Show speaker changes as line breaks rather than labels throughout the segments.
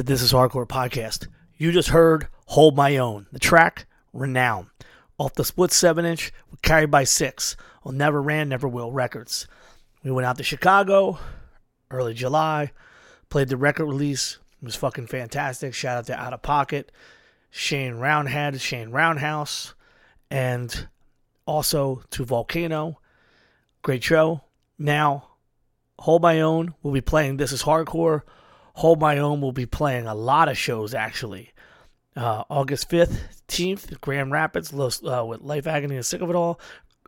To This Is Hardcore podcast. You just heard Hold My Own, the track Renown, off the split 7 inch Carried by 6 on Never Ran, Never Will Records. We went out to Chicago early July, played the record release. It was fucking fantastic. Shout out to Out of Pocket, Shane Roundhead, Shane Roundhouse, and also to Volcano. Great show. Now, Hold My Own will be playing This Is Hardcore. Hold My Own will be playing a lot of shows actually. Uh, August 5th, 10th, Grand Rapids uh, with Life Agony and Sick of It All.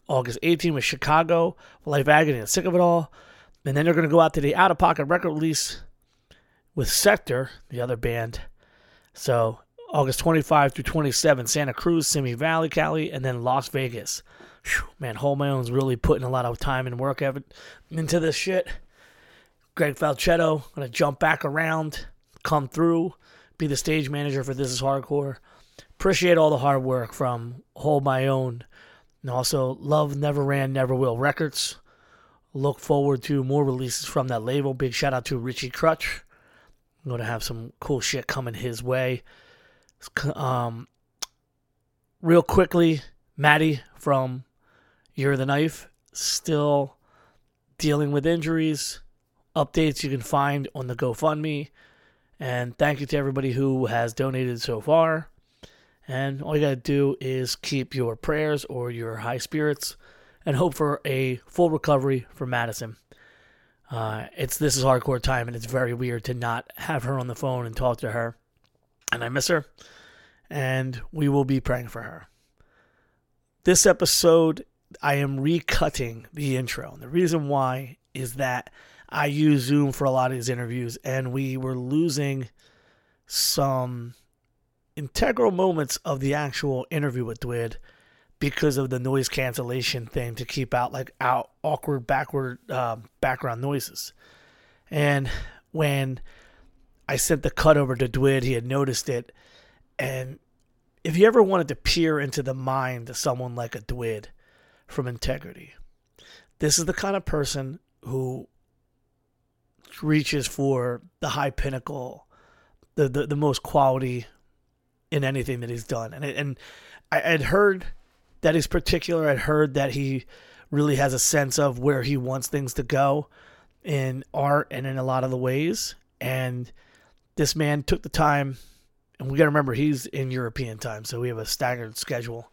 August 18th with Chicago, Life Agony and Sick of It All. And then they're going to go out to the Out of Pocket record release with Sector, the other band. So August 25 through 27, Santa Cruz, Simi Valley, Cali, and then Las Vegas. Whew, man, Hold My Own's really putting a lot of time and work into this shit. Greg Falchetto gonna jump back around, come through, be the stage manager for This Is Hardcore. Appreciate all the hard work from Hold My Own, and also love Never Ran, Never Will Records. Look forward to more releases from that label. Big shout out to Richie Crutch. I'm gonna have some cool shit coming his way. Um, real quickly, Maddie from Year of the Knife still dealing with injuries updates you can find on the GoFundMe. And thank you to everybody who has donated so far. And all you got to do is keep your prayers or your high spirits and hope for a full recovery for Madison. Uh, it's this is hardcore time, and it's very weird to not have her on the phone and talk to her. And I miss her, and we will be praying for her. This episode, I am recutting the intro, and the reason why is that I use Zoom for a lot of these interviews, and we were losing some integral moments of the actual interview with Dwid because of the noise cancellation thing to keep out like out awkward backward uh, background noises. And when I sent the cut over to Dwid, he had noticed it. And if you ever wanted to peer into the mind of someone like a Dwid from Integrity, this is the kind of person who reaches for the high pinnacle, the the, the most quality in anything that he's done. And and I had heard that he's particular. I'd heard that he really has a sense of where he wants things to go in art and in a lot of the ways. And this man took the time, and we got to remember he's in European time, so we have a staggered schedule.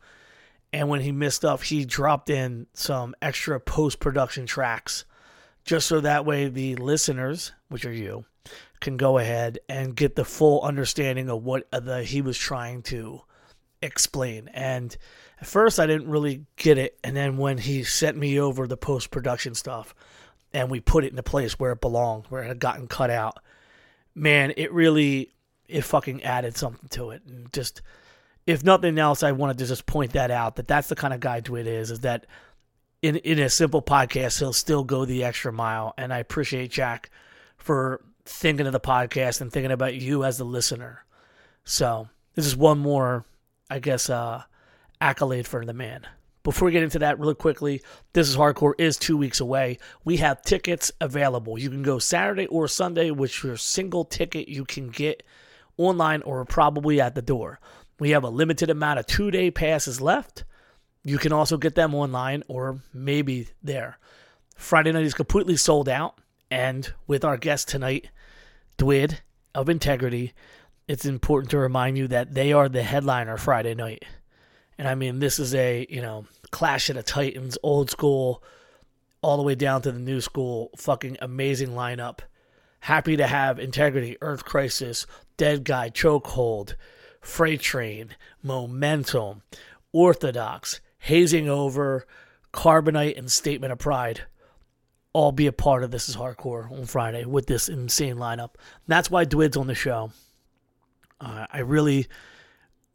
And when he missed up, he dropped in some extra post production tracks just so that way the listeners, which are you, can go ahead and get the full understanding of what uh, the, he was trying to explain. And at first, I didn't really get it. And then when he sent me over the post production stuff and we put it in a place where it belonged, where it had gotten cut out, man, it really, it fucking added something to it. And just, if nothing else, I wanted to just point that out that that's the kind of guy Dwid is, is that in in a simple podcast, he'll still go the extra mile. And I appreciate Jack for thinking of the podcast and thinking about you as the listener. So this is one more, I guess, uh, accolade for the man. Before we get into that, really quickly, this is hardcore is two weeks away. We have tickets available. You can go Saturday or Sunday, which your single ticket you can get online or probably at the door. We have a limited amount of two day passes left. You can also get them online or maybe there. Friday night is completely sold out. And with our guest tonight, Dwid of Integrity, it's important to remind you that they are the headliner Friday night. And I mean, this is a, you know, Clash of the Titans, old school, all the way down to the new school, fucking amazing lineup. Happy to have Integrity, Earth Crisis, Dead Guy, Chokehold, Freight Train, Momentum, Orthodox, hazing over, carbonite, and statement of pride all be a part of this is hardcore on Friday with this insane lineup. that's why Dwid's on the show. Uh, I really,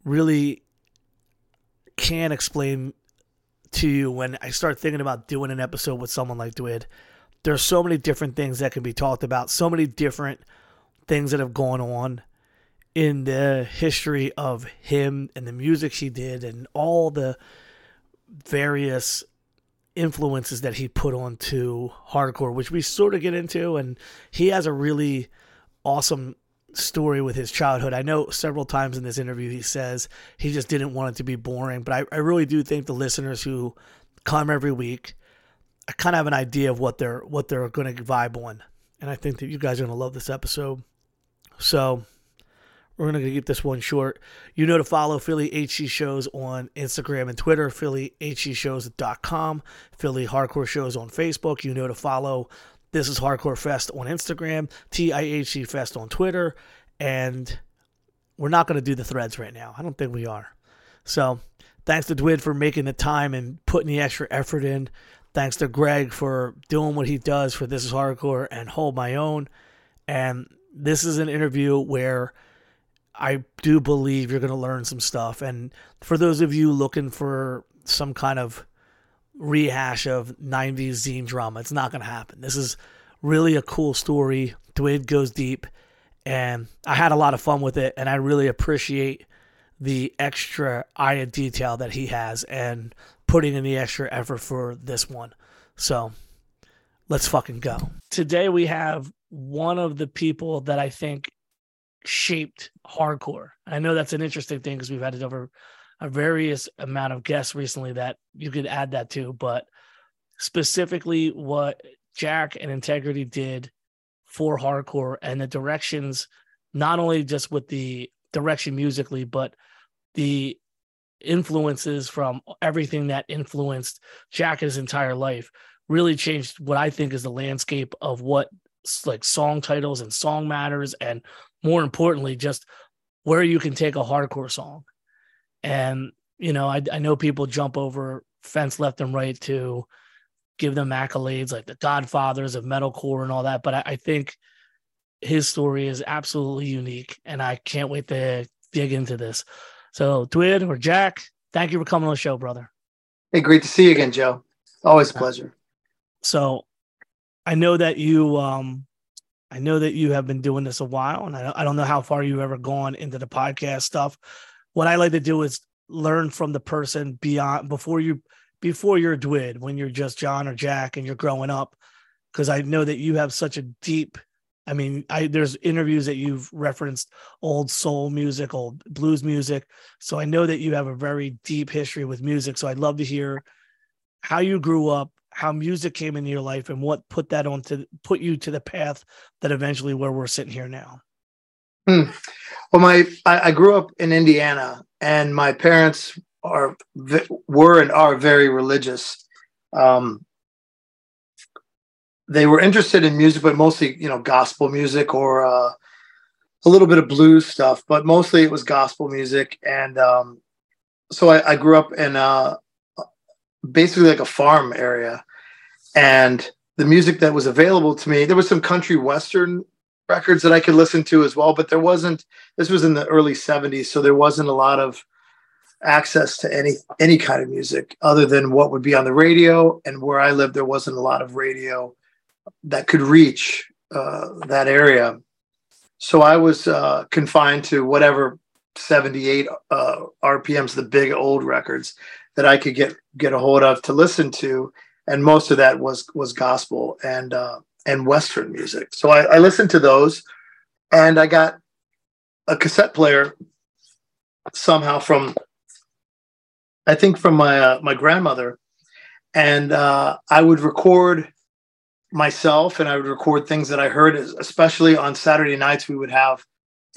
really can't explain to you when I start thinking about doing an episode with someone like Dwid. There's so many different things that can be talked about, so many different things that have gone on in the history of him and the music he did and all the various influences that he put onto hardcore, which we sort of get into. And he has a really awesome story with his childhood. I know several times in this interview he says he just didn't want it to be boring, but I, I really do think the listeners who come every week, I kind of have an idea of what they're what they're going to vibe on, and I think that you guys are going to love this episode. So we're going to keep this one short. You know to follow Philly HC Shows on Instagram and Twitter, PhillyHCShows.com, Philly Hardcore Shows on Facebook. You know to follow This is Hardcore Fest on Instagram, TIHC Fest on Twitter, and we're not going to do the threads right now. I don't think we are. So thanks to Dwid for making the time and putting the extra effort in. Thanks to Greg for doing what he does for This is Hardcore and Hold My Own. And this is an interview where I do believe you're going to learn some stuff. And for those of you looking for some kind of rehash of 90s zine drama, it's not going to happen. This is really a cool story. Dwid goes deep, and I had a lot of fun with it, and I really appreciate the extra eye of detail that he has and putting in the extra effort for this one. So let's fucking go. Today we have one of the people that I think shaped hardcore. I know that's an interesting thing because we've had it over a various amount of guests recently that you could add that to, but specifically what Jack and Integrity did for hardcore and the directions, not only just with the direction musically, but the influences from everything that influenced Jack his entire life really changed what I think is the landscape of what like song titles and song matters and more importantly, just where you can take a hardcore song. And, you know, I, I know people jump over fence left and right to give them accolades like the godfathers of metalcore and all that. But I, I think his story is absolutely unique. And I can't wait to dig into this. So, Dwid or Jack, thank you for coming on the show, brother.
Hey, great to see you again, Joe. Always a pleasure.
So, I know that you um I know that you have been doing this a while, and I, I don't know how far you've ever gone into the podcast stuff. What I like to do is learn from the person beyond before you before you're Dwid, when you're just John or Jack and you're growing up, because I know that you have such a deep. I mean, I there's interviews that you've referenced old soul music, old blues music. So I know that you have a very deep history with music. So I'd love to hear how you grew up, how music came into your life and what put that on to put you to the path that eventually where we're sitting here now?
Hmm. well my I, I, grew up in indiana and my parents are were and are very religious. Um, they were interested in music but mostly you know gospel music or uh, a little bit of blues stuff but mostly it was gospel music. And um, so I, I, grew up in uh, basically like a farm area. And the music that was available to me, there was some country western records that I could listen to as well, but there wasn't this was in the early 70s, so there wasn't a lot of access to any any kind of music other than what would be on the radio and where I lived there wasn't a lot of radio that could reach uh, that area. So I was uh, confined to whatever 78 uh, RPMs, the big old records that I could get get a hold of to listen to, and most of that was was gospel and uh, and Western music. So I, I listened to those, and I got a cassette player somehow from I think from my uh, my grandmother, and uh, I would record myself and I would record things that I heard. Especially on Saturday nights, we would have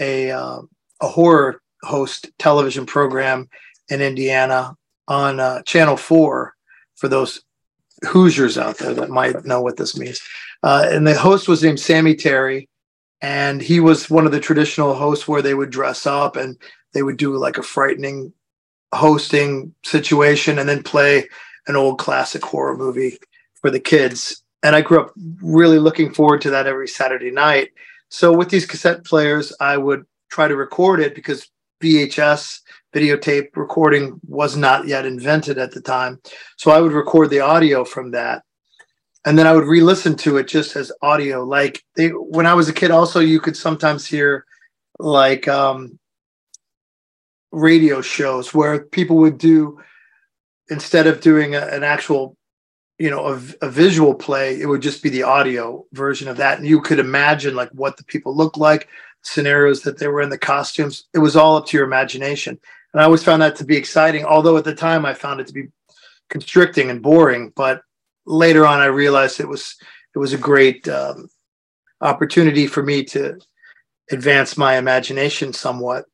a uh, a horror host television program in Indiana on uh, Channel 4 for those Hoosiers out there that might know what this means. Uh, and the host was named Sammy Terry. And he was one of the traditional hosts where they would dress up and they would do like a frightening hosting situation and then play an old classic horror movie for the kids. And I grew up really looking forward to that every Saturday night. So with these cassette players, I would try to record it because VHS videotape recording was not yet invented at the time. So I would record the audio from that. And then I would re-listen to it just as audio. Like they, when I was a kid, also you could sometimes hear like um, radio shows where people would do instead of doing a, an actual you know a, a, visual play it would just be the audio version of that and you could imagine like what the people looked like scenarios that they were in the costumes it was all up to your imagination and i always found that to be exciting although at the time i found it to be constricting and boring but later on i realized it was it was a great um, opportunity for me to advance my imagination somewhat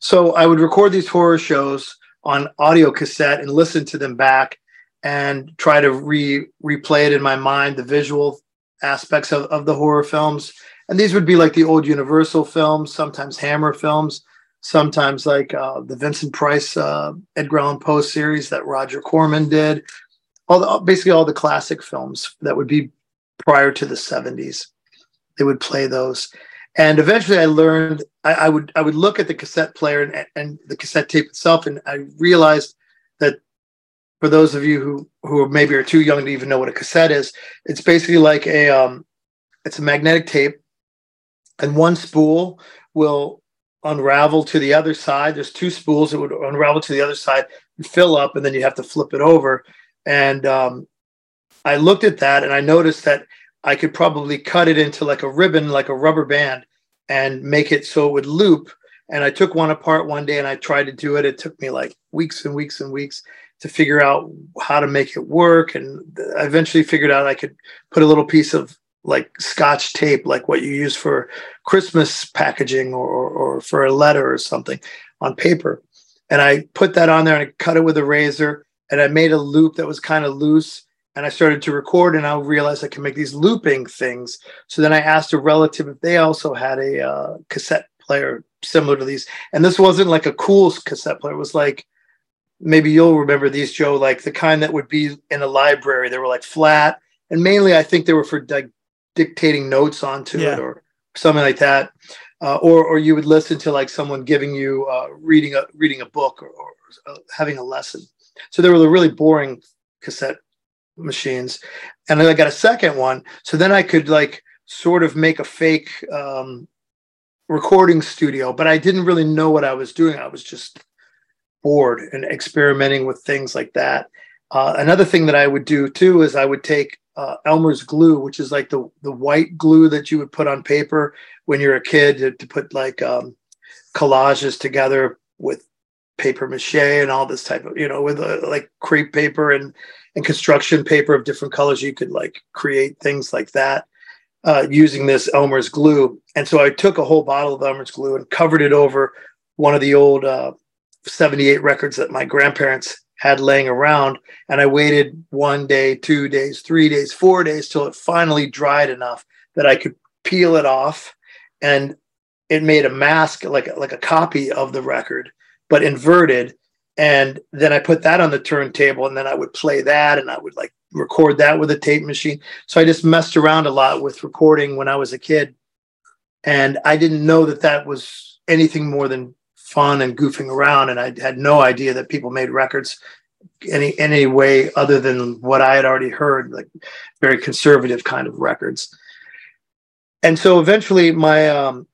so i would record these horror shows on audio cassette and listen to them back and try to re replay it in my mind, the visual aspects of, of the horror films. And these would be like the old Universal films, sometimes Hammer films, sometimes like uh, the Vincent Price uh, Edgar Allan Poe series that Roger Corman did. All the, basically all the classic films that would be prior to the 70s. They would play those. And eventually I learned I, I would I would look at the cassette player and, and the cassette tape itself, and I realized that for those of you who who maybe are too young to even know what a cassette is, it's basically like a um, it's a magnetic tape, and one spool will unravel to the other side. There's two spools that would unravel to the other side, and fill up, and then you have to flip it over. And um, I looked at that and I noticed that I could probably cut it into like a ribbon, like a rubber band, and make it so it would loop. And I took one apart one day and I tried to do it. It took me like weeks and weeks and weeks to figure out how to make it work. And I eventually figured out I could put a little piece of like scotch tape, like what you use for Christmas packaging or, or for a letter or something on paper. And I put that on there and I cut it with a razor and I made a loop that was kind of loose. And I started to record and I realized I can make these looping things. So then I asked a relative if they also had a uh, cassette player similar to these. And this wasn't like a cool cassette player. It was like maybe you'll remember these, Joe, like the kind that would be in a library. They were like flat, and mainly I think they were for like dictating notes onto yeah. it or something like that. Uh, or or you would listen to like someone giving you uh, reading a reading a book or, or uh, having a lesson. So there were the really boring cassette machines, and then I got a second one. So then I could like sort of make a fake um, recording studio, but I didn't really know what I was doing. I was just bored and experimenting with things like that. Uh, another thing that I would do too is I would take uh, Elmer's glue, which is like the the white glue that you would put on paper when you're a kid to, to put like um, collages together with paper mache and all this type of you know with uh, like crepe paper and and construction paper of different colors. You could like create things like that uh, using this Elmer's glue. And so I took a whole bottle of Elmer's glue and covered it over one of the old uh, 78 records that my grandparents had laying around. And I waited one day, two days, three days, four days till it finally dried enough that I could peel it off. And it made a mask, like, like a copy of the record, but inverted. And then I put that on the turntable and then I would play that and I would like record that with a tape machine. So I just messed around a lot with recording when I was a kid. And I didn't know that that was anything more than fun and goofing around. And I had no idea that people made records any any way other than what I had already heard, like very conservative kind of records. And so eventually, my um,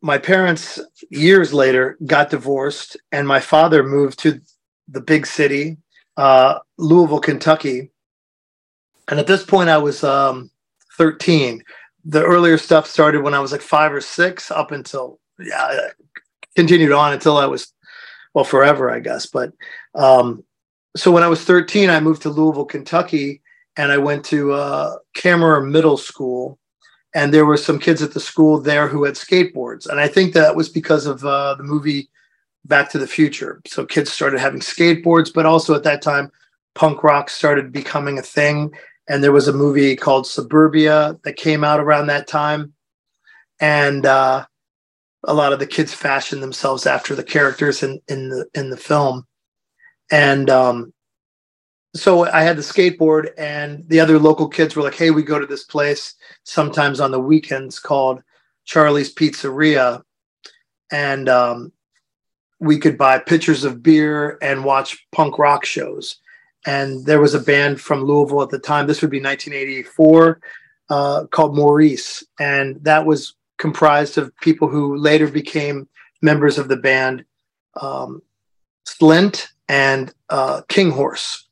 my parents years later got divorced, and my father moved to the big city, uh, Louisville, Kentucky. And at this point, I was um, 13. The earlier stuff started when I was like five or six, up until yeah, continued on until I was, well, forever, I guess. But um, so when I was 13, I moved to Louisville, Kentucky, and I went to uh, Middle School. And there were some kids at the school there who had skateboards. And I think that was because of uh, the movie Back to the Future. So kids started having skateboards, but also at that time, punk rock started becoming a thing. And there was a movie called Suburbia that came out around that time. And uh, a lot of the kids fashion themselves after the characters in in the in the film. And um, so i had the skateboard and the other local kids were like hey we go to this place sometimes on the weekends called charlie's pizzeria. And um, we could buy pitchers of beer and watch punk rock shows. And there was a band from louisville at the time this would be 1984 uh, called maurice. And that was comprised of people who later became members of the band, um, Slint and uh, King Horse.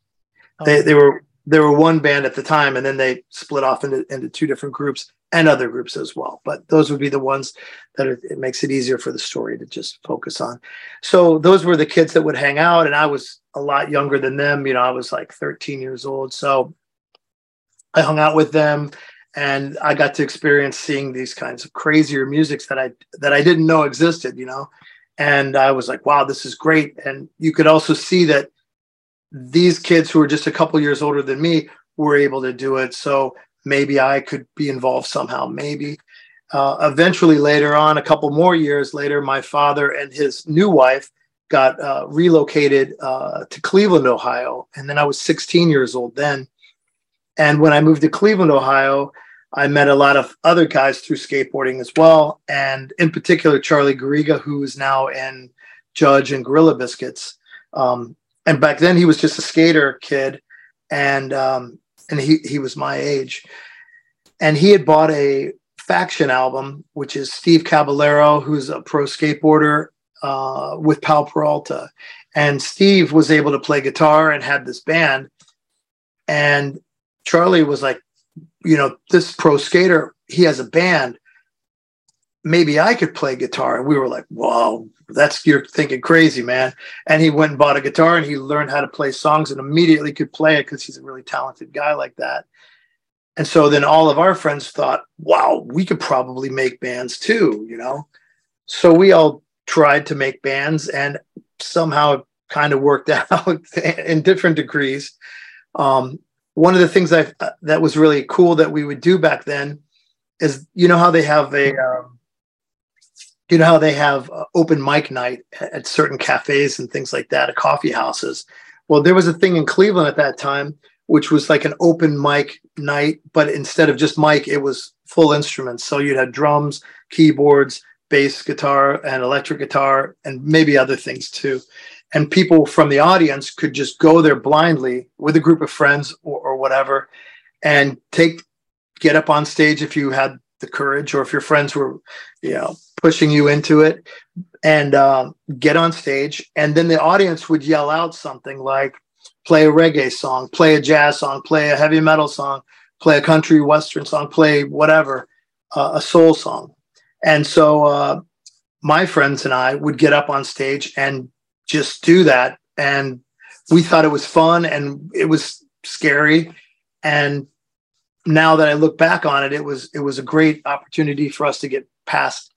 They, they were they were one band at the time, and then they split off into, into two different groups and other groups as well. But those would be the ones that are, it makes it easier for the story to just focus on. So those were the kids that would hang out, and I was a lot younger than them. You know, I was like 13 years old, so I hung out with them, and I got to experience seeing these kinds of crazier musics that I that I didn't know existed. You know, and I was like, wow, this is great. And you could also see that these kids who were just a couple years older than me were able to do it. So maybe I could be involved somehow. Maybe. Uh, eventually, later on, a couple more years later, my father and his new wife got uh, relocated uh, to Cleveland, Ohio. And then I was 16 years old then. And when I moved to Cleveland, Ohio, I met a lot of other guys through skateboarding as well. And in particular, Charlie Garriga, who is now in Judge and Gorilla Biscuits. Um, and back then he was just a skater kid. And um, and he he was my age, and he had bought a faction album, which is Steve Caballero, who's a pro skateboarder uh, with Powell Peralta, and Steve was able to play guitar and had this band, and Charlie was like, you know, this pro skater, he has a band. Maybe I could play guitar. And we were like, whoa, that's you're thinking crazy, man. And he went and bought a guitar and he learned how to play songs and immediately could play it because he's a really talented guy like that. And so then all of our friends thought, wow, we could probably make bands too, you know? So we all tried to make bands and somehow it kind of worked out in different degrees. Um, one of the things I that was really cool that we would do back then is you know how they have a um, you know how they have uh, open mic night at certain cafes and things like that at coffee houses? Well there was a thing in cleveland at that time which was like an open mic night but instead of just mic it was full instruments. So you'd have drums keyboards bass guitar and electric guitar and maybe other things too and people from the audience could just go there blindly with a group of friends or, or whatever and take get up on stage if you had the courage or if your friends were you know pushing you into it and um, get on stage. And then the audience would yell out something like play a reggae song play a jazz song play a heavy metal song play a country western song play whatever uh, a soul song. And so uh, my friends and i would get up on stage and just do that. And we thought it was fun and it was scary. And now that I look back on it, it was it was a great opportunity for us to get past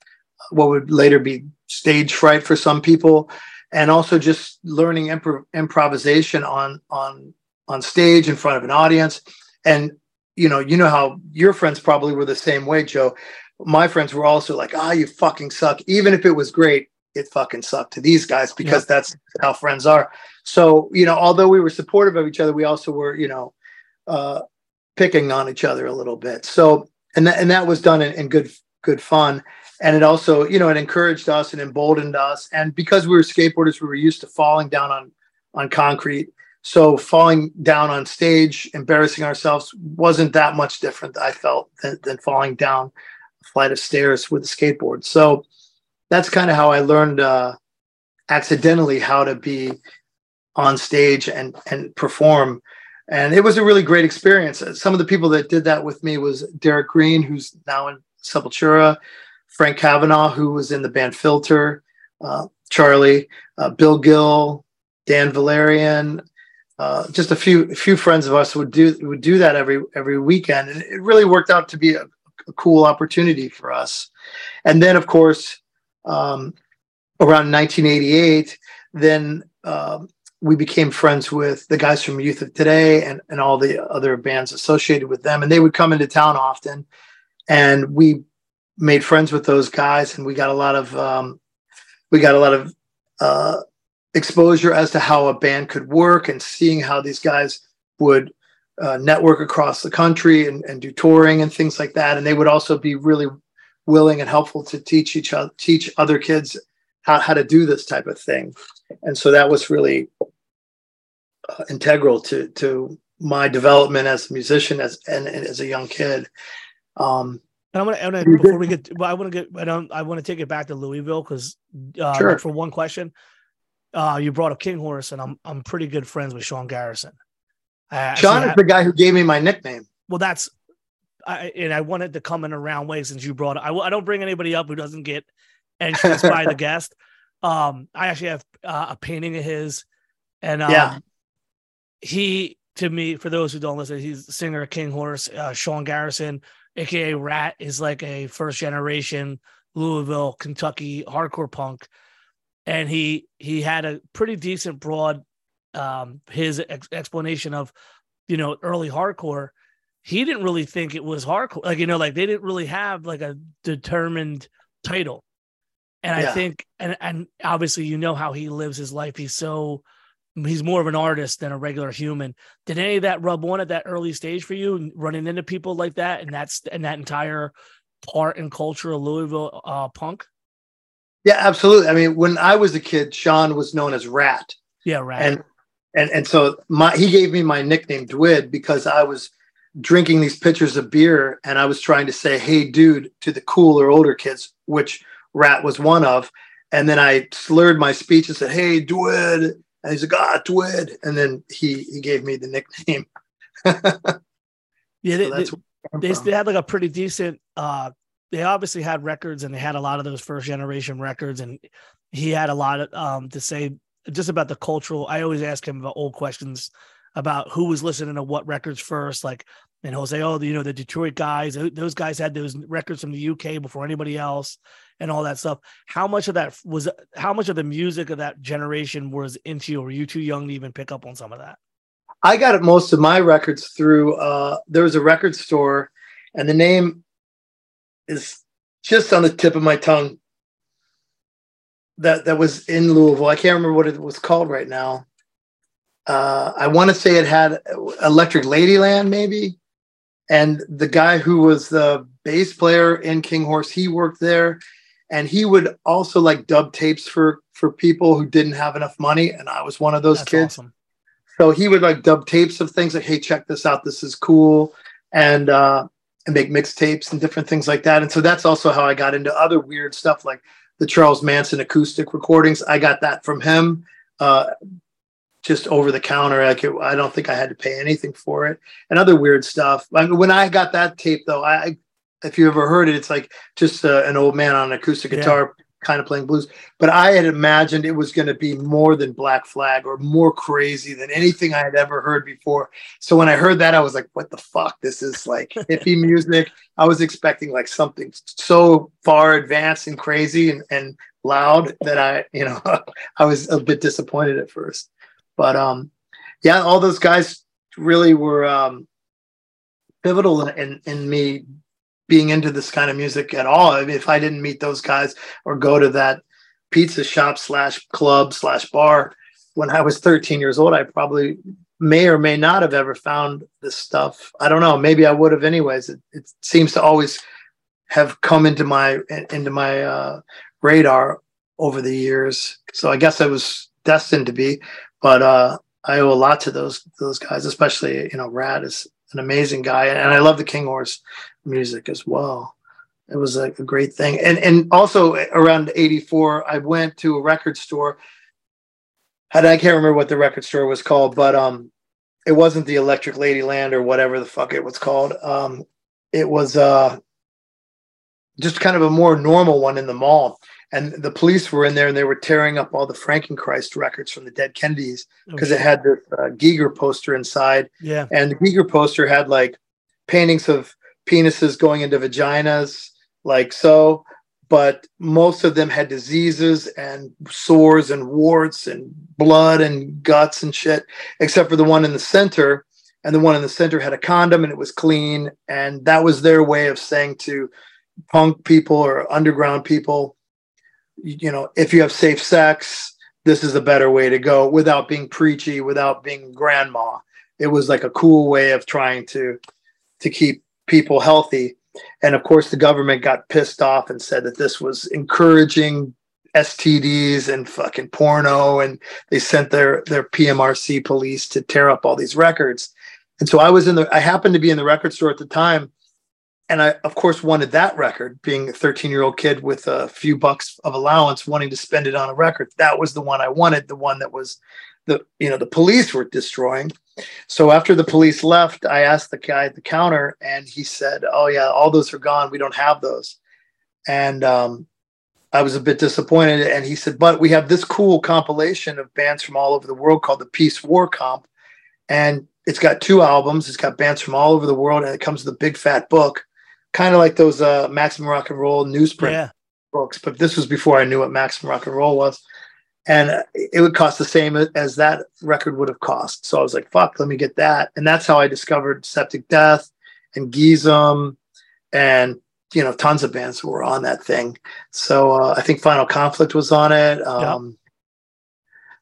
what would later be stage fright for some people, and also just learning improv- improvisation on on on stage in front of an audience. And you know, you know how your friends probably were the same way, Joe. My friends were also like, "Ah, oh, you fucking suck," even if it was great it fucking sucked to these guys because yep. that's how friends are. So, you know, although we were supportive of each other, we also were, you know, uh, picking on each other a little bit. So, and that, and that was done in, in good, good fun. And it also, you know, it encouraged us and emboldened us. And because we were skateboarders, we were used to falling down on, on concrete. So falling down on stage, embarrassing ourselves wasn't that much different, I felt, than, than falling down a flight of stairs with a skateboard. So, that's kind of how I learned uh, accidentally how to be on stage and and perform. And it was a really great experience. Some of the people that did that with me was Derrick Green, who's now in Sepultura, Frank Cavanagh, who was in the band Filter, uh, Charlie, uh, Bill Gill, Dan Valerian, uh, just a few a few friends of us would do would do that every every weekend, and it really worked out to be a, a cool opportunity for us. And then, of course, um, around 1988, then um, we became friends with the guys from Youth of Today and, and all the other bands associated with them. And they would come into town often. And we made friends with those guys and we got a lot of um, we got a lot of uh, exposure as to how a band could work and seeing how these guys would uh, network across the country and, and do touring and things like that. And they would also be really willing and helpful to teach each other, teach other kids how, how to do this type of thing. And so that was really uh, integral to, to my development as a musician as, and, and as a young kid. Um,
and I want to, before we get, well, I want to get, I don't, I want to take it back to Louisville because uh, sure. for one question, uh, you brought up King Horse, and I'm I'm pretty good friends with Sean Garrison.
Sean is the guy who gave me my nickname.
Well, that's I, and I wanted to come in a round way since you brought it. I, I don't bring anybody up who doesn't get entrance by the guest. Um, I actually have uh, a painting of his, and um,
yeah,
he to me for those who don't listen, he's singer of King Horse. Uh, Sean Garrison, aka Rat, is like a first generation Louisville, Kentucky hardcore punk, and he he had a pretty decent broad um, his ex- explanation of you know early hardcore he didn't really think it was hardcore. Like, you know, like they didn't really have like a determined title. And yeah. I think, and, and obviously, you know how he lives his life. He's so, he's more of an artist than a regular human. Did any of that rub on at that early stage for you, running into people like that? And that's, and that entire part and culture of Louisville uh, punk?
Yeah, absolutely. I mean, when I was a kid, Sean was known as Rat.
Yeah, Rat.
And, and, and so my, he gave me my nickname Dwid because I was, drinking these pitchers of beer and I was trying to say, hey, dude, to the cooler older kids, which Rat was one of. And then I slurred my speech and said, hey, Dwid. And he's like, ah, Dwid. And then he, he gave me the nickname.
yeah, they, so they, they, had like a pretty decent, uh, they obviously had records and they had a lot of those first generation records. And he had a lot of, um, to say just about the cultural. I always ask him about old questions about who was listening to what records first. Like and he'll say, "Oh, you know, the Detroit guys; those guys had those records from the UK before anybody else, and all that stuff." How much of that was? How much of the music of that generation was into you? Were you too young to even pick up on some of that?
I got most of my records through. Uh, there was a record store, and the name is just on the tip of my tongue. That that was in Louisville. I can't remember what it was called right now. Uh, I want to say it had Electric Ladyland, maybe and the guy who was the bass player in King Horse, he worked there, and he would also like dub tapes for for people who didn't have enough money, and I was one of those That's kids. Awesome. So he would like dub tapes of things like, "Hey, check this out. This is cool," and uh, and make mixtapes and different things like that. And so that's also how I got into other weird stuff like the Charles Manson acoustic recordings. I got that from him. Uh, just over the counter. Like it, I don't think I had to pay anything for it, and other weird stuff. When I got that tape, though, I if you ever heard it, it's like just uh, an old man on an acoustic guitar, yeah. kind of playing blues. But I had imagined it was going to be more than Black Flag or more crazy than anything I had ever heard before. So when I heard that, I was like, "What the fuck? This is like hippie music." I was expecting like something so far advanced and crazy and, and loud that I, you know, I was a bit disappointed at first. But um, yeah, all those guys really were um, pivotal in, in, in me being into this kind of music at all. I mean, if I didn't meet those guys or go to that pizza shop slash club slash bar when I was 13 years old, I probably may or may not have ever found this stuff. I don't know. Maybe I would have anyways. It, it seems to always have come into my into my uh, radar over the years. So I guess I was destined to be. But uh, I owe a lot to those those guys, especially you know Rat is an amazing guy, and I love the King Horse music as well. It was a great thing, and and also around '84, I went to a record store. And I can't remember what the record store was called, but um, it wasn't the Electric Ladyland or whatever the fuck it was called. Um, it was uh, just kind of a more normal one in the mall and the police were in there and they were tearing up all the Frankenchrist records from the dead Kennedys because oh, it had this uh, Giger poster inside.
Yeah.
And the Giger poster had like paintings of penises going into vaginas, like so. But most of them had diseases and sores and warts and blood and guts and shit, except for the one in the center. And the one in the center had a condom and it was clean. And that was their way of saying to punk people or underground people, you know, if you have safe sex, this is a better way to go without being preachy, without being grandma. It was like a cool way of trying to to keep people healthy. And of course, the government got pissed off and said that this was encouraging STDs and fucking porno, and they sent their their PMRC police to tear up all these records. And so I was in the I happened to be in the record store at the time, and I, of course, wanted that record. Being a 13 year old kid with a few bucks of allowance, wanting to spend it on a record, that was the one I wanted. The one that was the you know the police were destroying. So after the police left, I asked the guy at the counter, and he said, "Oh yeah, all those are gone. We don't have those." And um, I was a bit disappointed. And he said, "But we have this cool compilation of bands from all over the world called the Peace War Comp, and it's got two albums. It's got bands from all over the world, and it comes with a big fat book." Kind of like those uh, Maximum Rock and Roll newsprint yeah. books, but this was before I knew what Maximum Rock and Roll was. And it would cost the same as that record would have cost. So I was like, fuck, let me get that. And that's how I discovered Septic Death and Geezem and, you know, tons of bands were on that thing. So uh, I think Final Conflict was on it. Um,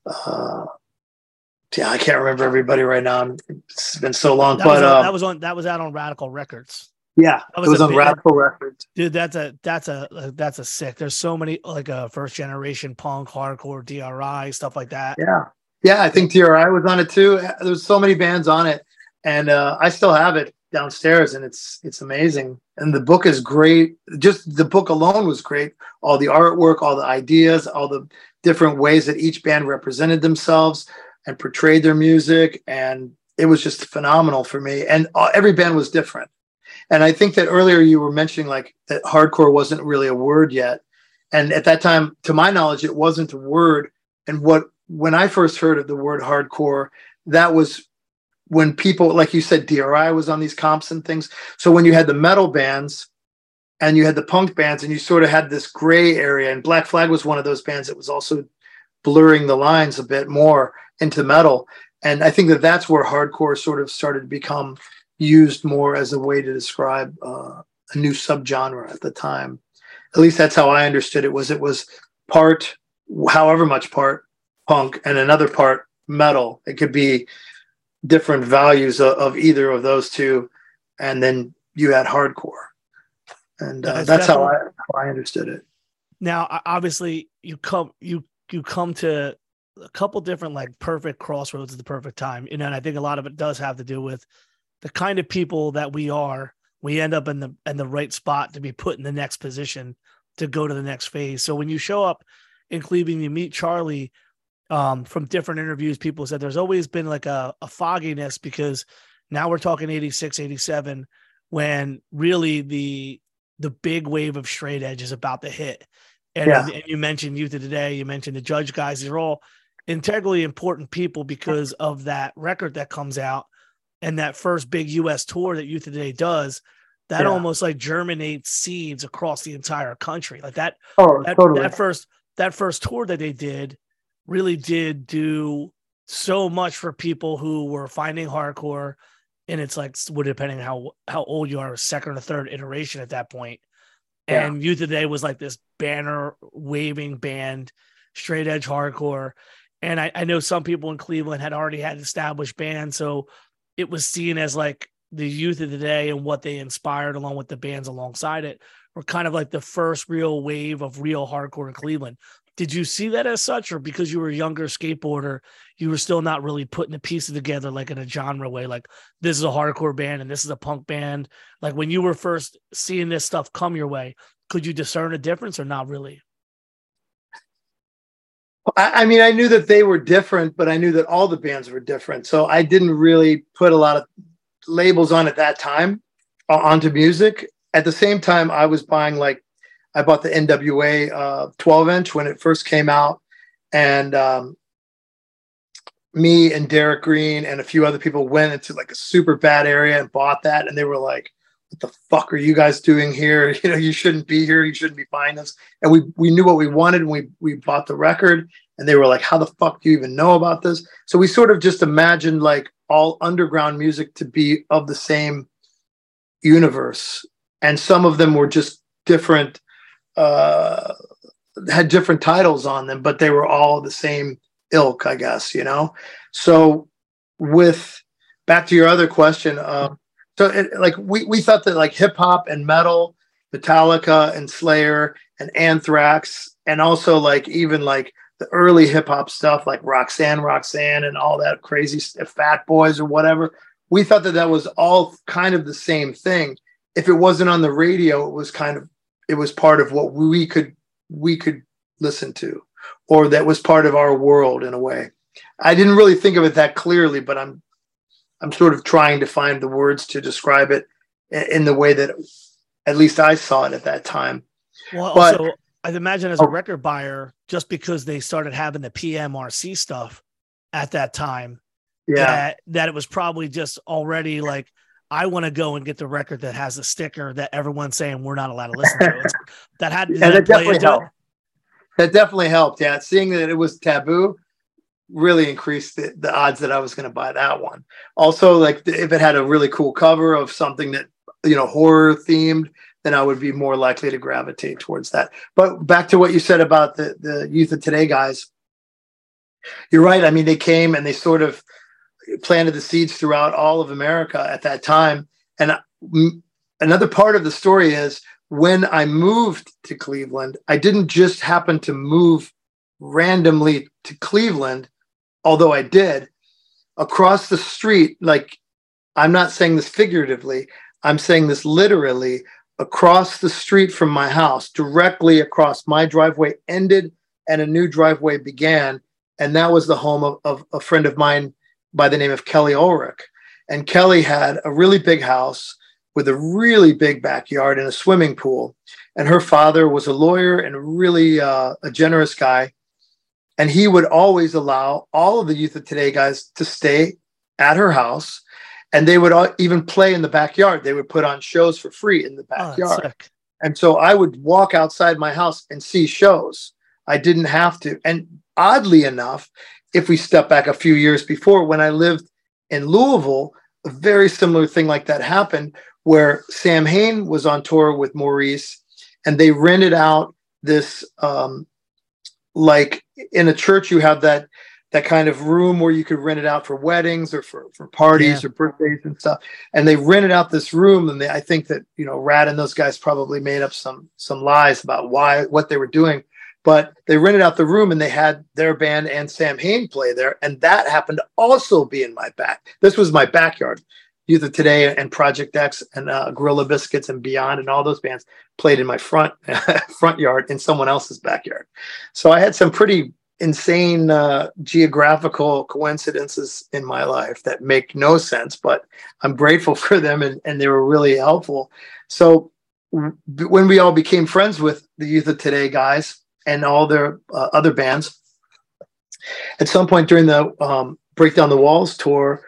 yep. uh, yeah, I can't remember everybody right now. It's been so long,
that
but
was on,
uh,
that was on that was out on Radical Records.
Yeah, that was, it was on Radical Records.
Dude, that's a that's a that's a sick. There's so many like a uh, first generation punk, hardcore, DRI stuff like that.
Yeah, yeah. I think DRI was on it too. There's so many bands on it, and uh, I still have it downstairs, and it's it's amazing. And the book is great. Just the book alone was great. All the artwork, all the ideas, all the different ways that each band represented themselves and portrayed their music, and it was just phenomenal for me. And uh, every band was different and I think that earlier you were mentioning like that hardcore wasn't really a word yet. And at that time, to my knowledge, it wasn't a word. And what when I first heard of the word hardcore, that was when people, like you said, DRI was on these comps and things. So when you had the metal bands and you had the punk bands and you sort of had this gray area, and Black Flag was one of those bands that was also blurring the lines a bit more into metal. And I think that that's where hardcore sort of started to become used more as a way to describe uh, a new subgenre at the time. At least that's how I understood it. Was it was part, however much part, punk, and another part metal. It could be different values of, of either of those two, and then you had hardcore, and uh, that's how I how I understood it.
Now, obviously, you come you you come to a couple different like perfect crossroads at the perfect time, you know, and I think a lot of it does have to do with the kind of people that we are, we end up in the in the right spot to be put in the next position to go to the next phase. So when you show up in Cleveland, you meet Charlie. Um, from different interviews, people said there's always been like a, a fogginess because now we're talking 86, 87, when really the the big wave of straight edge is about to hit. And, yeah. and you mentioned Youth of Today, you mentioned the Judge guys, these are all integrally important people because of that record that comes out and that first big US tour that Youth Today does, that yeah. almost like germinates seeds across the entire country. Like that,
oh,
that,
totally.
that first that first tour that they did really did do so much for people who were finding hardcore. And it's like, would depending on how how old you are, second or third iteration at that point. Yeah. And Youth Today was like this banner waving band, straight edge hardcore. And I, I know some people in Cleveland had already had established bands, so it was seen as like the youth of the day and what they inspired along with the bands alongside it were kind of like the first real wave of real hardcore in Cleveland. Did you see that as such, or because you were a younger skateboarder, you were still not really putting the pieces together like in a genre way? Like this is a hardcore band and this is a punk band. Like when you were first seeing this stuff come your way, could you discern a difference or not really?
I, mean, I knew that they were different, but I knew that all the bands were different. So I didn't really put a lot of labels on at that time uh, onto music. At the same time, I was buying like I bought the NWA uh, 12 inch when it first came out, and um, me and Derrick Green and a few other people went into like a super bad area and bought that, and they were like, "What the fuck are you guys doing here? You know, you shouldn't be here. You shouldn't be buying this." And we we knew what we wanted, and we we bought the record, and they were like, "How the fuck do you even know about this?" So we sort of just imagined like all underground music to be of the same universe, and some of them were just different, uh, had different titles on them, but they were all the same ilk, I guess. You know, so with back to your other question, uh, so it, like we we thought that like hip hop and metal, Metallica and Slayer and Anthrax, and also like even like the early hip hop stuff like Roxanne, Roxanne, and all that crazy Fat Boys or whatever. We thought that that was all kind of the same thing, if it wasn't on the radio, it was kind of it was part of what we could we could listen to, or that was part of our world in a way. I didn't really think of it that clearly, but I'm I'm sort of trying to find the words to describe it in the way that at least I saw it at that time.
Well, but, also, I'd imagine as a oh. record buyer, just because they started having the PMRC stuff at that time, yeah, that, that it was probably just already like I want to go and get the record that has a sticker that everyone's saying we're not allowed to listen to. It's, that had
yeah, that, definitely helped. That definitely helped. Yeah, seeing that it was taboo really increased the, the odds that I was going to buy that one. Also, like if it had a really cool cover of something that you know horror themed, then I would be more likely to gravitate towards that. But back to what you said about the the youth of today guys, you're right. I mean, they came and they sort of planted the seeds throughout all of America at that time. And another part of the story is when I moved to Cleveland, I didn't just happen to move randomly to Cleveland, although I did. Across the street, like I'm not saying this figuratively, I'm saying this literally. Across the street from my house, directly across my driveway ended and a new driveway began. And that was the home of, of a friend of mine by the name of Kelly Ulrich. And Kelly had a really big house with a really big backyard and a swimming pool. And her father was a lawyer and really uh, a generous guy. And he would always allow all of the youth of today guys to stay at her house. And they would all, even play in the backyard. They would put on shows for free in the oh, backyard. Oh, and so I would walk outside my house and see shows. I didn't have to. And oddly enough, if we step back a few years before when I lived in Louisville, a very similar thing like that happened where Samhain was on tour with Maurice and they rented out this um, like in a church you have that that kind of room where you could rent it out for weddings or for, for parties yeah. or birthdays and stuff. And they rented out this room, and they, I think that you know Rad and those guys probably made up some some lies about why what they were doing but they rented out the room and they had their band and Samhain play there. And that happened to also be in my back. This was my backyard. Youth of Today and Project X and uh, Gorilla Biscuits and Beyond and all those bands played in my front front yard in someone else's backyard. So I had some pretty insane uh, geographical coincidences in my life that make no sense, but I'm grateful for them and, and they were really helpful. So when we all became friends with the Youth of Today guys, and all their uh, other bands. At some point during the um, Break Down the Walls tour,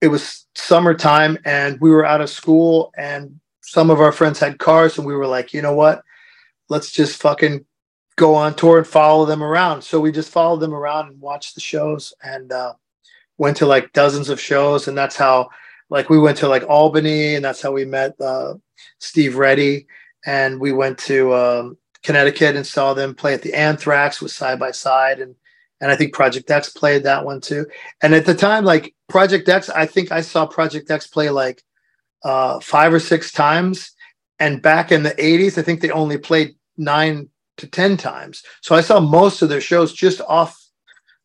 it was summertime and we were out of school and some of our friends had cars and we were like, you know what? Let's just fucking go on tour and follow them around. So we just followed them around and watched the shows and uh, went to like dozens of shows. And that's how, like, we went to like Albany and that's how we met uh, Steve Reddy. And we went to um, Connecticut and saw them play at the Anthrax with Side by Side and and I think Project X played that one too. And at the time, like Project X, I think I saw Project X play like uh, five or six times. And back in the 80s, I think they only played nine to 10 times. So I saw most of their shows just off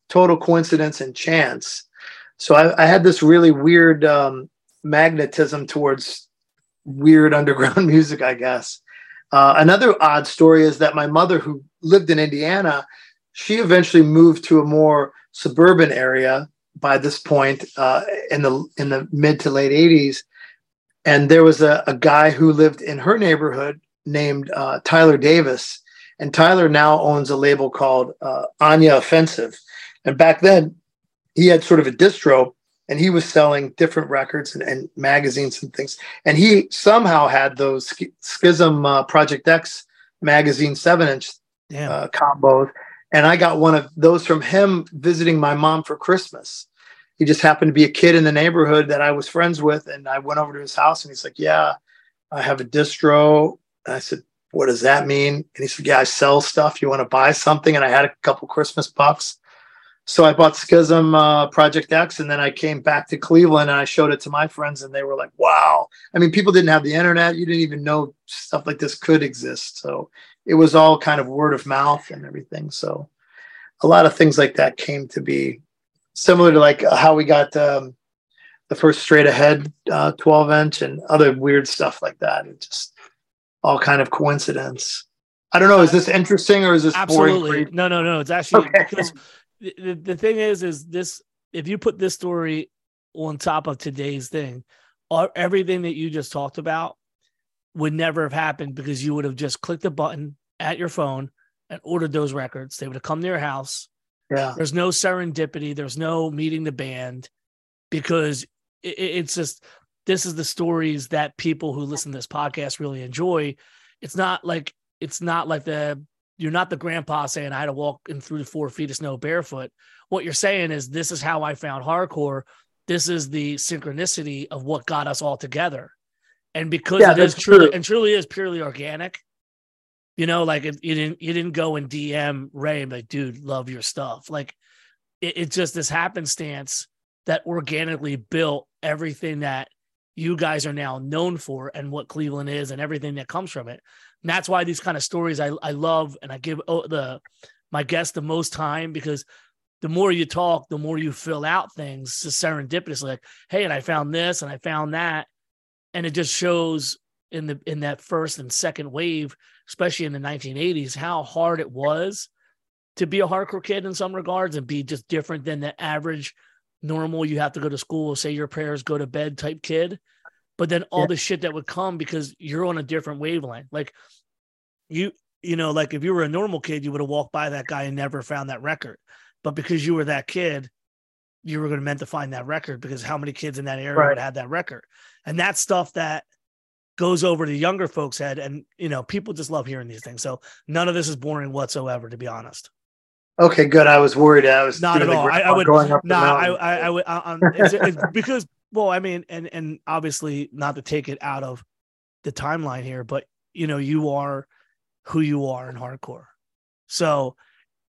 total coincidence and chance. So I, I had this really weird um, magnetism towards weird underground music, I guess. Uh, another odd story is that my mother, who lived in Indiana, she eventually moved to a more suburban area by this point uh, in the in the mid to late 80s. And there was a, a guy who lived in her neighborhood named uh, Tyler Davis. And Tyler now owns a label called uh, Anya Offensive. And back then, he had sort of a distro and he was selling different records and, and magazines and things. And he somehow had those Schism uh, Project X magazine seven inch uh, combos. And I got one of those from him visiting my mom for Christmas. He just happened to be a kid in the neighborhood that I was friends with. And I went over to his house and he's like, Yeah, I have a distro. And I said, What does that mean? And he said, Yeah, I sell stuff. You want to buy something? And I had a couple Christmas bucks so I bought Schism uh, Project X, and then I came back to Cleveland and I showed it to my friends, and they were like, "Wow!" I mean, people didn't have the internet; you didn't even know stuff like this could exist. So it was all kind of word of mouth and everything. So a lot of things like that came to be similar to like how we got um, the first straight ahead uh, 12 inch and other weird stuff like that. It just all kind of coincidence. I don't know. Is this interesting or is this
absolutely no, no, no? It's actually okay. because the, the thing is, is this if you put this story on top of today's thing, everything that you just talked about would never have happened because you would have just clicked the button at your phone and ordered those records. They would have come to your house.
Yeah.
There's no serendipity. There's no meeting the band because it, it's just this is the stories that people who listen to this podcast really enjoy. It's not like it's not like the you're not the grandpa saying I had to walk in through the four feet of snow barefoot. What you're saying is this is how I found hardcore. This is the synchronicity of what got us all together. And because yeah, it is truly true. and truly is purely organic, you know, like it, you didn't you didn't go and DM Ray and like, dude, love your stuff. Like it, it's just this happenstance that organically built everything that you guys are now known for and what Cleveland is and everything that comes from it. And that's why these kind of stories I, I love and I give oh, the my guests the most time because the more you talk, the more you fill out things serendipitously. Like, hey, and I found this and I found that, and it just shows in the in that first and second wave, especially in the 1980s, how hard it was to be a hardcore kid in some regards and be just different than the average normal you have to go to school say your prayers go to bed type kid but then all yeah. the shit that would come because you're on a different wavelength like you you know like if you were a normal kid you would have walked by that guy and never found that record but because you were that kid you were going to meant to find that record because how many kids in that area right. would have that record and that's stuff that goes over to younger folks head and you know people just love hearing these things so none of this is boring whatsoever to be honest
Okay, good. I was worried. I was
not at all. I, I, would going up. Nah, I, I, I, would. Um, it's, it's because well, I mean, and and obviously not to take it out of the timeline here, but you know, you are who you are in hardcore. So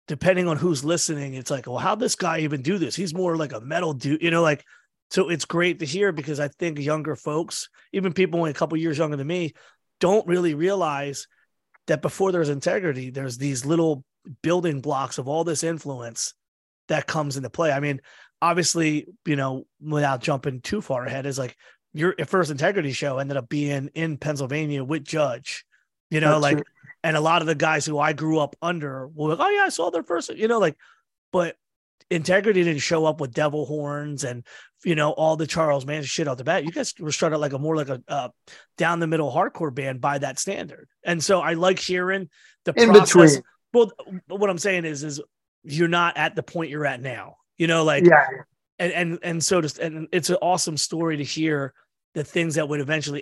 depending on who's listening, it's like, well, how this guy even do this? He's more like a metal dude, you know, like so it's great to hear because I think younger folks, even people only a couple years younger than me, don't really realize that before there's integrity, there's these little building blocks of all this influence that comes into play. I mean, obviously, you know, without jumping too far ahead, is like your first integrity show ended up being in Pennsylvania with Judge, you know, That's like, true. and a lot of the guys who I grew up under were like, oh, yeah, I saw their first, you know, like, but integrity didn't show up with devil horns and you know all the Charles Manson shit out the bat. You guys were started like a more like a uh, down the middle hardcore band by that standard, and so I like hearing the in process. Between. Well, what I'm saying is, is you're not at the point you're at now. You know, like
yeah,
and and and so just and it's an awesome story to hear the things that would eventually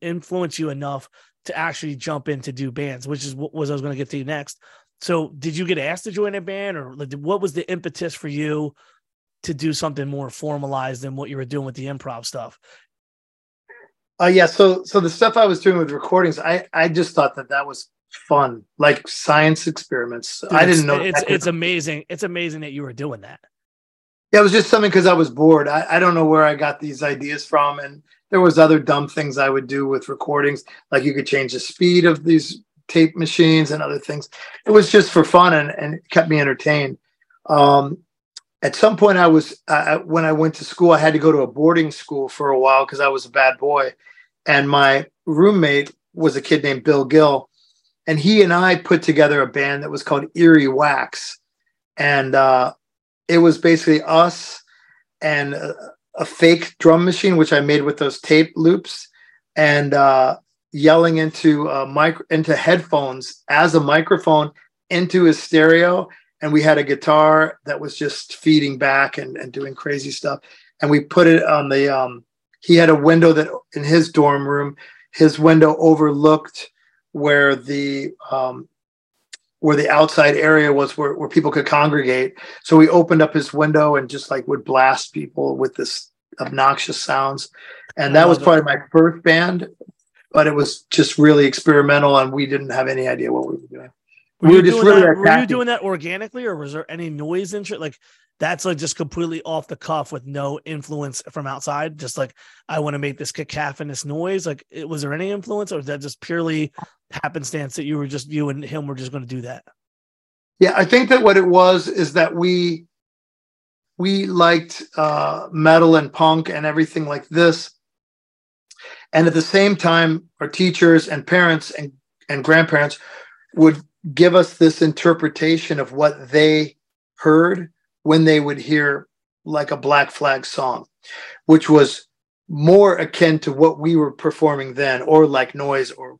influence you enough to actually jump in to do bands, which is what was I was going to get to you next. So, did you get asked to join a band, or like, what was the impetus for you to do something more formalized than what you were doing with the improv stuff?
Uh, yeah. So, so the stuff I was doing with recordings, I I just thought that that was fun, like science experiments. Dude, I didn't know.
It's it's amazing. It's amazing that you were doing that.
Yeah, it was just something because I was bored. I, I don't know where I got these ideas from, and there was other dumb things I would do with recordings, like you could change the speed of these tape machines and other things. It was just for fun and and kept me entertained. Um, at some point, I was uh, when I went to school, I had to go to a boarding school for a while because I was a bad boy, and my roommate was a kid named Bill Gill and he and I put together a band that was called Eerie Wax, and uh, it was basically us and a, a, fake drum machine, which I made with those tape loops, and uh, yelling into a mic into headphones as a microphone into his stereo, and we had a guitar that was just feeding back and, and doing crazy stuff, and we put it on the. Um, he had a window that in his dorm room, his window overlooked where the um, where the outside area was where, where people could congregate. So we opened up his window and just like would blast people with this obnoxious sounds. And that was probably my first band, but it was just really experimental and we didn't have any idea what we were doing.
Were, we were just really that, were you doing that organically or was there any noise in it? Like that's like just completely off the cuff with no influence from outside. Just like I want to make this cacophonous noise. Like, it, was there any influence, or was that just purely happenstance that you were just you and him were just going to do that?
Yeah, I think that what it was is that we we liked uh, metal and punk and everything like this. And at the same time, our teachers and parents and, and grandparents would give us this interpretation of what they heard when they would hear like a Black Flag song, which was more akin to what we were performing then, or like noise, or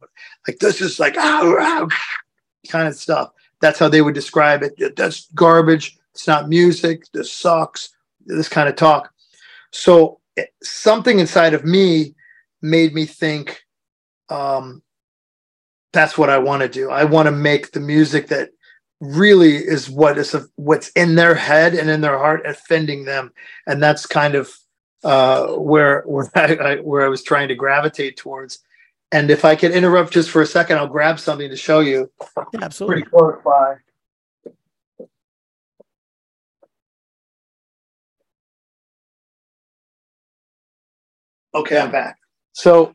like this is like ah, kind of stuff. That's how they would describe it. That's garbage. It's not music. This sucks. This kind of talk. So something inside of me made me think um, that's what I want to do. I want to make the music that really is what is what's in their head and in their heart offending them, and that's kind of uh, where where I, where I was trying to gravitate towards. And if I could interrupt just for a second, I'll grab something to show you.
Yeah, absolutely.
Pretty close by. Okay, I'm back. So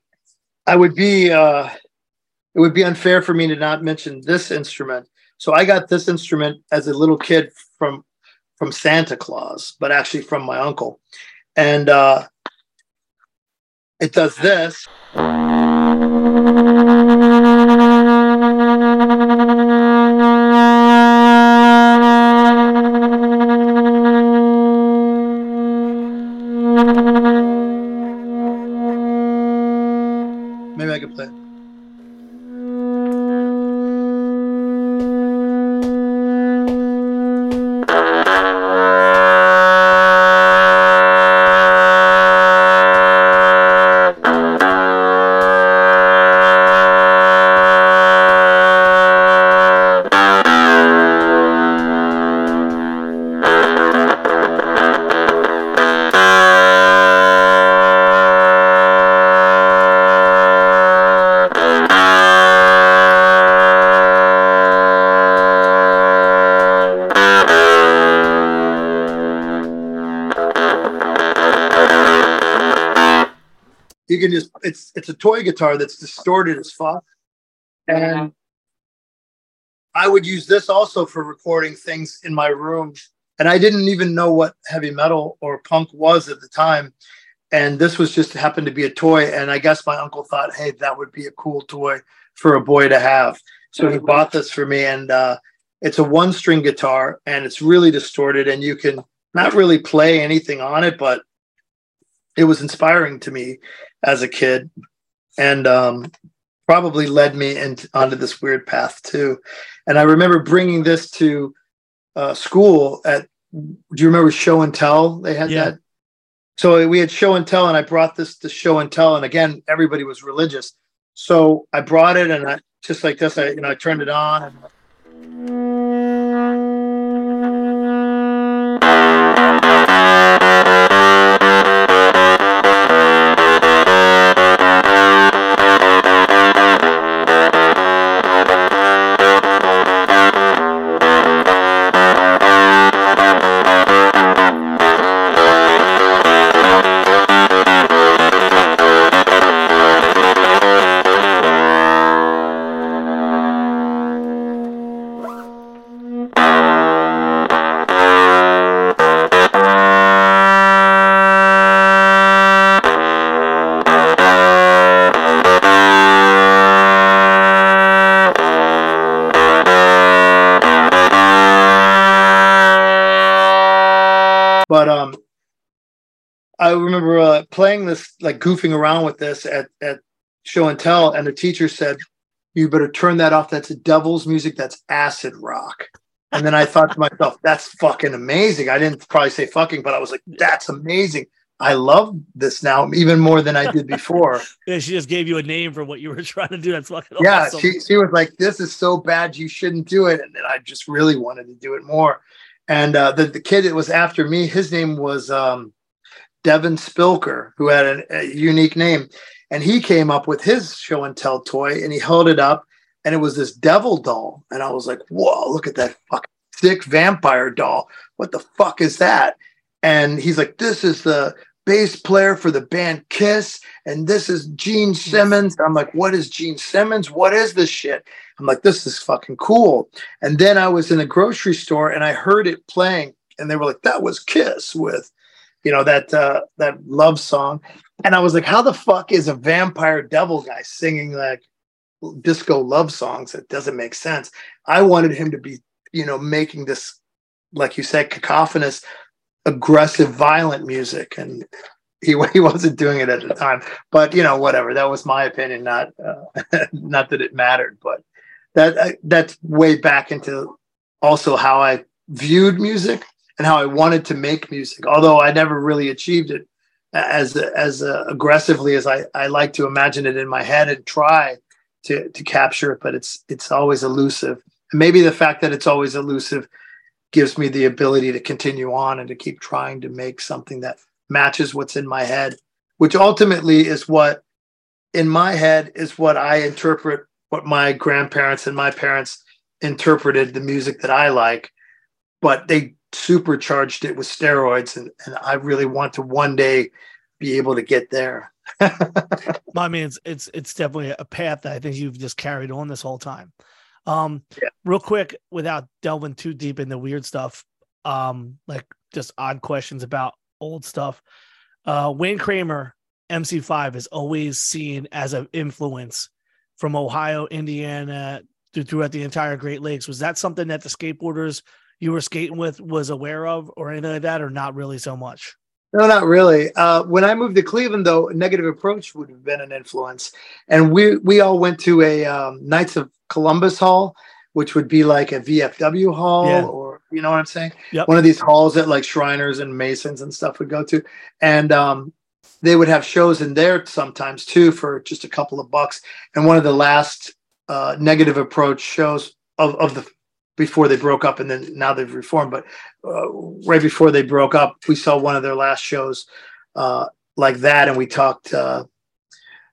I would be uh, it would be unfair for me to not mention this instrument. So I got this instrument as a little kid from from Santa Claus, but actually from my uncle, and uh, it does this. It's it's a toy guitar that's distorted as fuck. And i would use this also for recording things in my room. And i didn't even know what heavy metal or punk was at the time. And this was just happened to be a toy. And i guess my uncle thought hey that would be a cool toy for a boy to have. So he bought this for me. And uh, it's a one string guitar and it's really distorted and you can not really play anything on it but it was inspiring to me as a kid and um, probably led me into onto this weird path too. And I remember bringing this to uh, school at. Do you remember show and tell? They had
Yeah.
that. So we had show and tell, and I brought this to show and tell, and again, everybody was religious. So I brought it, and I just like this, I you know I turned it on. Playing this like goofing around with this at at show and tell and the teacher said you better turn that off. That's devil's music. That's acid rock. And then i thought to myself that's fucking amazing. I didn't probably say fucking but i was like that's amazing. I love this now even more than i did before.
Yeah, she just gave you a name for what you were trying to do. That's fucking
yeah
awesome.
she, she was like this is so bad you shouldn't do it. And then i just really wanted to do it more. And uh, the, the kid that was after me his name was um, devin spilker who had a, a unique name. And he came up with his show and tell toy and he held it up and it was this devil doll. And i was like whoa look at that fucking sick vampire doll. What the fuck is that? And he's like this is the bass player for the band kiss and this is gene simmons. I'm like what is gene simmons? What is this shit? I'm like this is fucking cool. And then i was in a grocery store and i heard it playing and they were like, "That was Kiss with." You know that uh, that love song, and I was like, "How the fuck is a vampire devil guy singing like disco love songs? It doesn't make sense." I wanted him to be, you know, making this, like you said, cacophonous, aggressive, violent music, and he he wasn't doing it at the time. But you know, whatever. That was my opinion. Not uh, not that it mattered, but that uh, that's way back into also how I viewed music and how I wanted to make music. Although I never really achieved it as as uh, aggressively as I I like to imagine it in my head and try to to capture it. But it's it's always elusive. And maybe the fact that it's always elusive gives me the ability to continue on and to keep trying to make something that matches what's in my head, which ultimately is what in my head is what I interpret what my grandparents and my parents interpreted the music that I like, but they supercharged it with steroids. And, and I really want to one day be able to get there.
I mean, it's, it's, it's definitely a path that I think you've just carried on this whole time. Um, yeah. real quick, without delving too deep into weird stuff, um, like just odd questions about old stuff. Uh, Wayne Kramer, MC5, is always seen as an influence from Ohio, Indiana, to, throughout the entire Great Lakes. Was that something that the skateboarders you were skating with was aware of, or anything like that, or not really so much?
No, not really. Uh, when I moved to Cleveland, though, Negative Approach would have been an influence, and we we all went to a um, Knights of Columbus Hall, which would be like a VFW hall yeah. or you know what I'm saying? Yep. One of these halls that like Shriners and Masons and stuff would go to. And um, they would have shows in there sometimes too for just a couple of bucks. And one of the last uh, negative approach shows of, of the before they broke up and then now they've reformed, but uh, right before they broke up, we saw one of their last shows uh, like that. And we talked uh,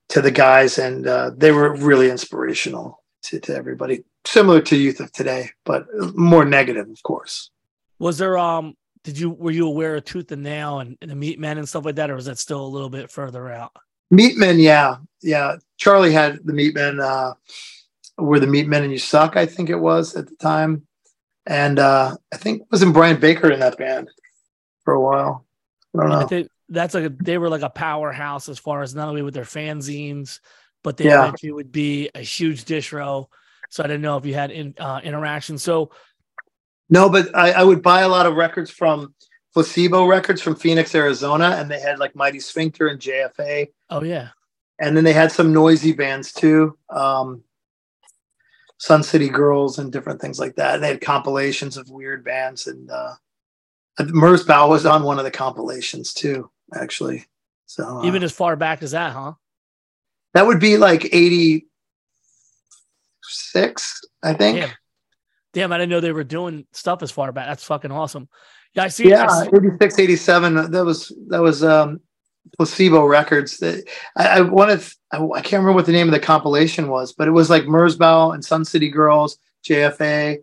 to the guys and uh, they were really inspirational to, to everybody similar to youth of today, but more negative, of course.
Was there um did you were you aware of Tooth and Nail and, and the Meatmen and stuff like that, or was that still a little bit further out?
Meatmen, yeah, yeah. Charlie had the Meatmen, uh, were the Meat Men and You Suck, I think it was at the time, and uh, I think wasn't Brian Baker in that band for a while. I don't know. I think
that's like a, they were like a powerhouse as far as not only with their fanzines, but they yeah. eventually would be a huge distro so I didn't know if you had in, uh, interaction. So
no, but I, I, would buy a lot of records from Placebo Records from Phoenix, Arizona, and they had like Mighty Sphincter and JFA.
Oh yeah,
and then they had some noisy bands too, um, Sun City Girls and different things like that. And they had compilations of weird bands, and uh, Merzbow was on one of the compilations too, actually. So
uh, even as far back as that, huh?
That would be like eighty six, I think.
Damn. Damn, I didn't know they were doing stuff as far back. That's fucking awesome. Yeah, I see.
Yeah,
I see.
86, 87. That was that was um placebo records that I, I wanted I, I, can't remember what the name of the compilation was, but it was like Merzbow and Sun City Girls, JFA,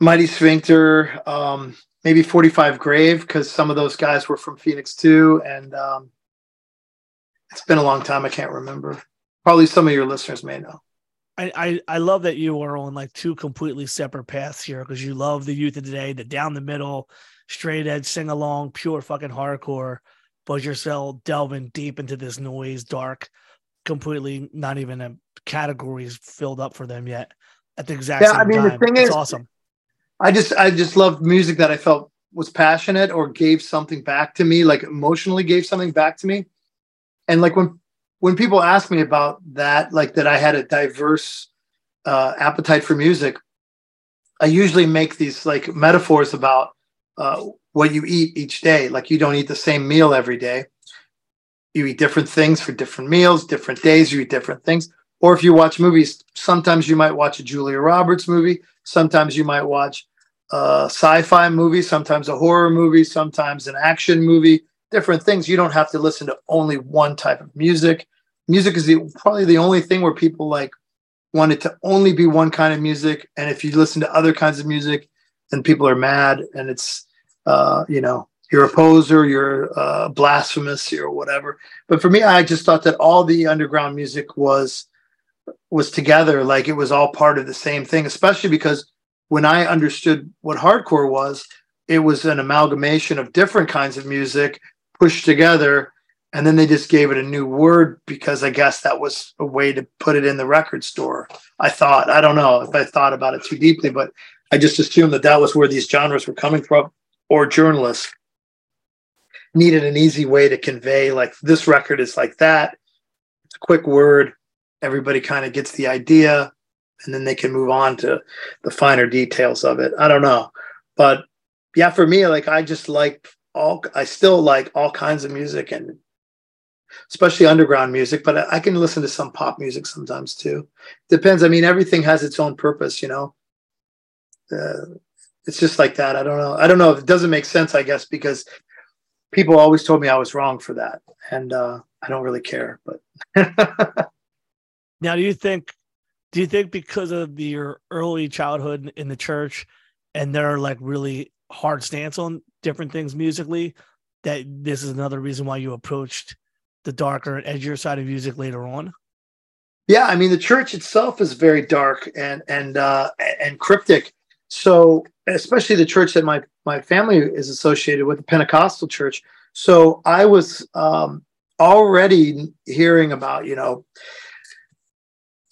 Mighty Sphincter, um, maybe 45 Grave, because some of those guys were from Phoenix too. And um, it's been a long time, I can't remember. Probably some of your listeners may know.
I, I, I love that you are on like two completely separate paths here because you love the youth of today, the down the middle, straight edge, sing along, pure fucking hardcore, but you're still delving deep into this noise, dark, completely not even a categories filled up for them yet at the exact yeah, same I mean, time. The thing it's is, awesome.
I just I just loved music that I felt was passionate or gave something back to me, like emotionally gave something back to me. And like when when people ask me about that, like that I had a diverse uh, appetite for music, I usually make these like metaphors about uh, what you eat each day. Like you don't eat the same meal every day. You eat different things for different meals, different days, you eat different things. Or if you watch movies, sometimes you might watch a Julia Roberts movie, sometimes you might watch a sci-fi movie, sometimes a horror movie, sometimes an action movie, different things. You don't have to listen to only one type of music. Music is the, probably the only thing where people like want it to only be one kind of music. And if you listen to other kinds of music, then people are mad and it's, uh, you know, you're a poser, you're uh, blasphemous, or whatever. But for me, I just thought that all the underground music was was together, like it was all part of the same thing. Especially because when I understood what hardcore was, it was an amalgamation of different kinds of music pushed together and then they just gave it a new word because i guess that was a way to put it in the record store i thought i don't know if i thought about it too deeply but i just assumed that that was where these genres were coming from or journalists needed an easy way to convey like this record is like that. It's a quick word. Everybody kind of gets the idea and then they can move on to the finer details of it. I don't know. But yeah for me like i just like all i still like all kinds of music and especially underground music but i, I can listen to some pop music sometimes too. Depends. I mean everything has its own purpose you know? Uh, it's just like that. I don't know. I don't know if it doesn't make sense i guess because people always told me i was wrong for that. And uh, i don't really care but
now do you think do you think because of your early childhood in the church and their like really hard stance on different things musically that this is another reason why you approached the darker and edgier side of music later on?
Yeah i mean the church itself is very dark and and uh and cryptic so especially the church that my my family is associated with the pentecostal church. So i was um already hearing about you know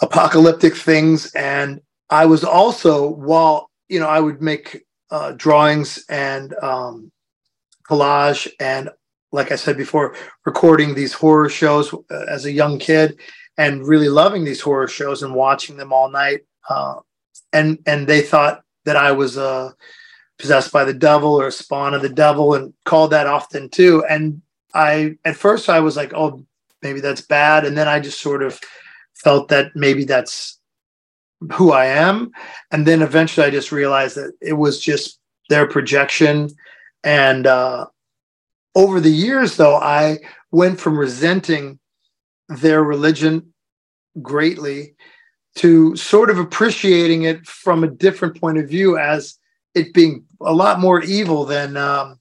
apocalyptic things. And i was also while you know i would make uh, drawings and um, collage and like i said before recording these horror shows uh, as a young kid and really loving these horror shows and watching them all night uh, and and they thought that i was uh, possessed by the devil or a spawn of the devil and called that often too and i at first i was like oh maybe that's bad and then i just sort of felt that maybe that's who I am. And then eventually I just realized that it was just their projection. And uh, over the years, though, I went from resenting their religion greatly to sort of appreciating it from a different point of view as it being a lot more evil than um,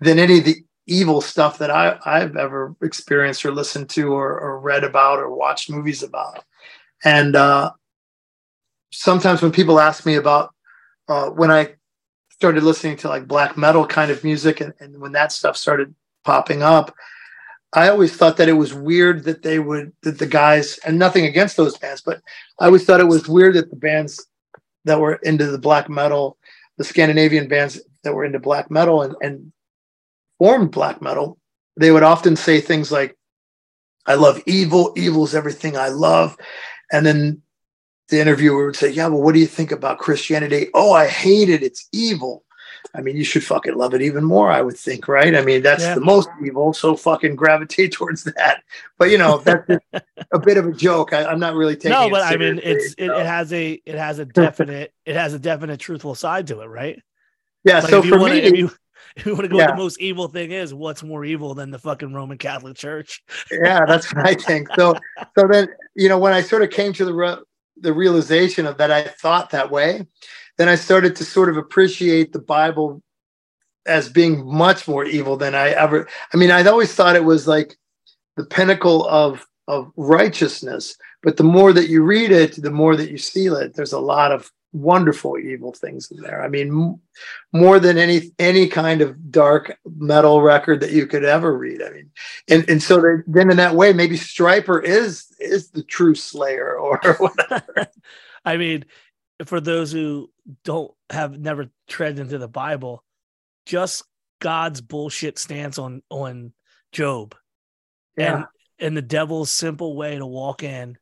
than any of the evil stuff that I, I've ever experienced or listened to or, or read about or watched movies about. And uh, sometimes when people ask me about uh, when I started listening to like black metal kind of music and, and when that stuff started popping up, I always thought that it was weird that they would that the guys and nothing against those bands, but I always thought it was weird that the bands that were into the black metal, the Scandinavian bands that were into black metal and, and formed black metal, they would often say things like, I love evil, evil is everything I love. And then the interviewer would say, Yeah, well, what do you think about Christianity? Oh, I hate it. It's evil. I mean, you should fucking love it even more, I would think, right? I mean, that's yeah. the most evil, so fucking gravitate towards that. But you know, that's a bit of a joke. I, am not really taking.
No, but I mean, it's it, it, has a it has a definite it has a definite truthful side to it, right?
Yeah. Like so for
wanna,
me,
if you if you want to go yeah. the most evil thing is, what's more evil than the fucking Roman Catholic Church?
yeah, that's what I think. So, so then you know when I sort of came to the re- the realization of that I thought that way, then I started to sort of appreciate the Bible as being much more evil than I ever. I mean, I'd always thought it was like the pinnacle of of righteousness, but the more that you read it, the more that you see it. There's a lot of wonderful evil things in there. I mean, m- more than any any kind of dark metal record that you could ever read. I mean, and and so then in that way, maybe Stryper is is the true Slayer or whatever.
I mean, for those who don't have never tread into the Bible, just God's bullshit stance on on Job, yeah. and and the devil's simple way to walk in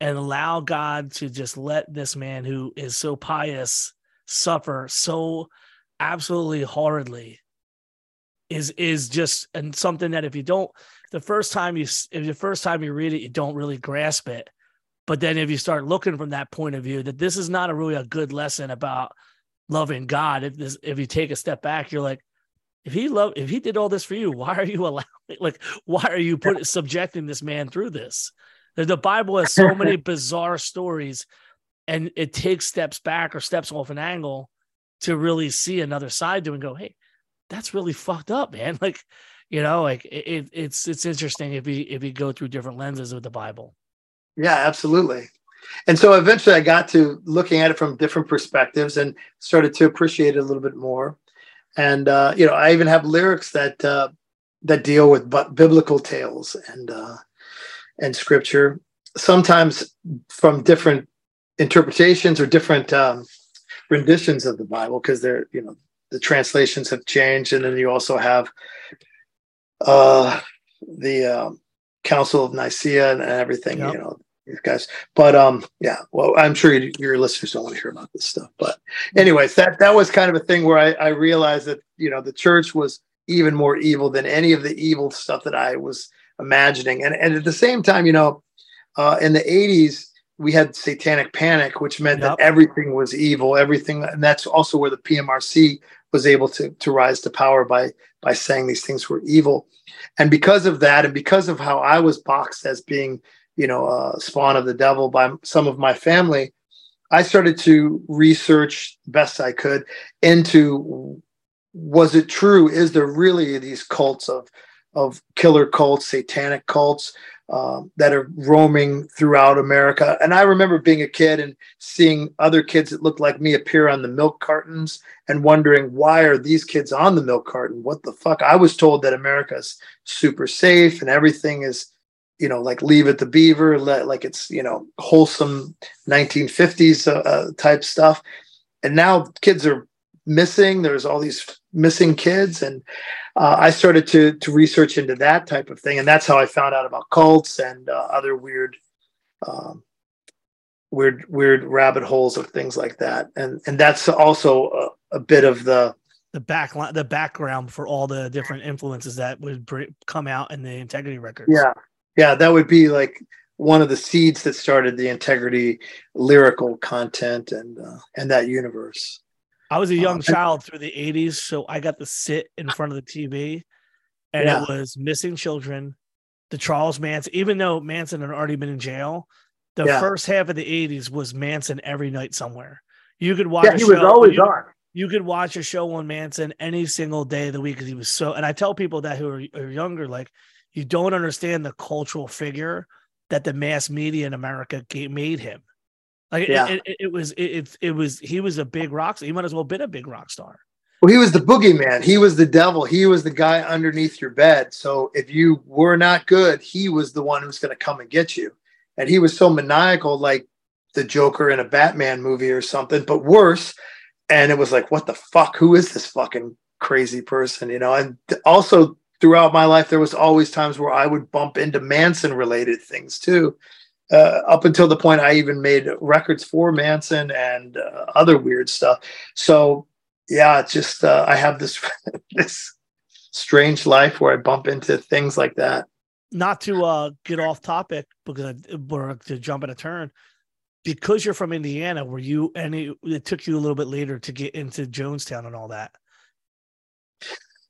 and allow God to just let this man who is so pious suffer so absolutely horridly is is just and something that if you don't the first time you if the first time you read it you don't really grasp it but then if you start looking from that point of view that this is not a really a good lesson about loving god if this if you take a step back you're like if he loved if he did all this for you why are you allowing like why are you put subjecting this man through this the Bible has so many bizarre stories, and it takes steps back or steps off an angle to really see another side to and go, hey, that's really fucked up, man. Like, you know, like it, it's it's interesting if you if you go through different lenses of the Bible.
Yeah, absolutely. And so eventually I got to looking at it from different perspectives and started to appreciate it a little bit more. and uh, you know I even have lyrics that uh, that deal with but biblical tales and uh, and scripture, sometimes from different interpretations or different um, renditions of the Bible, because they're you know the translations have changed, and then you also have uh, the um, Council of Nicaea and, and everything. Yep. You know guys, but um, yeah. Well, I'm sure you, your listeners don't want to hear about this stuff, but anyways, that that was kind of a thing where I, I realized that you know the church was even more evil than any of the evil stuff that I was imagining, and and at the same time, you know, uh, in the 80s we had satanic panic, which meant yep. that everything was evil, everything, and that's also where the PMRC was able to to rise to power by by saying these things were evil, and because of that, and because of how I was boxed as being, you know, a spawn of the devil by some of my family, I started to research best I could into was it true? Is there really these cults of of killer cults, satanic cults? um, that are roaming throughout America. And I remember being a kid and seeing other kids that looked like me appear on the milk cartons and wondering why are these kids on the milk carton? What the fuck? I was told that America's super safe and everything is, you know, like leave it the beaver, let, like it's you know wholesome 1950s uh, uh, type stuff. And now kids are missing. There's all these missing kids and uh, I started to to research into that type of thing, and that's how I found out about cults and uh, other weird, um, weird, weird rabbit holes of things like that. And and that's also a, a bit of the
the back the background for all the different influences that would come out in the integrity records.
Yeah, yeah, that would be like one of the seeds that started the integrity lyrical content and uh, and that universe.
I was a young uh, child through the 80s, so I got to sit in front of the TV and yeah. it was missing children, the Charles Manson, even though Manson had already been in jail, the yeah. first half of the 80s was Manson every night somewhere. You could watch
yeah, he show, was always you, on.
You could watch a show on Manson any single day of the week because he was so and I tell people that who are, are younger, like you don't understand the cultural figure that the mass media in America made him. Like yeah. it, it, it was it, it, was he was a big rock star. He might as well have been a big rock star.
Well, he was the boogeyman. He was the devil. He was the guy underneath your bed. So if you were not good, he was the one who's going to come and get you. And he was so maniacal, like the Joker in a Batman movie or something, but worse. And it was like, what the fuck? Who is this fucking crazy person? You know. And also throughout my life, there was always times where I would bump into Manson related things too uh, up until the point I even made records for Manson and uh, other weird stuff. So yeah, it's just uh, I have this this strange life where I bump into things like that.
Not to uh, get off topic because I, or to jump in a turn, because you're from Indiana, were you any? It took you a little bit later to get into Jonestown and all that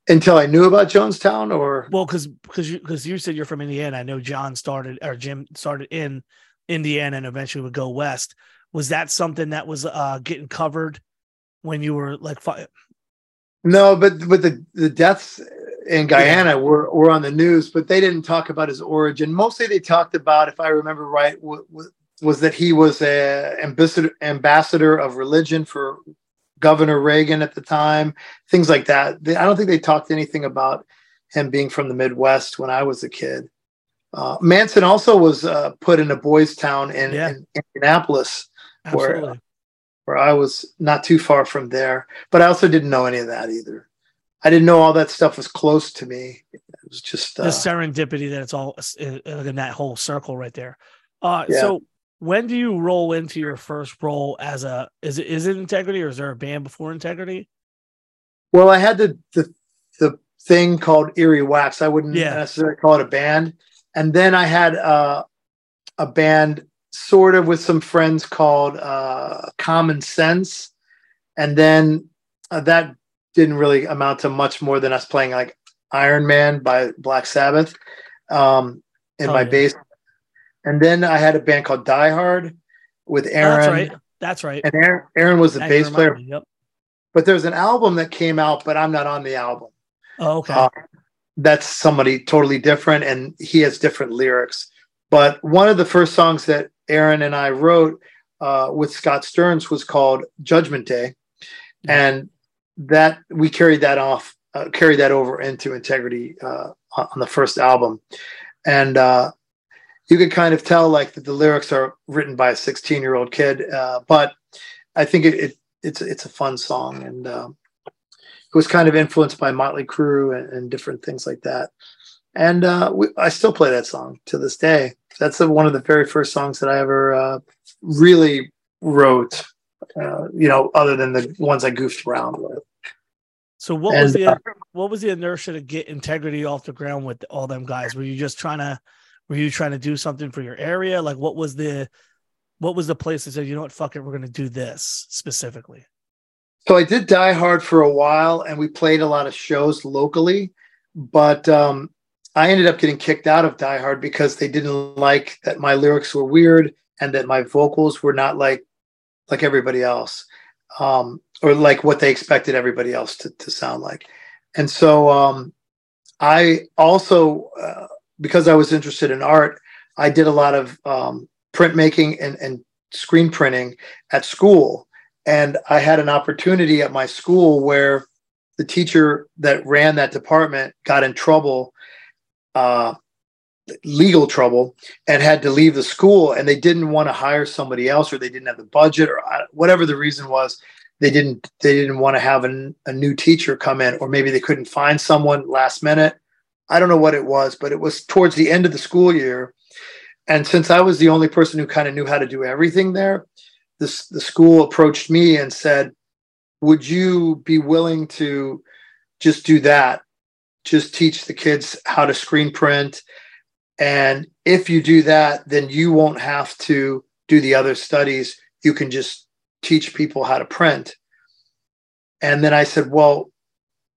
until I knew about Jonestown, or
well, because because you because you said you're from Indiana. I know John started or Jim started in Indiana and eventually would go west. Was that something that was uh, getting covered when you were like? Five?
No, but but the the deaths in Guyana yeah. were were on the news, but they didn't talk about his origin. Mostly, they talked about, if I remember right, w- w- was that he was a ambassador ambassador of religion for Governor Reagan at the time, things like that. They, I don't think they talked anything about him being from the Midwest when I was a kid. Uh, Manson also was uh, put in a boys' town in, yeah. in Indianapolis, where where I was not too far from there. But I also didn't know any of that either. I didn't know all that stuff was close to me. It was just uh,
the serendipity that it's all uh, in that whole circle right there. Uh, yeah. So when do you roll into your first role as a is it is it integrity or is there a band before integrity
well i had the the, the thing called eerie wax i wouldn't yeah. necessarily call it a band and then i had uh, a band sort of with some friends called uh, common sense and then uh, that didn't really amount to much more than us playing like iron man by black sabbath um, in oh, my yeah. bass and then I had a band called Die Hard with Aaron. Oh,
that's right. That's right.
And Aaron, Aaron was the bass player. Me, yep. But there's an album that came out, but I'm not on the album.
Oh, okay. Uh,
that's somebody totally different, and he has different lyrics. But one of the first songs that Aaron and I wrote uh, with Scott Stearns was called Judgment Day. And that we carried that off, uh, carried that over into integrity uh, on the first album, and uh, you could kind of tell like that the lyrics are written by a 16 year old kid, uh, but I think it, it, it's it's a fun song and um, it was kind of influenced by Motley Crue and, and different things like that. And uh, we, I still play that song to this day. That's one of the very first songs that I ever uh, really wrote. Uh, you know, other than the ones I goofed around with.
So what and, was the uh, what was the inertia to get integrity off the ground with all them guys? Were you just trying to were you trying to do something for your area? Like what was the what was the place that said, you know what, fuck it, we're gonna do this specifically?
So I did Die Hard for a while and we played a lot of shows locally, but um, I ended up getting kicked out of Die Hard because they didn't like that my lyrics were weird and that my vocals were not like like everybody else. Um, or like what they expected everybody else to, to sound like. And so um, I also uh, because I was interested in art, I did a lot of um, printmaking and, and screen printing at school. And I had an opportunity at my school where the teacher that ran that department got in trouble, uh, legal trouble, and had to leave the school. And they didn't want to hire somebody else, or they didn't have the budget, or uh, whatever the reason was. They didn't. They didn't want to have an, a new teacher come in, or maybe they couldn't find someone last minute. I don't know what it was, but it was towards the end of the school year. And since I was the only person who kind of knew how to do everything there, this the school approached me and said, "Would you be willing to just do that? Just teach the kids how to screen print, and if you do that, then you won't have to do the other studies. You can just teach people how to print." And then I said, "Well,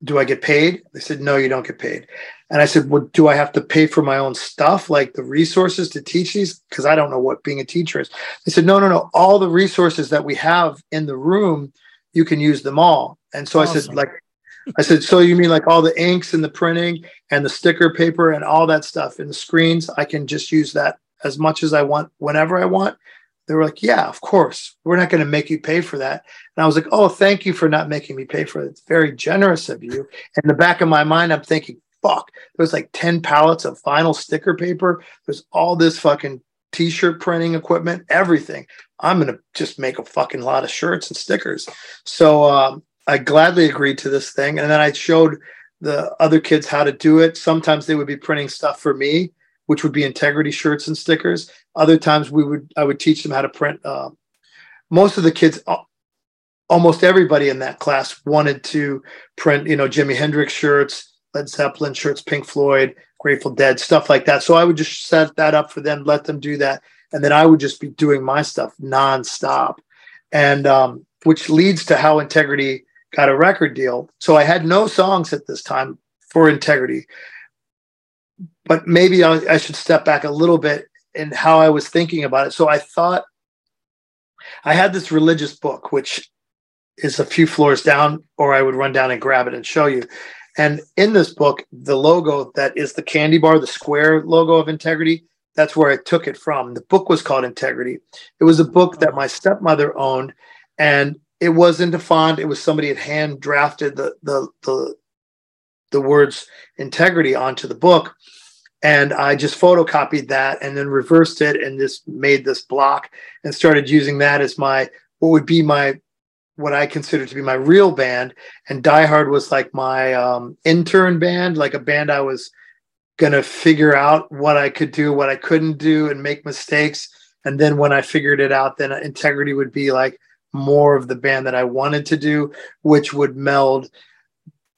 do I get paid?" They said, "No, you don't get paid." And I said, Well, do I have to pay for my own stuff, like the resources to teach these? Because I don't know what being a teacher is. They said, No, no, no. All the resources that we have in the room, you can use them all. And so awesome. I said, like, I said, so you mean like all the inks and the printing and the sticker paper and all that stuff and the screens? I can just use that as much as I want whenever I want. They were like, yeah, of course. We're not going to make you pay for that. And I was like, oh, thank you for not making me pay for it. It's very generous of you. In the back of my mind, I'm thinking, fuck. There's like 10 pallets of vinyl sticker paper. There's all this fucking t-shirt printing equipment, everything. I'm gonna just make a fucking lot of shirts and stickers. So um, I gladly agreed to this thing, and then I showed the other kids how to do it. Sometimes they would be printing stuff for me, which would be integrity shirts and stickers. Other times we would I would teach them how to print. Uh, most of the kids, almost everybody in that class wanted to print, you know, Jimi Hendrix shirts, Led Zeppelin shirts, Pink Floyd, Grateful Dead, stuff like that. So I would just set that up for them, let them do that. And then I would just be doing my stuff nonstop. And um, which leads to how Integrity got a record deal. So I had no songs at this time for Integrity. But maybe I, I should step back a little bit in how I was thinking about it. So I thought I had this religious book, which is a few floors down, or I would run down and grab it and show you. And in this book, the logo that is the candy bar, the square logo of integrity, that's where I took it from. The book was called Integrity. It was a book that my stepmother owned, and it wasn't a font. It was somebody had hand drafted the the the the words integrity onto the book. And I just photocopied that and then reversed it and just made this block and started using that as my what would be my what I consider to be my real band, and Die Hard was like my um, intern band, like a band I was gonna figure out what I could do, what I couldn't do, and make mistakes. And then when I figured it out, then Integrity would be like more of the band that I wanted to do, which would meld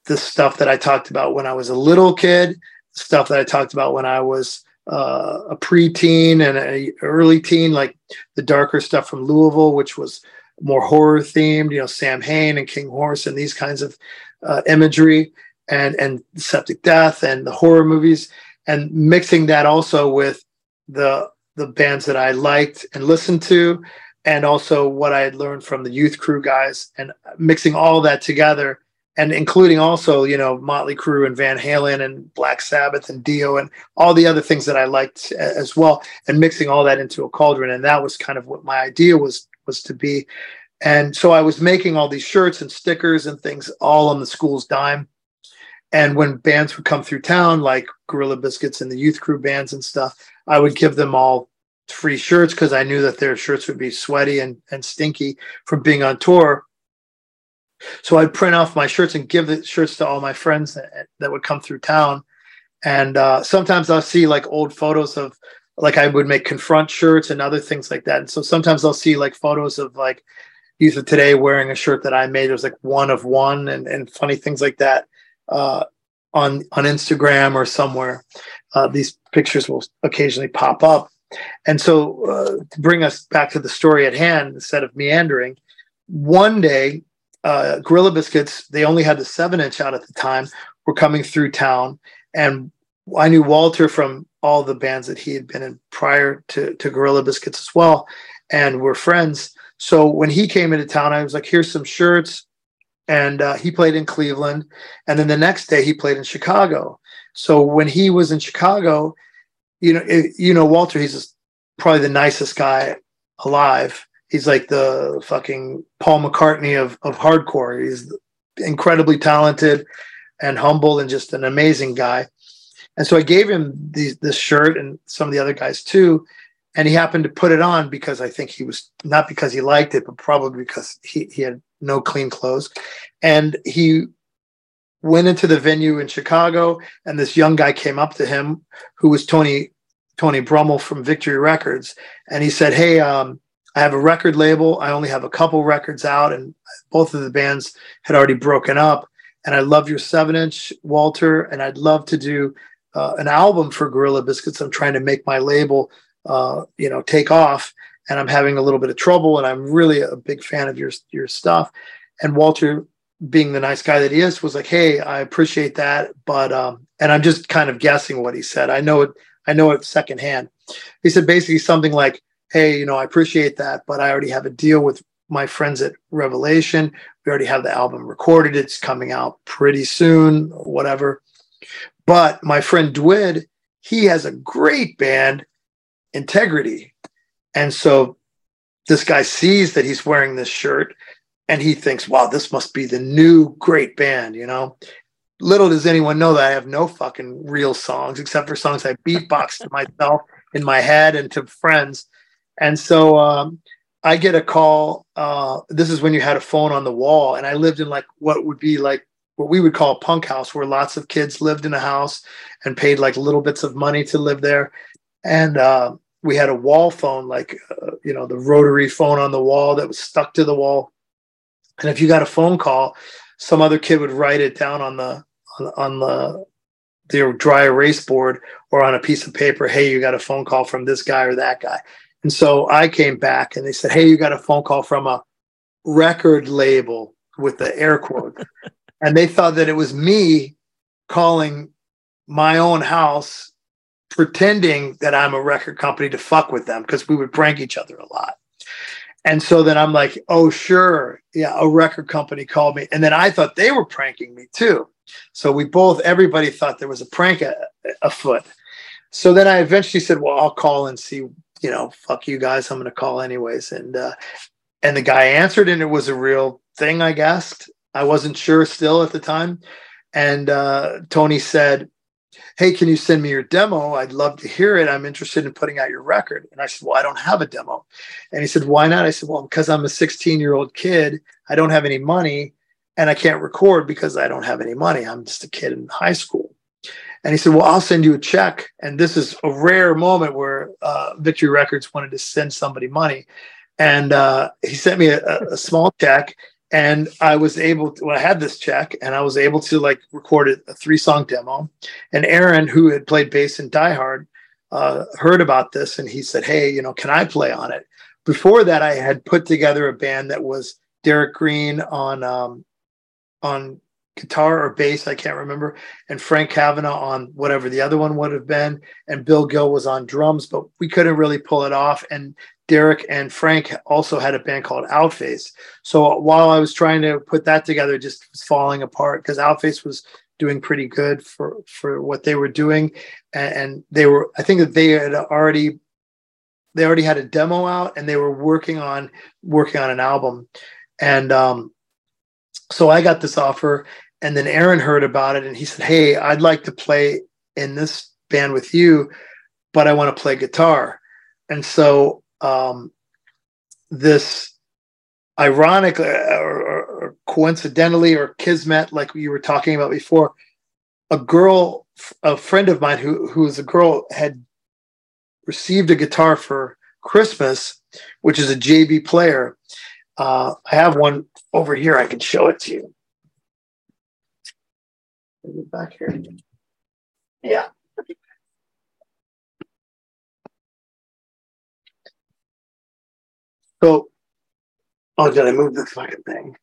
the stuff that I talked about when I was a little kid, stuff that I talked about when I was uh, a preteen and a early teen, like the darker stuff from Louisville, which was more horror themed, you know, Samhain and Kinghorse and these kinds of uh, imagery and and Septic Death and the horror movies, and mixing that also with the the bands that I liked and listened to, and also what I had learned from the youth crew guys, and mixing all that together, and including also you know Motley Crue and Van Halen and Black Sabbath and Dio and all the other things that I liked as well, and mixing all that into a cauldron, and that was kind of what my idea was was to be. And so I was making all these shirts and stickers and things all on the school's dime. And when bands would come through town, like Gorilla Biscuits and the youth crew bands and stuff, I would give them all free shirts because I knew that their shirts would be sweaty and, and stinky from being on tour. So I'd print off my shirts and give the shirts to all my friends that, that would come through town. And uh, sometimes I'll see like old photos of like I would make confront shirts and other things like that. And so sometimes I'll see like photos of like Youth of Today wearing a shirt that I made. It was like one of one and, and funny things like that uh, on on Instagram or somewhere. Uh, these pictures will occasionally pop up. And so uh, to bring us back to the story at hand, instead of meandering, one day, uh, Gorilla Biscuits, they only had the seven inch out at the time, were coming through town. And I knew Walter from all the bands that he had been in prior to, to Gorilla Biscuits as well, and we're friends. So when he came into town, I was like, here's some shirts. And uh, he played in Cleveland. And then the next day, he played in Chicago. So when he was in Chicago, you know, it, you know, Walter, he's probably the nicest guy alive. He's like the fucking Paul McCartney of, of hardcore. He's incredibly talented and humble and just an amazing guy. And so I gave him this shirt and some of the other guys too. And he happened to put it on because I think he was not because he liked it, but probably because he, he had no clean clothes. And he went into the venue in Chicago, and this young guy came up to him who was Tony Tony Brummel from Victory Records, and he said, "Hey, um, I have a record label. I only have a couple records out, and both of the bands had already broken up. And I love your seven inch, Walter, and I'd love to do uh, an album for Gorilla Biscuits. I'm trying to make my label, uh, you know, take off, and I'm having a little bit of trouble. And I'm really a big fan of your your stuff. And Walter, being the nice guy that he is, was like, "Hey, I appreciate that, but," um, and I'm just kind of guessing what he said. I know it. I know it secondhand. He said basically something like, "Hey, you know, I appreciate that, but I already have a deal with my friends at Revelation. We already have the album recorded. It's coming out pretty soon, whatever." But my friend Dwid, he has a great band, Integrity. And so this guy sees that he's wearing this shirt and he thinks, wow, this must be the new great band, you know? Little does anyone know that I have no fucking real songs except for songs I beatbox to myself in my head and to friends. And so um, I get a call. Uh, this is when you had a phone on the wall, and I lived in like what would be like what we would call a punk house where lots of kids lived in a house and paid like little bits of money to live there. And uh, we had a wall phone like uh, you know the rotary phone on the wall that was stuck to the wall. And if you got a phone call some other kid would write it down on the on, on the the dry erase board or on a piece of paper hey you got a phone call from this guy or that guy. And so i came back and they said hey you got a phone call from a record label with the air quote and they thought that it was me calling my own house pretending that I'm a record company to fuck with them because we would prank each other a lot. And so then I'm like, oh, sure. Yeah, a record company called me. And then I thought they were pranking me too. So we both, everybody thought there was a prank afoot. So then I eventually said, well, I'll call and see, you know, fuck you guys. I'm going to call anyways. And, uh, and the guy answered and it was a real thing, I guessed. I wasn't sure still at the time. And uh, Tony said, Hey, can you send me your demo? I'd love to hear it. I'm interested in putting out your record. And I said, Well, I don't have a demo. And he said, Why not? I said, Well, because I'm a 16 year old kid, I don't have any money and I can't record because I don't have any money. I'm just a kid in high school. And he said, Well, I'll send you a check. And this is a rare moment where uh, Victory Records wanted to send somebody money. And uh, he sent me a, a small check and I was able to, when I had this check and I was able to like record a three song demo. And Aaron, who had played bass in Die Hard, uh, heard about this and he said, Hey, you know, can I play on it? Before that, I had put together a band that was Derrick Green on um, on guitar or bass, I can't remember, and Frank Cavanagh on whatever the other one would have been, and Bill Gill was on drums, but we couldn't really pull it off. And Derrick and Frank also had a band called Outface. So while I was trying to put that together, just was falling apart because Outface was doing pretty good for for what they were doing, and, and, they were. I think that they had already they already had a demo out and they were working on working on an album and um, so i got this offer and then aaron heard about it and he said hey i'd like to play in this band with you but i want to play guitar and so um, this ironically or, or, coincidentally or kismet like you were talking about before a girl a friend of mine who who was a girl had received a guitar for Christmas, which is a JB player. Uh, I have one over here. I can show it to you. Back here. Yeah. So, oh, did I move the fucking thing?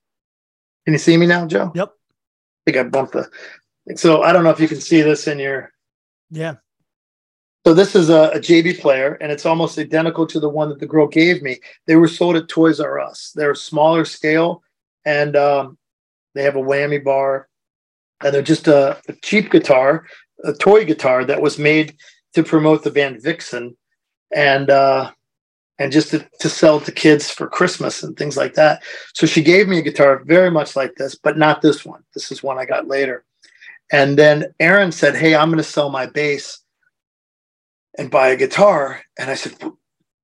Can you see me now, Joe?
Yep.
I think I bumped the. So I don't know if you can see this in your.
Yeah.
So this is a, a, JB player, and it's almost identical to the one that the girl gave me. They were sold at Toys R Us. They're smaller scale, and um, they have a whammy bar, and they're just a, a, cheap guitar, a toy guitar that was made to promote the band Vixen, and uh, and just to, to sell to kids for Christmas and things like that. So she gave me a guitar very much like this, but not this one. This is one I got later. And then Aaron said, "Hey, I'm going to sell my bass." and buy a guitar. And I said,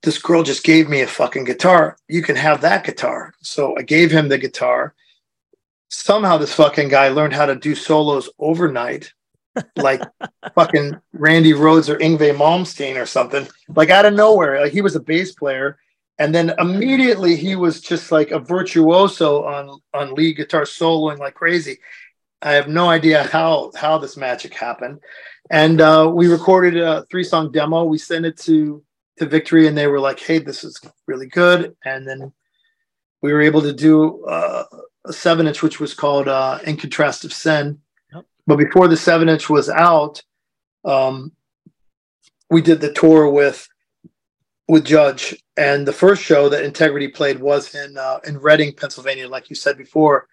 this girl just gave me a fucking guitar. You can have that guitar. So I gave him the guitar. Somehow this fucking guy learned how to do solos overnight, like fucking Randy Rhoads or Yngwie Malmsteen or something. Like out of nowhere, like he was a bass player, and then immediately he was just like a virtuoso on on lead guitar soloing like crazy. I have no idea how how this magic happened and uh, we recorded a three song demo. We sent it to to Victory, and they were like, "Hey, this is really good." And then we were able to do uh, a seven inch, which was called uh, "In Contrast of Sin." Yep. But before the seven inch was out, um, we did the tour with with Judge, and the first show that Integrity played was in uh, in Reading, Pennsylvania, like you said before,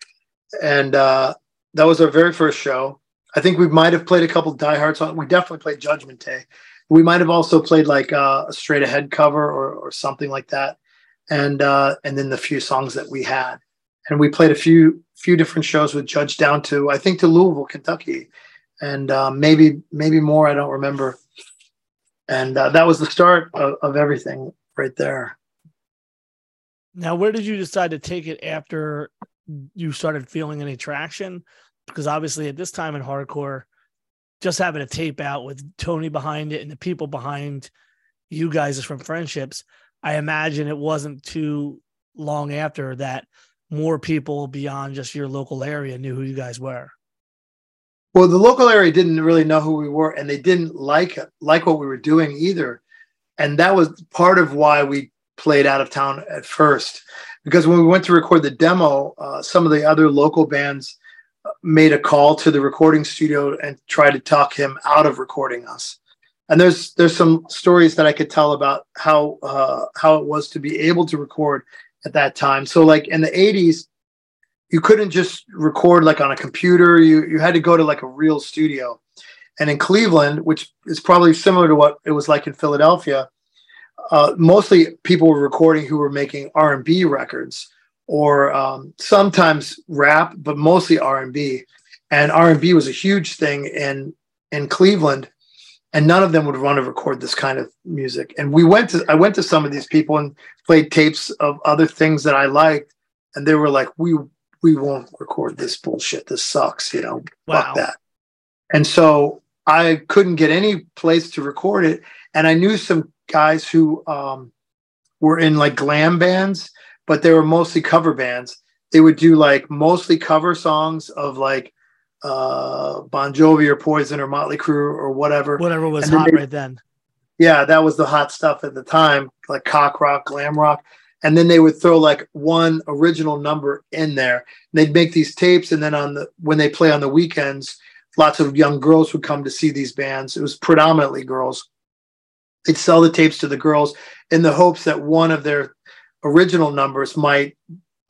and uh, that was our very first show I think we might have played a couple Die Hard songs. We definitely played Judgment Day. We might have also played like uh, a straight ahead cover or, or something like that, and uh, and then the few songs that we had, and we played a few few different shows with Judge down to I think to Louisville, Kentucky, and uh, maybe maybe more. I don't remember. And uh, that was the start of, of everything right there.
Now, where did you decide to take it after you started feeling any traction? because obviously at this time in hardcore, just having a tape out with Tony behind it and the people behind you guys is from friendships. I imagine it wasn't too long after that more people beyond just your local area knew who you guys were.
Well, the local area didn't really know who we were, and they didn't like like what we were doing either, and that was part of why we played out of town at first. Because when we went to record the demo, uh, some of the other local bands made a call to the recording studio and tried to talk him out of recording us. And there's there's some stories that I could tell about how uh, how it was to be able to record at that time. So like in the 80s, you couldn't just record like on a computer. You you had to go to like a real studio. And in Cleveland, which is probably similar to what it was like in Philadelphia, uh, mostly people were recording who were making R&B records or um, sometimes rap, but mostly R and B. And R and B was a huge thing in in Cleveland, and none of them would want to record this kind of music. And we went to I went to some of these people and played tapes of other things that I liked, and they were like, "We we won't record this bullshit. This sucks. You know, wow. fuck that." And so I couldn't get any place to record it, and I knew some guys who um, were in like glam bands but they were mostly cover bands. They would do like mostly cover songs of like uh Bon Jovi or Poison or Motley Crue or whatever.
Whatever was hot they, right then.
Yeah, that was the hot stuff at the time, like cock rock, glam rock. And then they would throw like one original number in there. they'd make these tapes, and then on the when they play on the weekends, lots of young girls would come to see these bands. It was predominantly girls. They'd sell the tapes to the girls in the hopes that one of their original numbers might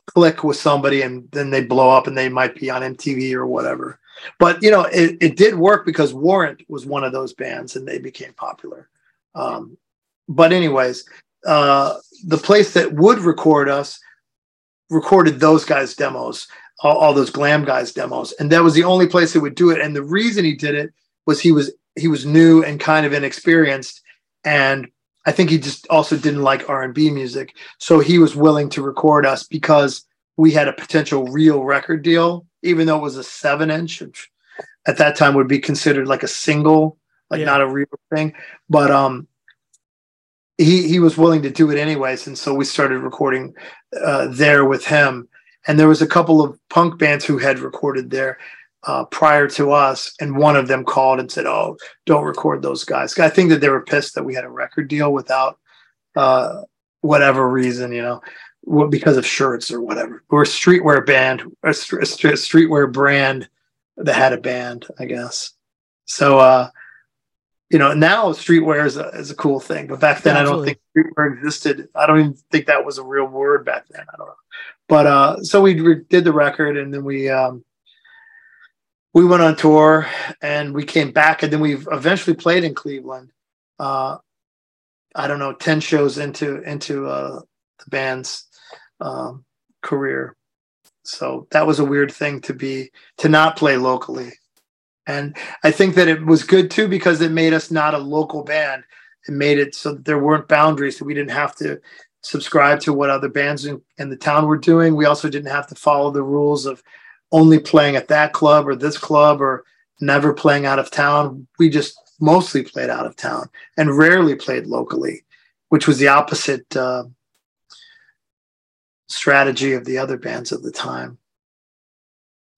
click with somebody and then they blow up and they might be on MTV or whatever. But you know, it, it did work because Warrant was one of those bands and they became popular. Um, but anyways, uh, the place that would record us recorded those guys' demos, all, all those glam guys' demos, and that was the only place that would do it. And the reason he did it was he was he was new and kind of inexperienced, and I think he just also didn't like R and B music, so he was willing to record us because we had a potential real record deal, even though it was a seven inch, which at that time would be considered like a single, like yeah. not a real thing. But um, he he was willing to do it anyways, and so we started recording uh, there with him. And there was a couple of punk bands who had recorded there uh, prior to us, and one of them called and said, "Oh, don't record those guys." I think that they were pissed that we had a record deal without uh, whatever reason, you know, because of shirts or whatever. We're a streetwear band, a, streetwear brand that had a band, I guess. So, uh, you know, now streetwear is a, is a cool thing, but back then yeah, I don't think streetwear existed. I don't even think that was a real word back then. I don't know. But uh, so we re- did the record, and then we um, we went on tour, and we came back, and then we eventually played in Cleveland. Uh, I don't know, ten shows into into uh, the band's um, career. So that was a weird thing to be to not play locally. And I think that it was good too because it made us not a local band. It made it so there weren't boundaries, that we didn't have to subscribe to what other bands in, in the town were doing. We also didn't have to follow the rules of only playing at that club or this club or never playing out of town. We just mostly played out of town and rarely played locally, which was the opposite uh, strategy of the other bands at the time.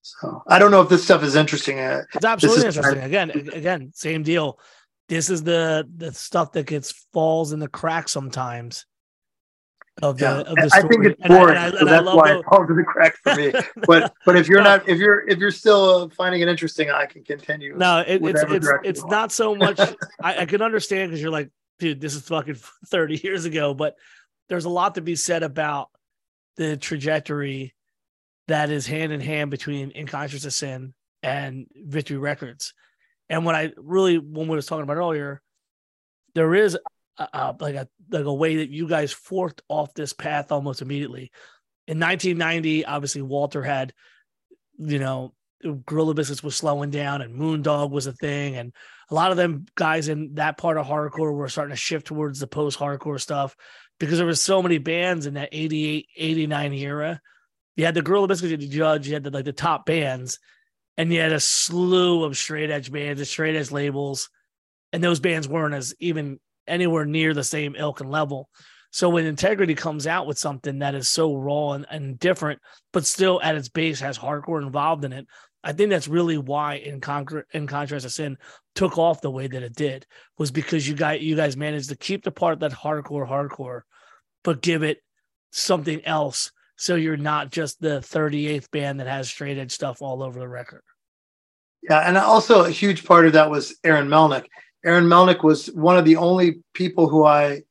So I don't know if this stuff is interesting.
Uh, it's absolutely interesting. again, again, same deal. This is the the stuff that gets falls in the cracks sometimes. Of the, yeah. of the
I think it's boring, and I, and I, so that's why the... it falls in the cracks for me. but but if you're no. not if you're if you're still finding it interesting, I can continue.
No, it, it's it's it's not so much. I, I can understand because you're like, dude, this is fucking 30 years ago, but there's a lot to be said about the trajectory that is hand in hand between In Conscience of Sin and Victory Records. And when I really, when we was talking about earlier, there is a, a, like a like a way that you guys forked off this path almost immediately. In 1990, obviously Walter had, you know, Gorilla Biscuits was slowing down, and Moondog was a thing, and a lot of them guys in that part of hardcore were starting to shift towards the post-hardcore stuff because there was so many bands in that 88, 89 era you had the Gorilla Biscuits the Judge, you had the, like the top bands, and you had a slew of straight edge bands, and straight edge labels, and those bands weren't as even anywhere near the same ilk and level. So when Integrity comes out with something that is so raw and, and different, but still at its base has hardcore involved in it, I think that's really why in, Con- in contrast to sin took off the way that it did was because you guys you guys managed to keep the part that hardcore hardcore, but give it something else so you're not just the 38th band that has straight edge stuff all over the record.
Yeah, and also a huge part of that was Aaron Melnick. Aaron Melnick was one of the only people who I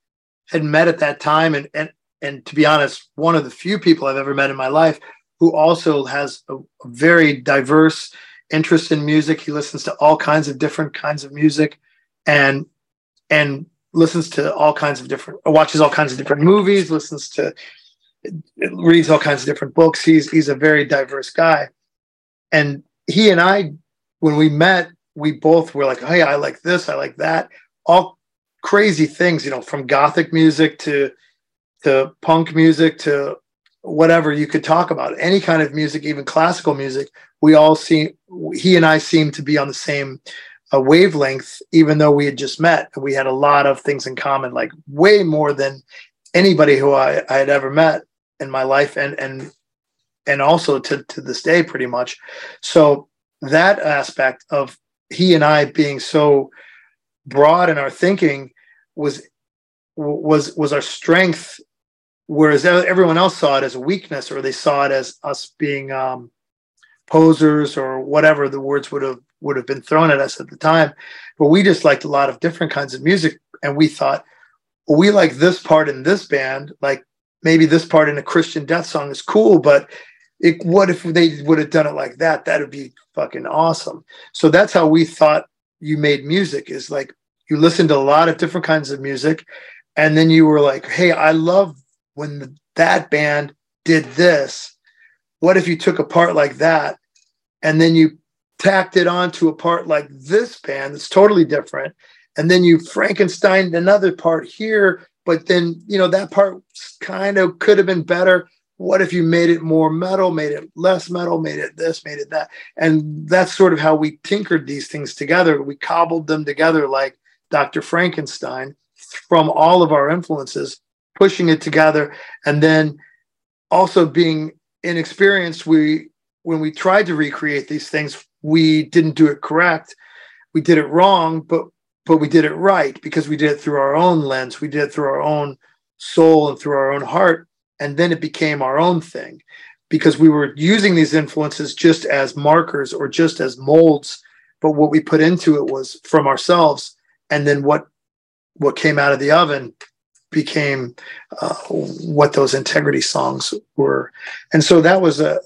had met at that time, and and and to be honest, one of the few people I've ever met in my life who also has a, a very diverse interest in music. He listens to all kinds of different kinds of music, and and listens to all kinds of different watches all kinds of different movies listens to reads all kinds of different books. He's he's a very diverse guy, and he and I, when we met, we both were like, "Hey, I like this, I like that," all crazy things, you know, from gothic music to to punk music to whatever you could talk about, any kind of music, even classical music. We all seem he and I seem to be on the same uh, wavelength, even though we had just met. We had a lot of things in common, like way more than anybody who I, I had ever met in my life and and and also to to this day pretty much so that aspect of he and i being so broad in our thinking was was was our strength whereas everyone else saw it as a weakness or they saw it as us being um, posers or whatever the words would have would have been thrown at us at the time but we just liked a lot of different kinds of music and we thought well, we like this part in this band like maybe this part in a Christian death song is cool, but it, what if they would have done it like that? That would be fucking awesome. So that's how we thought you made music is like you listened to a lot of different kinds of music and then you were like, "Hey, I love when that band did this. What if you took a part like that, and then you tacked it onto a part like this band that's totally different, and then you Frankenstein another part here, but then you know that part kind of could have been better." What if you made it more metal, made it less metal, made it this, made it that? And that's sort of how we tinkered these things together. We cobbled them together like Dr. Frankenstein from all of our influences, pushing it together, and then also being inexperienced. We when we tried to recreate these things, we didn't do it correct. We did it wrong, but but we did it right because we did it through our own lens. We did it through our own soul and through our own heart, and then it became our own thing because we were using these influences just as markers or just as molds but what we put into it was from ourselves and then what what came out of the oven became uh, what those integrity songs were and so that was a,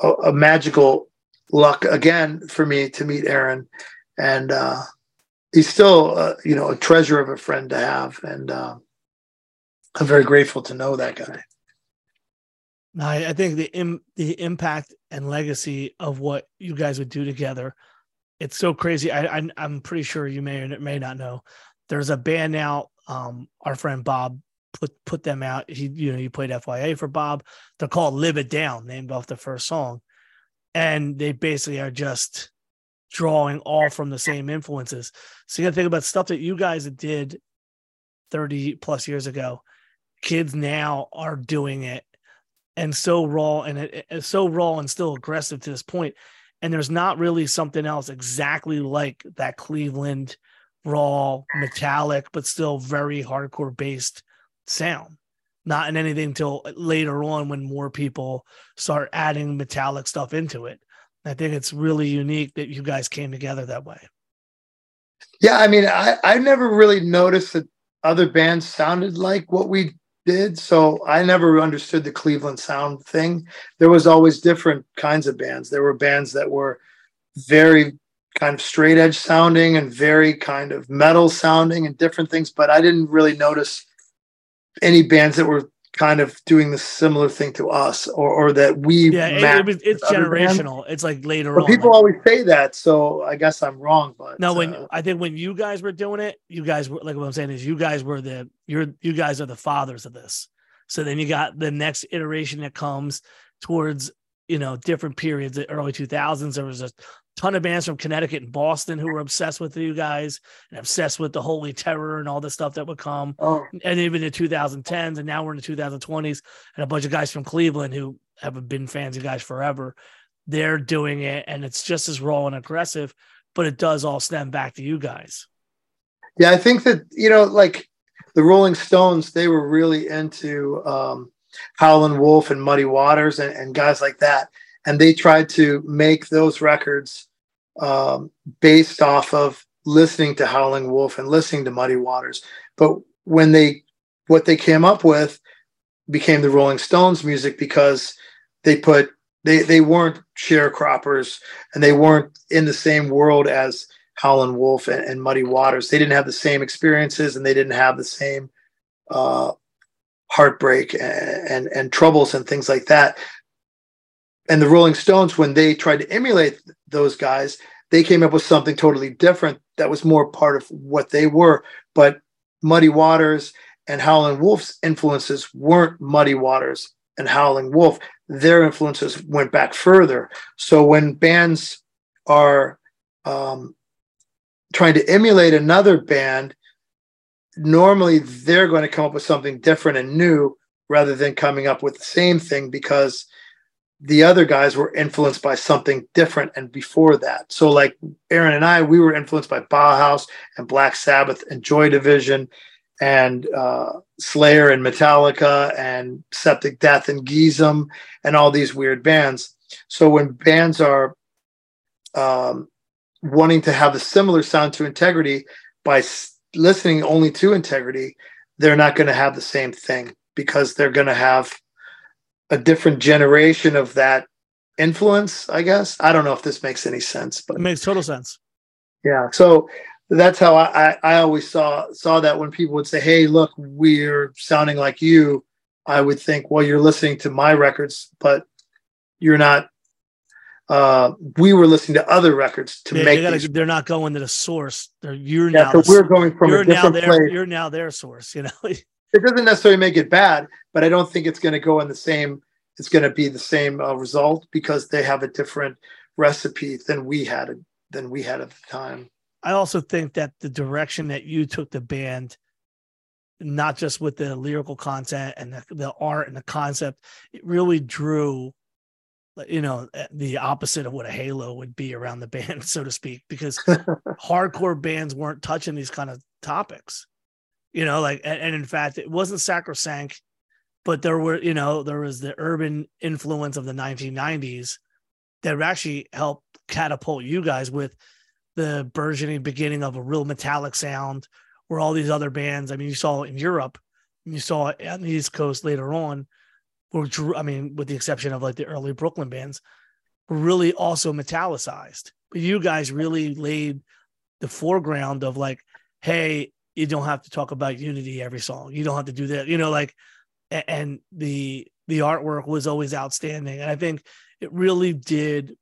a, a magical luck again for me to meet aaron and uh, he's still uh, you know a treasure of a friend to have and uh, i'm very grateful to know that guy
I, I think the Im, the impact and legacy of what you guys would do together, it's so crazy. I, I am pretty sure you may or may not know there's a band now. Um, our friend Bob put put them out. He you know he played FYA for Bob. They're called Live It Down, named off the first song, and they basically are just drawing all from the same influences. So you got to think about stuff that you guys did 30 plus years ago. Kids now are doing it and so raw and it, it's so raw and still aggressive to this point. And there's not really something else exactly like that Cleveland raw, metallic, but still very hardcore based sound. Not in anything until later on when more people start adding metallic stuff into it. I think it's really unique that you guys came together that way.
Yeah, I mean, I, I never really noticed that other bands sounded like what we did. So I never understood the Cleveland sound thing. There was always different kinds of bands. There were bands that were very kind of straight edge sounding and very kind of metal sounding and different things, but I didn't really notice any bands that were kind of doing the similar thing to us or, or that we
yeah it, it, it's generational bands. it's like later
on people like, always say that so i guess i'm wrong but
no when uh, i think when you guys were doing it you guys were like what i'm saying is you guys were the you're you guys are the fathers of this. So then you got the next iteration that comes towards you know different periods the early 2000s there was a ton of bands from Connecticut and Boston who were obsessed with you guys and obsessed with the Holy Terror and all the stuff that would come. Oh. And even the 2010s, and now we're in the 2020s, and a bunch of guys from Cleveland who have been fans of guys forever. They're doing it, and it's just as raw and aggressive, but it does all stem back to you guys.
Yeah, I think that you know, like the Rolling Stones, they were really into um, Howlin' Wolf and Muddy Waters and, and guys like that and they tried to make those records um, based off of listening to Howling Wolf and listening to Muddy Waters. But when they what they came up with became the Rolling Stones music because they put they they weren't sharecroppers and they weren't in the same world as Howlin' Wolf and, and, Muddy Waters. They didn't have the same experiences and they didn't have the same uh, heartbreak and, and, and troubles and things like that and the Rolling Stones, when they tried to emulate those guys, they came up with something totally different that was more part of what they were. But Muddy Waters and Howling Wolf's influences weren't Muddy Waters and Howling Wolf. Their influences went back further. So when bands are um, trying to emulate another band, normally they're going to come up with something different and new rather than coming up with the same thing because the other guys were influenced by something different and before that. So like Aaron and I, we were influenced by Bauhaus and Black Sabbath and Joy Division and uh, Slayer and Metallica and Septic Death and GISM and all these weird bands. So when bands are um, wanting to have a similar sound to Integrity by s- listening only to Integrity, they're not going to have the same thing because they're going to have a different generation of that influence, I guess. I don't know if this makes any sense, but
it makes total sense.
Yeah. So that's how I, I, I always saw saw that when people would say, "Hey, look, we're sounding like you," I would think, "Well, you're listening to my records, but you're not." Uh, we were listening to other records to
They,
make.
they gotta, they're not going to the source. They're, you're
yeah,
now
so we're going from
you're
a
now
different
their
place.
you're now their source. You know.
It doesn't necessarily make it bad, but I don't think it's going to go in the same. It's going to be the same uh, result because they have a different recipe than we had than we had at the time.
I also think that the direction that you took the band, not just with the lyrical content and the, the art and the concept, it really drew, you know, eh, the opposite of what a halo would be around the band, so to speak, because hardcore bands weren't touching these kind of topics, you know, like, and, in fact, it wasn't sacrosanct, but there were, you know, there was the urban influence of the 1990s that actually helped catapult you guys with the burgeoning beginning of a real metallic sound where all these other bands i mean you saw in europe you saw on the east coast later on were i mean with the exception of like the early brooklyn bands were really also metallicized. But you guys really laid the foreground of like hey you don't have to talk about unity every song. You don't have to do that you know like and the the artwork was always outstanding. And i think it really did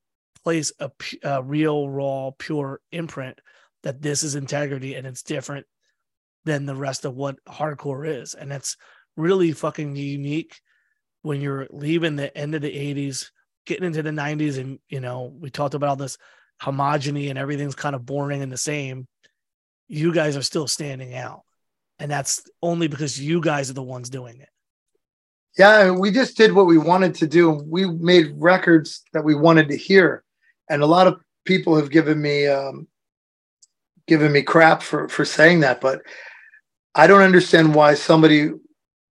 place a, a real raw pure imprint that this is integrity and it's different than the rest of what hardcore is. And that's really fucking unique when you're leaving the end of the 80s getting into the 90s and you know we talked about all this homogeny and everything's kind of boring and the same you guys are still standing out and that's only because you guys are the ones doing it
Yeah, we just did what we wanted to do. We made records that we wanted to hear, and a lot of people have given me um, given me crap for for saying that. But I don't understand why somebody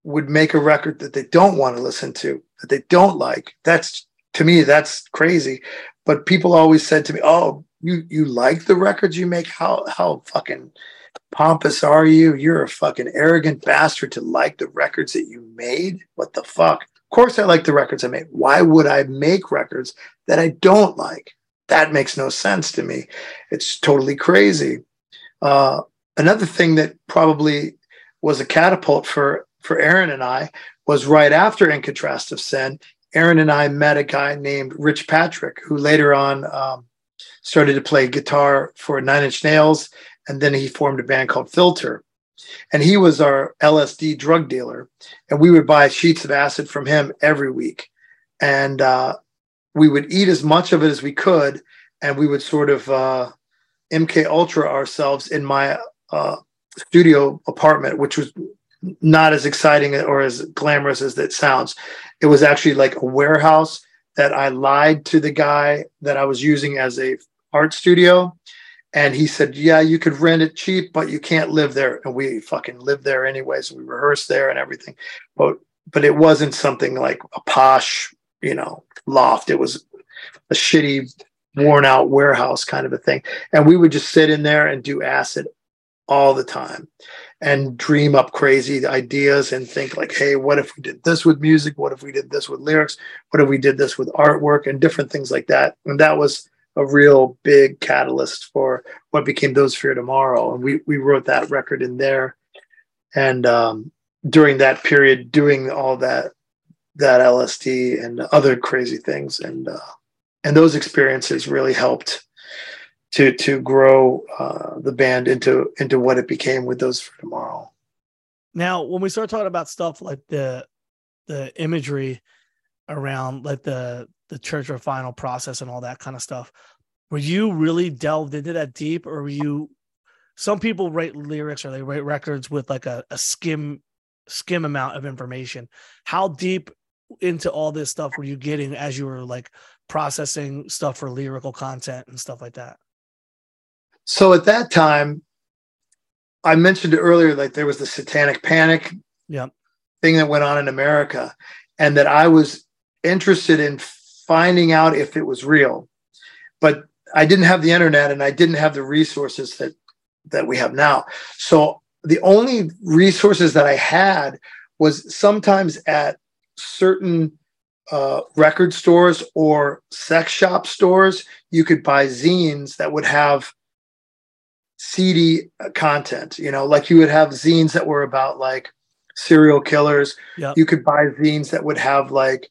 would make a record that they don't want to listen to, that they don't like. That's to me, that's crazy. But people always said to me, "Oh, you you like the records you make? How how fucking pompous are you? You're a fucking arrogant bastard to like the records that you made. What the fuck? Of course, I like the records I made. Why would I make records that I don't like? That makes no sense to me. It's totally crazy. Uh, another thing that probably was a catapult for for Aaron and I was right after In Contrast of Sin. Aaron and I met a guy named Rich Patrick, who later on um, started to play guitar for Nine Inch Nails and then he formed a band called Filter. And he was our LSD drug dealer, and we would buy sheets of acid from him every week, and uh, we would eat as much of it as we could, and we would sort of uh, MK Ultra ourselves in my uh, studio apartment, which was not as exciting or as glamorous as it sounds. It was actually like a warehouse that I lied to the guy that I was using as a art studio and he said, "Yeah, you could rent it cheap, but you can't live there." And we fucking lived there anyways. We rehearsed there and everything, but but it wasn't something like a posh, you know, loft. It was a shitty, worn out warehouse kind of a thing. And we would just sit in there and do acid all the time and dream up crazy ideas and think like, "Hey, what if we did this with music? What if we did this with lyrics? What if we did this with artwork and different things like that?" And that was a real big catalyst for what became Those Fear Tomorrow. And we, we wrote that record in there. And um, during that period, doing all that, that LSD and other crazy things. And, uh, and those experiences really helped to, to grow uh, the band into, into what it became with Those for Tomorrow.
Now, when we start talking about stuff like the the imagery around like the the church or final process and all that kind of stuff, were you really delved into that deep, or were you? Some people write lyrics or they write records with like a, a skim skim amount of information. How deep into all this stuff were you getting as you were like processing stuff for lyrical content and stuff like that?
So at that time, I mentioned earlier, like there was the satanic panic
Yeah.
thing that went on in America, and that I was interested in finding out if it was real. But I didn't have the internet and I didn't have the resources that that we have now. So the only resources that I had was sometimes at certain uh, record stores or sex shop stores, you could buy zines that would have seedy content. You know, like you would have zines that were about like serial killers.
Yep.
You could buy zines that would have like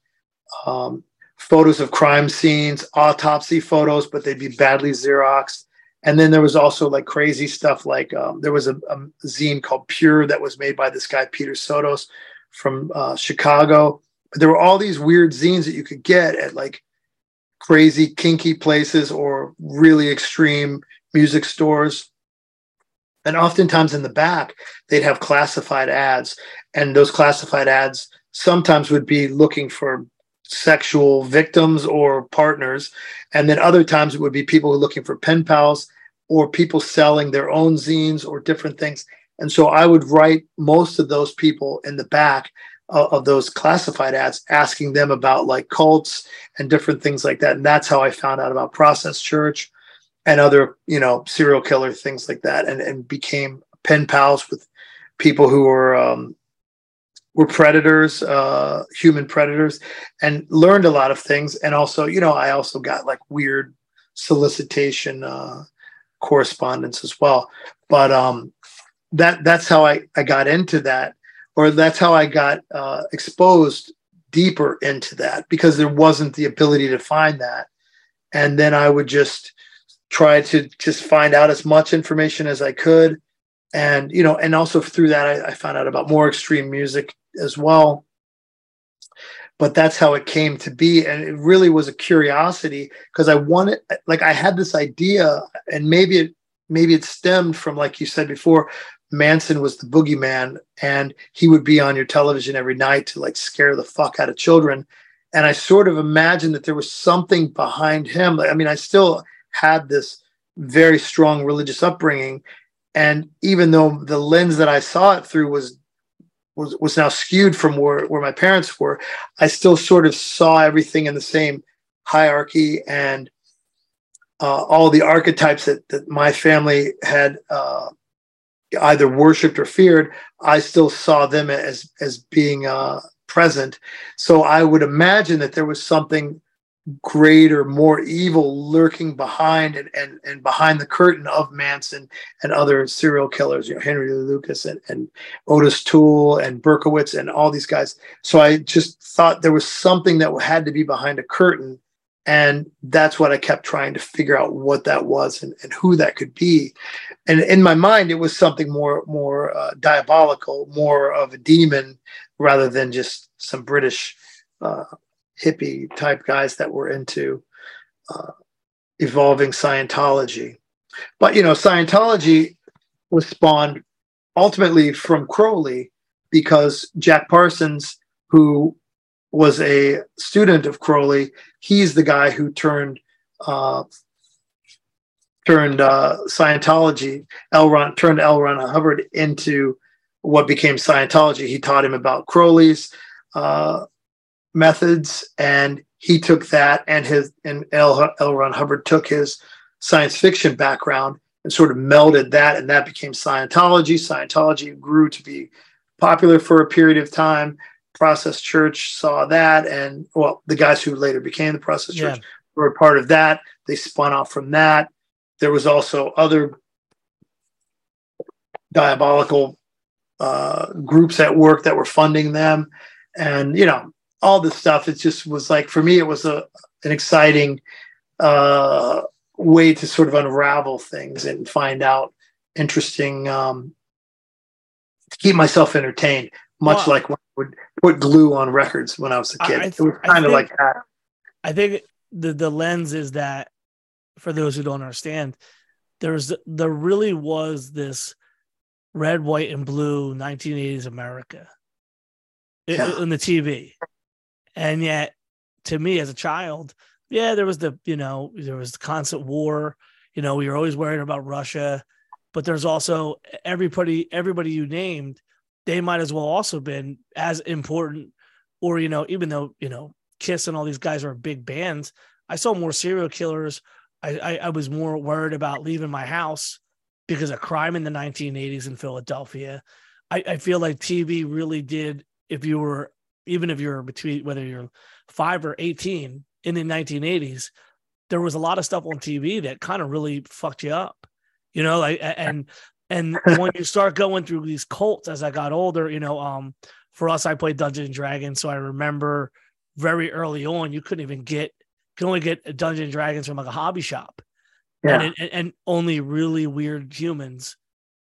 um, photos of crime scenes, autopsy photos, but they'd be badly Xeroxed. And then there was also like crazy stuff like um, there was a, a, zine called Pure that was made by this guy, Peter Sotos from uh, Chicago. But there were all these weird zines that you could get at like crazy, kinky places or really extreme music stores. And oftentimes in the back, they'd have classified ads. And those classified ads sometimes would be looking for sexual victims or partners. And then other times it would be people who are looking for pen pals or people selling their own zines or different things. And so I would write most of those people in the back of, of those classified ads, asking them about like cults and different things like that. And that's how I found out about Process Church and other, you know, serial killer things like that, and, and became pen pals with people who were um, were predators, uh, human predators, and learned a lot of things. And also, you know, I also got like weird solicitation uh, correspondence as well. But um, that that's how I, I got into that, or that's how I got uh, exposed deeper into that because there wasn't the ability to find that. And then I would just try to just find out as much information as I could. And, you know, and also through that, I, I found out about more extreme music as well. But that's how it came to be. And it really was a curiosity because I wanted, like, I had this idea, and maybe it, maybe it stemmed from, like you said before, Manson was the boogeyman, and he would be on your television every night to like scare the fuck out of children. And I sort of imagined that there was something behind him. I mean, I still had this very strong religious upbringing, and even though the lens that I saw it through was was was now skewed from where where my parents were, I still sort of saw everything in the same hierarchy and uh, all the archetypes that that my family had uh, either worshipped or feared. I still saw them as as being uh, present. So I would imagine that there was something greater, more evil lurking behind and, and, and behind the curtain of Manson and other serial killers, you know, Henry Lucas and, and Ottis Toole and Berkowitz and all these guys. So I just thought there was something that had to be behind a curtain. And that's what I kept trying to figure out what that was and, and who that could be. And in my mind, it was something more more uh, diabolical, more of a demon rather than just some British uh, hippie type guys that were into uh, evolving Scientology. But you know, Scientology was spawned ultimately from Crowley because Jack Parsons, who was a student of Crowley, he's the guy who turned uh, turned uh, Scientology, L. Ron turned L. Ron Hubbard into what became Scientology. He taught him about Crowley's uh, methods, and he took that and his and L. L. Ron Hubbard took his science fiction background and sort of melded that, and that became Scientology. Scientology grew to be popular for a period of time. Process Church saw that, and well, the guys who later became the Process Church yeah. were a part of that. They spun off from that. There was also other diabolical uh, groups at work that were funding them, and you know, all this stuff. It just was like for me, it was a an exciting uh, way to sort of unravel things and find out interesting um, to keep myself entertained. Much well, like when I would put glue on records when I was a kid. Th- it was kind of like that.
I think the the lens is that for those who don't understand, there's there really was this red, white, and blue 1980s America yeah. in the TV. And yet, to me as a child, yeah, there was the, you know, there was the constant war. You know, we were always worried about Russia, but there's also everybody, everybody you named, they might as well also been as important, or you know, even though you know Kiss and all these guys are big bands, I saw more serial killers. I, I, I was more worried about leaving my house because of crime in the 1980s in Philadelphia. I, I feel like TV really did. If you were even if you're between whether you're five or 18 in the 1980s, there was a lot of stuff on TV that kind of really fucked you up. You know, like and and when you start going through these cults as I got older, you know, um, for us, I played Dungeons and Dragons, so I remember very early on you couldn't even get can only get Dungeons and Dragons from like a hobby shop, yeah. and, and and only really weird humans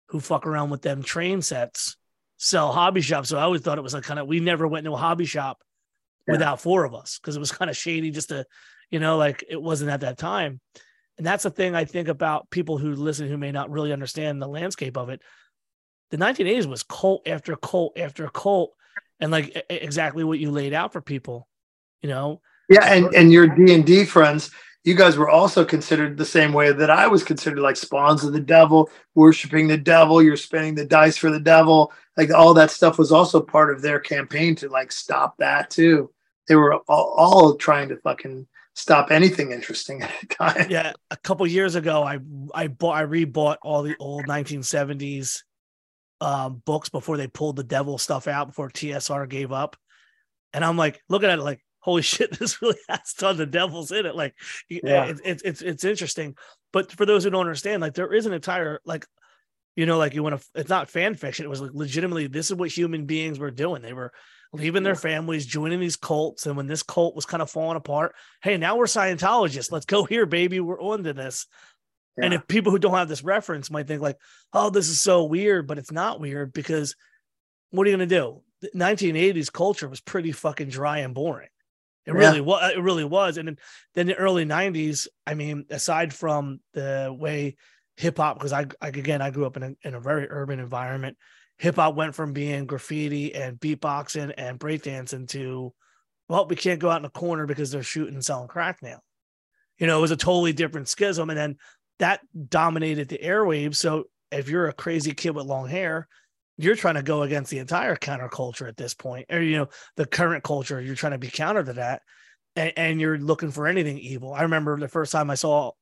who fuck around with them train sets sell hobby shops. So I always thought it was like kind of we never went to a hobby shop yeah. without four of us because it was kind of shady just to, you know, like it wasn't at that time. And that's the thing I think about people who listen who may not really understand the landscape of it. The 1980s was cult after cult after cult, and like exactly what you laid out for people, you know.
Yeah, and and your D and D friends, you guys were also considered the same way that I was considered, like spawns of the devil, worshiping the devil. You're spinning the dice for the devil, like all that stuff was also part of their campaign to like stop that too. They were all, all trying to fucking stop anything interesting at the time.
Yeah, a couple years ago, I I bought I rebought all the old 1970s um, books before they pulled the devil stuff out before TSR gave up, and I'm like looking at it like, holy shit, this really has tons of devils in it. Like, uh, yeah, it's it, it's it's interesting. But for those who don't understand, like there is an entire like you know, like you want to, it's not fan fiction. It was like legitimately, this is what human beings were doing. They were leaving their families, joining these cults. And when this cult was kind of falling apart, hey, now we're Scientologists. Let's go here, baby. We're on to this. Yeah. And if people who don't have this reference might think like, oh, this is so weird, but it's not weird because what are you going to do? The 1980s culture was pretty fucking dry and boring. It yeah. really was. It really was. And then, then the early 90s, I mean, aside from the way hip hop because I, I, again I grew up in a, in a very urban environment. Hip hop went from being graffiti and beatboxing and breakdancing to well, we can't go out in the corner because they're shooting and selling crack now. You know, it was a totally different schism, and then that dominated the airwaves. So if you're a crazy kid with long hair, you're trying to go against the entire counterculture at this point, or you know, the current culture. You're trying to be counter to that, and, and you're looking for anything evil. I remember the first time I saw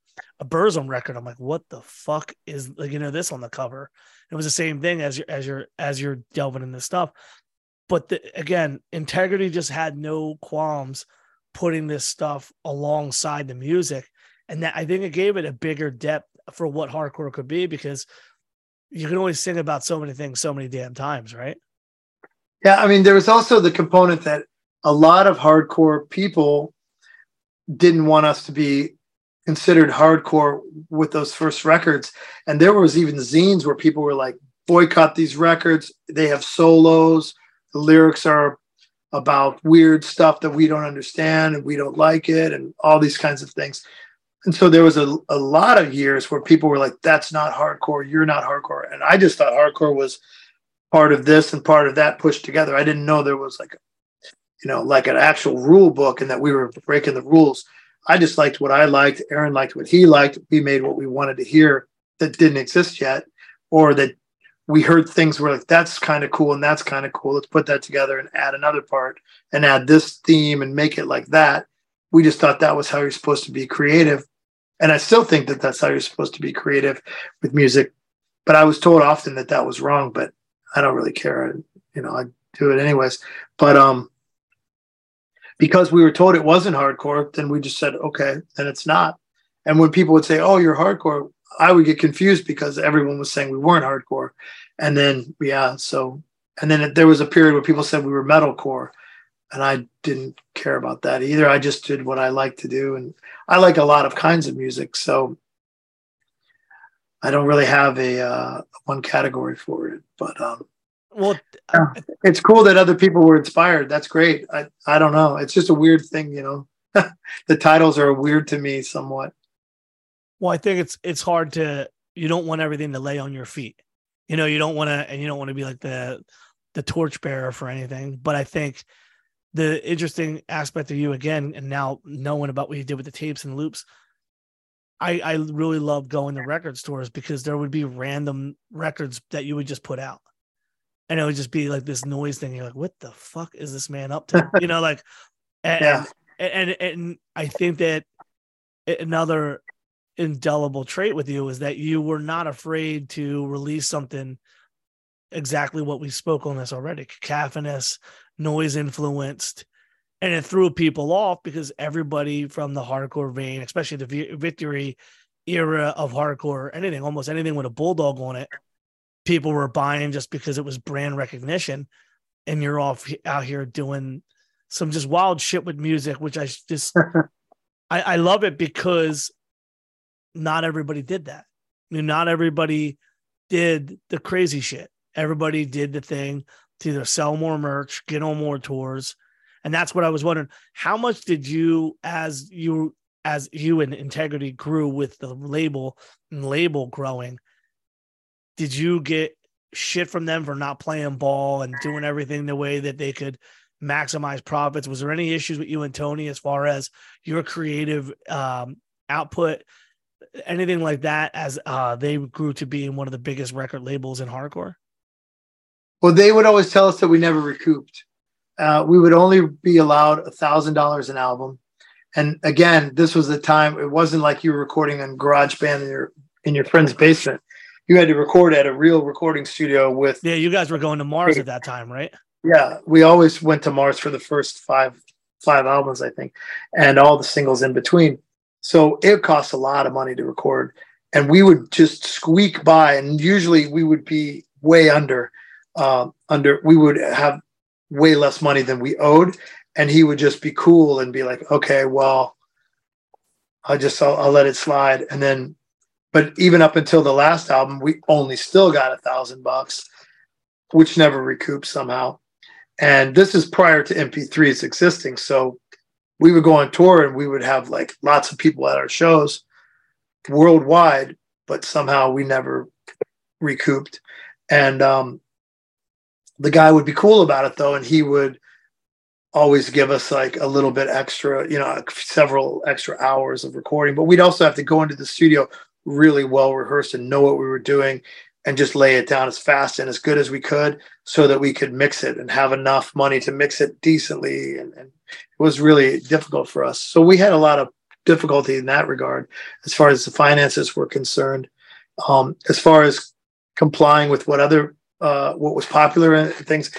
a Burzum record. I'm like, what the fuck is like, you know this on the cover? It was the same thing as you're as you're as you're delving in this stuff. But the, again, integrity just had no qualms putting this stuff alongside the music, and that I think it gave it a bigger depth for what hardcore could be because you can always sing about so many things so many damn times, right?
Yeah, I mean, there was also the component that a lot of hardcore people didn't want us to be considered hardcore with those first records. And there was even zines where people were like, boycott these records. They have solos. The lyrics are about weird stuff that we don't understand and we don't like it and all these kinds of things. And so there was a, a lot of years where people were like, that's not hardcore. You're not hardcore. And I just thought hardcore was part of this and part of that pushed together. I didn't know there was like, you know, like an actual rule book and that we were breaking the rules. I just liked what I liked. Aaron liked what he liked. We made what we wanted to hear that didn't exist yet, or that we heard things were like, that's kind of cool and that's kind of cool. Let's put that together and add another part and add this theme and make it like that. We just thought that was how you're supposed to be creative. And I still think that that's how you're supposed to be creative with music. But I was told often that that was wrong, but I don't really care. You know, I do it anyways. But, um, because we were told it wasn't hardcore, then we just said, okay, then it's not. And when people would say, oh, you're hardcore, I would get confused because everyone was saying we weren't hardcore. And then, yeah, so, and then there was a period where people said we were metalcore. And I didn't care about that either. I just did what I like to do. And I like a lot of kinds of music. So I don't really have a uh, one category for it. But um,
well,
yeah. it's cool that other people were inspired. That's great. I, I don't know. It's just a weird thing, you know. the titles are weird to me somewhat.
Well, I think it's it's hard to you don't want everything to lay on your feet. You know, you don't want to and you don't want to be like the the torchbearer for anything. But I think the interesting aspect of you again, and now knowing about what you did with the tapes and loops, I, I really love going to record stores because there would be random records that you would just put out and it would just be like this noise thing. You're like, what the fuck is this man up to? you know, like, and, yeah. and, and, and I think that another indelible trait with you is that you were not afraid to release something exactly what we spoke on this already cacophonous, noise influenced, and it threw people off because everybody from the hardcore vein, especially the victory, era of hardcore, anything, almost anything with a bulldog on it, people were buying just because it was brand recognition. And you're off out here doing some just wild shit with music, which I just I, I love it because not everybody did that. I mean, not everybody did the crazy shit. Everybody did the thing to either sell more merch, get on more tours. And that's what I was wondering. How much did you, as you, as you and Integrity grew with the label and label growing, did you get shit from them for not playing ball and doing everything the way that they could maximize profits? Was there any issues with you and Tony as far as your creative um, output, anything like that, as uh, they grew to being one of the biggest record labels in hardcore?
Well, they would always tell us that we never recouped. Uh, we would only be allowed a thousand dollars an album. And again, this was the time. It wasn't like you were recording on GarageBand in your in your friend's basement. You had to record at a real recording studio with.
Yeah, you guys were going to Mars at that time, right?
Yeah, we always went to Mars for the first five five albums, I think, and all the singles in between. So it costs a lot of money to record, and we would just squeak by, and usually we would be way under. Uh, under we would have way less money than we owed, and he would just be cool and be like, "Okay, well, I'll just I'll, I'll let it slide," and then. But even up until the last album, we only still got a thousand bucks, which never recouped somehow. And this is prior to MP3s existing. So we would go on tour and we would have like lots of people at our shows worldwide, but somehow we never recouped. And um, the guy would be cool about it though, and he would always give us like a little bit extra, you know, several extra hours of recording. But we'd also have to go into the studio really well rehearsed and know what we were doing and just lay it down as fast and as good as we could so that we could mix it and have enough money to mix it decently. And, and, it was really difficult for us. So we had a lot of difficulty in that regard as far as the finances were concerned. Um, as far as complying with what other uh, what was popular and things,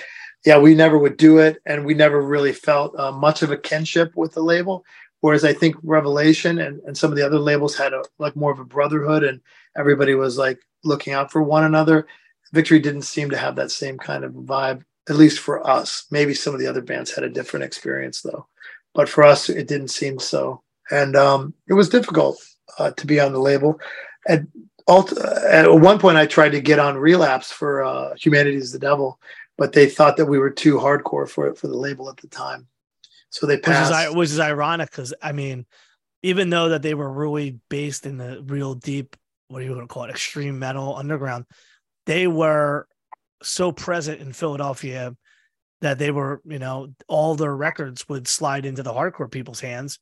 yeah, we never would do it, and we never really felt uh, much of a kinship with the label. Whereas I think Revelation and, and some of the other labels had a like more of a brotherhood, and everybody was like looking out for one another. Victory didn't seem to have that same kind of vibe, at least for us. Maybe some of the other bands had a different experience though, but for us, it didn't seem so. And um, it was difficult uh, to be on the label. At, at one point, I tried to get on Relapse for uh, Humanity is the Devil, but they thought that we were too hardcore for it for the label at the time. So they passed.
Which is, which is ironic because, I mean, even though that they were really based in the real deep what are you going to call it extreme metal underground they were so present in philadelphia that they were you know all their records would slide into the hardcore people's hands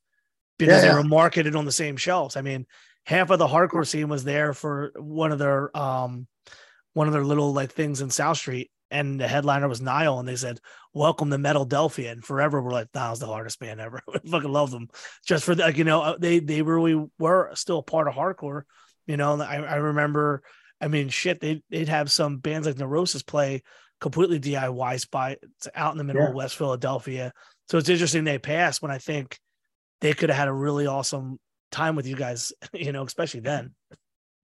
because yeah, yeah. they were marketed on the same shelves i mean half of the hardcore scene was there for one of their um one of their little like things in south street and the headliner was Nile, and they said, "Welcome to Metal Delphia." And forever, we're like, "That was the hardest band ever." fucking love them, just for the, like you know uh, they they really were still part of hardcore, you know, I, I remember, I mean, shit, they, they'd have some bands like Neurosis play completely DIY spot out in the middle yeah. of West Philadelphia. So it's interesting they passed when I think they could have had a really awesome time with you guys, you know, especially then.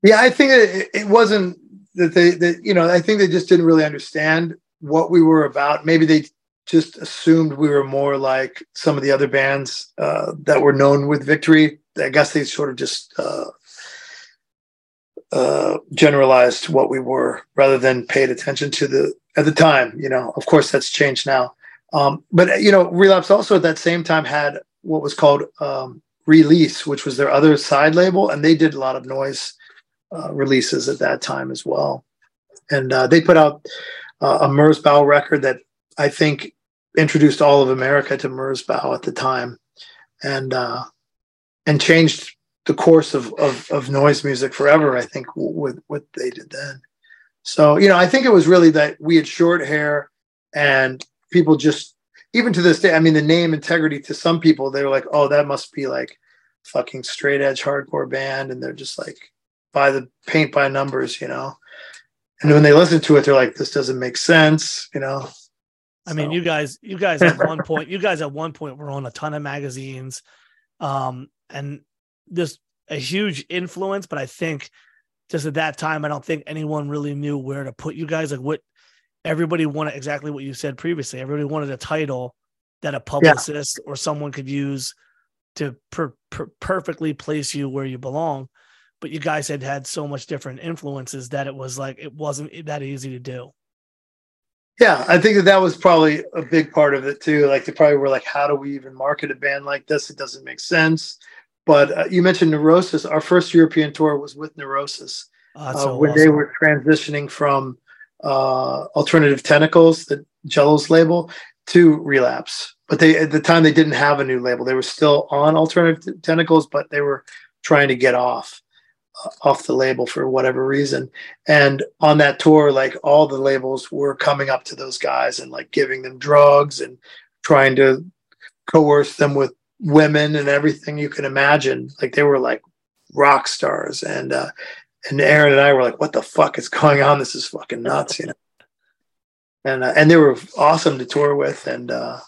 Yeah, I think it, it wasn't that they that you know I think they just didn't really understand what we were about. Maybe they just assumed we were more like some of the other bands uh, that were known with Victory. I guess they sort of just uh, uh, generalized what we were rather than paid attention to the at the time. You know, of course, that's changed now. Um, but you know, Relapse also at that same time had what was called um, Release, which was their other side label, and they did a lot of noise uh, releases at that time as well. And uh, they put out uh, a Merzbow record that I think introduced all of America to Merzbow at the time, and uh, and changed the course of, of, of noise music forever, I think, with what they did then. So, you know, I think it was really that we had short hair and people just, even to this day, I mean, the name integrity to some people, they're like, oh, that must be like fucking straight edge hardcore band. And they're just like, by the paint by numbers, you know. And when they listen to it, they're like, this doesn't make sense, you know.
I so. mean, you guys, you guys at one point, you guys at one point were on a ton of magazines. Um, and just a huge influence, but I think just at that time, I don't think anyone really knew where to put you guys. Like what everybody wanted exactly what you said previously. Everybody wanted a title that a publicist yeah. or someone could use to per, per, perfectly place you where you belong. But you guys had had so much different influences that it was like it wasn't that easy to do.
Yeah, I think that that was probably a big part of it too. Like they probably were like, "How do we even market a band like this? It doesn't make sense." But uh, you mentioned Neurosis. Our first European tour was with Neurosis oh, uh, so when awesome. they were transitioning from uh, Alternative Tentacles, the Jello's label, to Relapse. But they at the time they didn't have a new label. They were still on Alternative Tentacles, but they were trying to get off off the label for whatever reason. And on that tour, like all the labels were coming up to those guys and like giving them drugs and trying to coerce them with women and everything you can imagine. Like they were like rock stars. And uh and Aaron and I were like, what the fuck is going on? This is fucking nuts, you know. And uh, and they were awesome to tour with and uh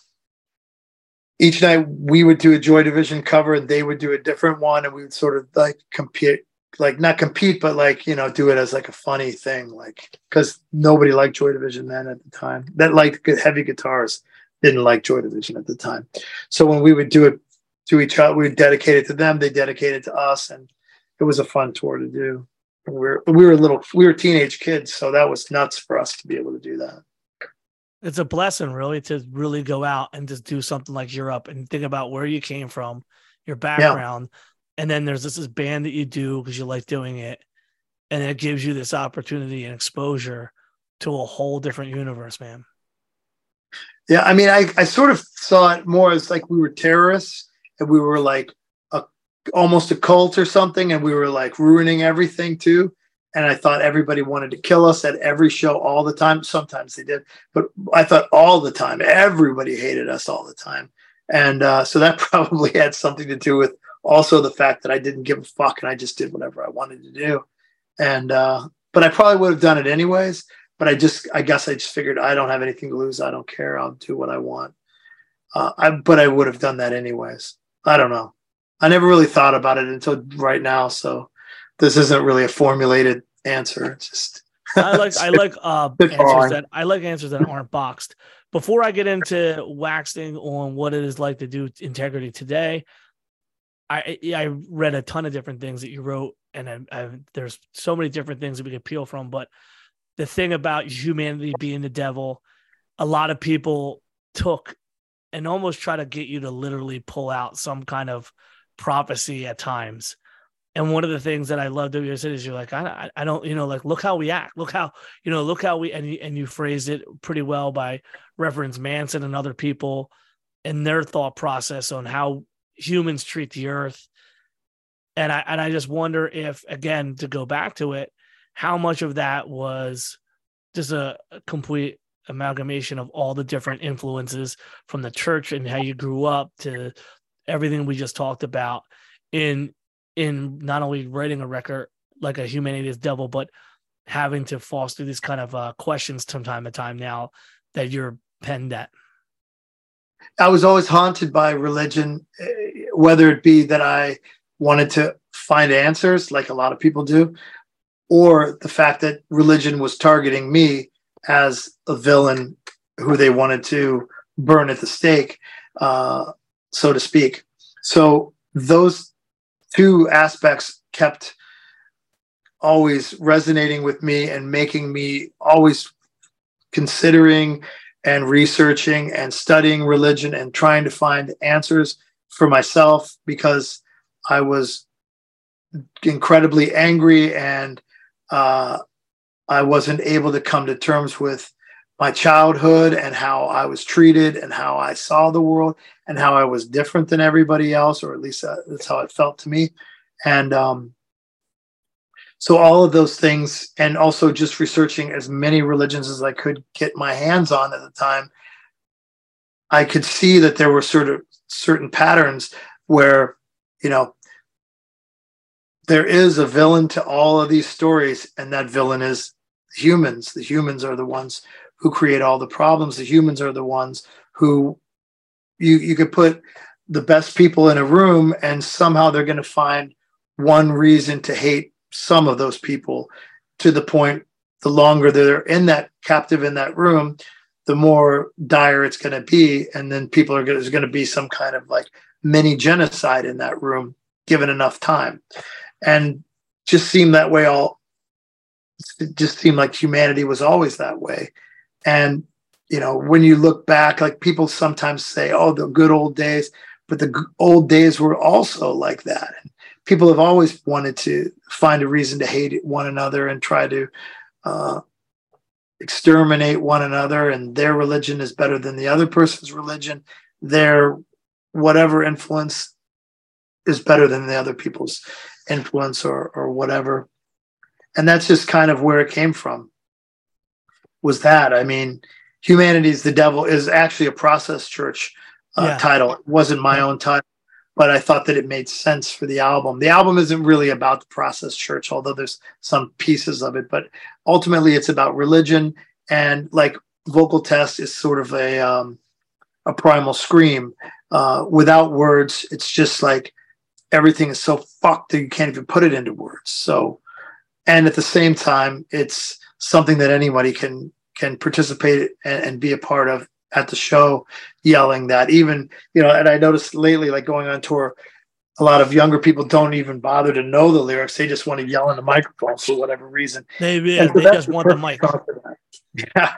each night we would do a Joy Division cover and they would do a different one and we would sort of like compete like not compete, but like you know, do it as like a funny thing, like because nobody liked Joy Division then at the time. That liked heavy guitars didn't like Joy Division at the time. So when we would do it to each other, we would dedicate it to them. They dedicated to us, and it was a fun tour to do. We were we were little we were teenage kids, so that was nuts for us to be able to do that.
It's a blessing, really, to really go out and just do something like Europe and think about where you came from, your background. Yeah and then there's this, this band that you do because you like doing it and it gives you this opportunity and exposure to a whole different universe man
yeah i mean i, I sort of saw it more as like we were terrorists and we were like almost a cult or something and we were like ruining everything too and i thought everybody wanted to kill us at every show all the time sometimes they did but i thought all the time everybody hated us all the time and uh, so that probably had something to do with also the fact that I didn't give a fuck and I just did whatever I wanted to do. And uh, but I probably would have done it anyways. But I just I guess I just figured I don't have anything to lose. I don't care. I'll do what I want. Uh, I but I would have done that anyways. I don't know. I never really thought about it until right now. So this isn't really a formulated answer. It's just
I like I like uh, answers that I like answers that aren't boxed. Before I get into waxing on what it is like to do integrity today, I I read a ton of different things that you wrote, and I, I, there's so many different things that we could peel from. But the thing about humanity being the devil, a lot of people took and almost try to get you to literally pull out some kind of prophecy at times. And one of the things that I love that you said is you're like, I, I don't, you know, like look how we act, look how, you know, look how we and you, and you phrased it pretty well by reference Manson and other people and their thought process on how humans treat the earth. And I and I just wonder if again to go back to it, how much of that was just a complete amalgamation of all the different influences from the church and how you grew up to everything we just talked about in in not only writing a record like a humanity is devil, but having to foster these kind of uh, questions from time to time now that you're penned at.
I was always haunted by religion, eh, whether it be that I wanted to find answers, like a lot of people do, or the fact that religion was targeting me as a villain who they wanted to burn at the stake, uh, so to speak. So those two aspects kept always resonating with me and making me always considering and researching and studying religion and trying to find answers for myself because I was incredibly angry and uh, I wasn't able to come to terms with my childhood and how I was treated and how I saw the world and how I was different than everybody else, or at least uh, that's how it felt to me. And um, so all of those things and also just researching as many religions as i could get my hands on at the time i could see that there were sort of certain patterns where you know there is a villain to all of these stories and that villain is humans the humans are the ones who create all the problems. The humans are the ones who you you could put the best people in a room and somehow they're going to find one reason to hate some of those people to the point the longer they're in that captive in that room the more dire it's going to be. And then people are going to be some kind of like mini genocide in that room given enough time. And just seemed that way all it just seemed like humanity was always that way and you know when you look back like people sometimes say oh the good old days but the old days were also like that. People have always wanted to find a reason to hate one another and try to uh, exterminate one another and their religion is better than the other person's religion. Their whatever influence is better than the other people's influence or or whatever. And that's just kind of where it came from was that. I mean humanity's the devil is actually a process church uh, yeah. title. It wasn't my own title but i thought that it made sense for the album. The album isn't really about the process church although there's some pieces of it but ultimately it's about religion and like vocal test is sort of a um, a primal scream. Uh, without words it's just like everything is so fucked that you can't even put it into words. So, and at the same time, it's something that anybody can can participate and, and be a part of at the show, yelling that. Even you know, and I noticed lately, like going on tour, a lot of younger people don't even bother to know the lyrics; they just want to yell in the microphone for whatever reason.
They, yeah, so they just the want the mic.
Yeah.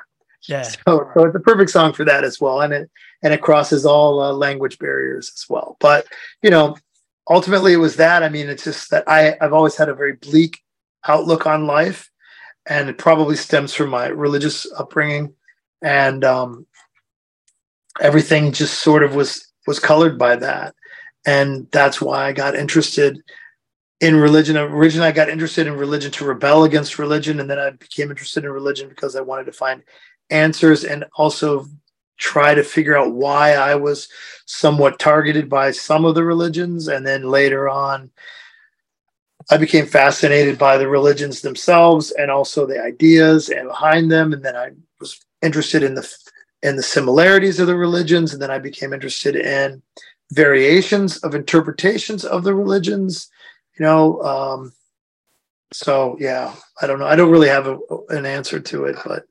Yeah. So, so, it's a perfect song for that as well, and it and it crosses all uh, language barriers as well. But you know, ultimately it was that. I mean, it's just that I, I've always had a very bleak outlook on life, and it probably stems from my religious upbringing, and um, everything just sort of was was colored by that, and that's why I got interested in religion. Originally, I got interested in religion to rebel against religion, and then I became interested in religion because I wanted to find answers and also try to figure out why I was somewhat targeted by some of the religions. And then later on, I became fascinated by the religions themselves and also the ideas and behind them. And then I was interested in the in the similarities of the religions. And then I became interested in variations of interpretations of the religions. You know, um, so yeah, I don't know. I don't really have a, an answer to it, but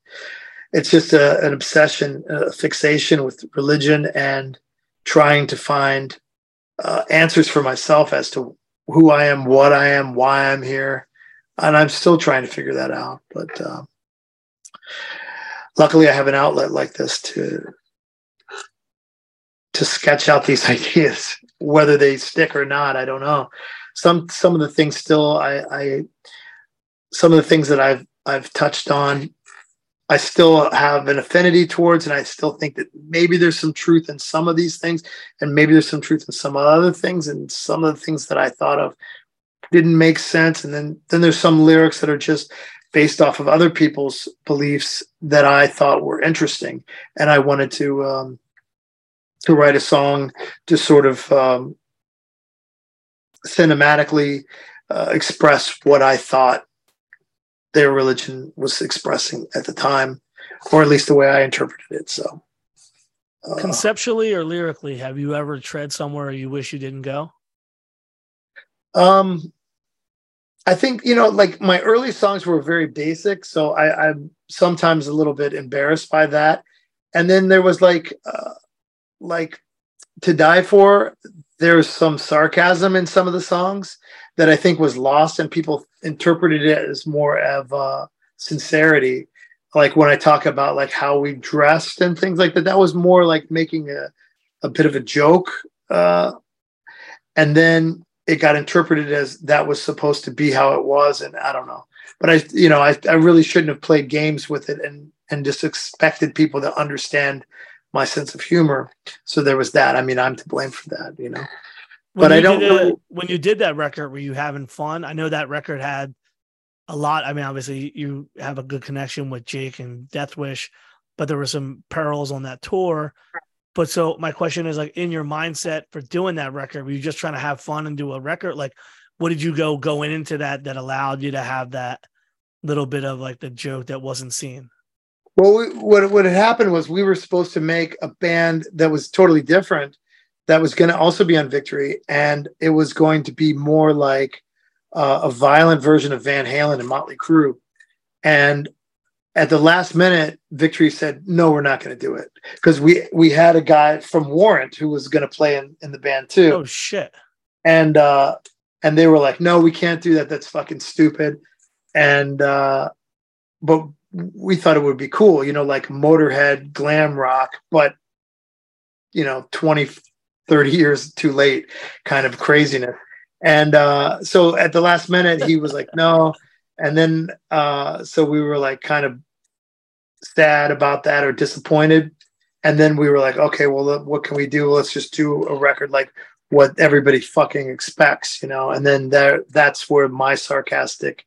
it's just a, an obsession, a fixation with religion and trying to find uh, answers for myself as to who I am, what I am, why I'm here. And I'm still trying to figure that out. But uh, luckily, I have an outlet like this to to sketch out these ideas. Whether they stick or not, I don't know. Some some of the things still I, I some of the things that I've I've touched on I still have an affinity towards, and I still think that maybe there's some truth in some of these things, and maybe there's some truth in some other things, and some of the things that I thought of didn't make sense. And then then there's some lyrics that are just based off of other people's beliefs that I thought were interesting, and I wanted to um, to write a song to sort of um, cinematically uh, express what I thought their religion was expressing at the time, or at least the way I interpreted it. So,
uh, conceptually or lyrically, have you ever tread somewhere you wish you didn't go?
Um, I think you know, like my early songs were very basic, so I, I'm sometimes a little bit embarrassed by that. And then there was like, uh, like to die for. There's some sarcasm in some of the songs, that I think was lost and people interpreted it as more of uh, sincerity. Like when I talk about like how we dressed and things like that, that was more like making a, a bit of a joke. Uh, and then it got interpreted as that was supposed to be how it was. And I don't know, but I, you know, I, I really shouldn't have played games with it and, and just expected people to understand my sense of humor. So there was that. I mean, I'm to blame for that, you know
but I don't know. when you did that record, were you having fun? I know that record had a lot. I mean, obviously, you have a good connection with Jake and Deathwish, but there were some perils on that tour. But so my question is like in your mindset for doing that record, were you just trying to have fun and do a record? Like, what did you go going into that that allowed you to have that little bit of like the joke that wasn't seen?
Well, we, what what had happened was we were supposed to make a band that was totally different, that was going to also be on Victory, and it was going to be more like uh, a violent version of Van Halen and Motley Crue. And at the last minute, Victory said, "No, we're not going to do it," because we we had a guy from Warrant who was going to play in, in the band too.
Oh shit!
And uh, and they were like, "No, we can't do that. That's fucking stupid." And uh, but we thought it would be cool, you know, like Motorhead glam rock, but you know, 20, 30 years too late kind of craziness. And uh, so at the last minute, he was like, no. And then, uh, so we were like kind of sad about that or disappointed. And then we were like, okay, well, what can we do? Let's just do a record like what everybody fucking expects, you know? And then there, that's where my sarcastic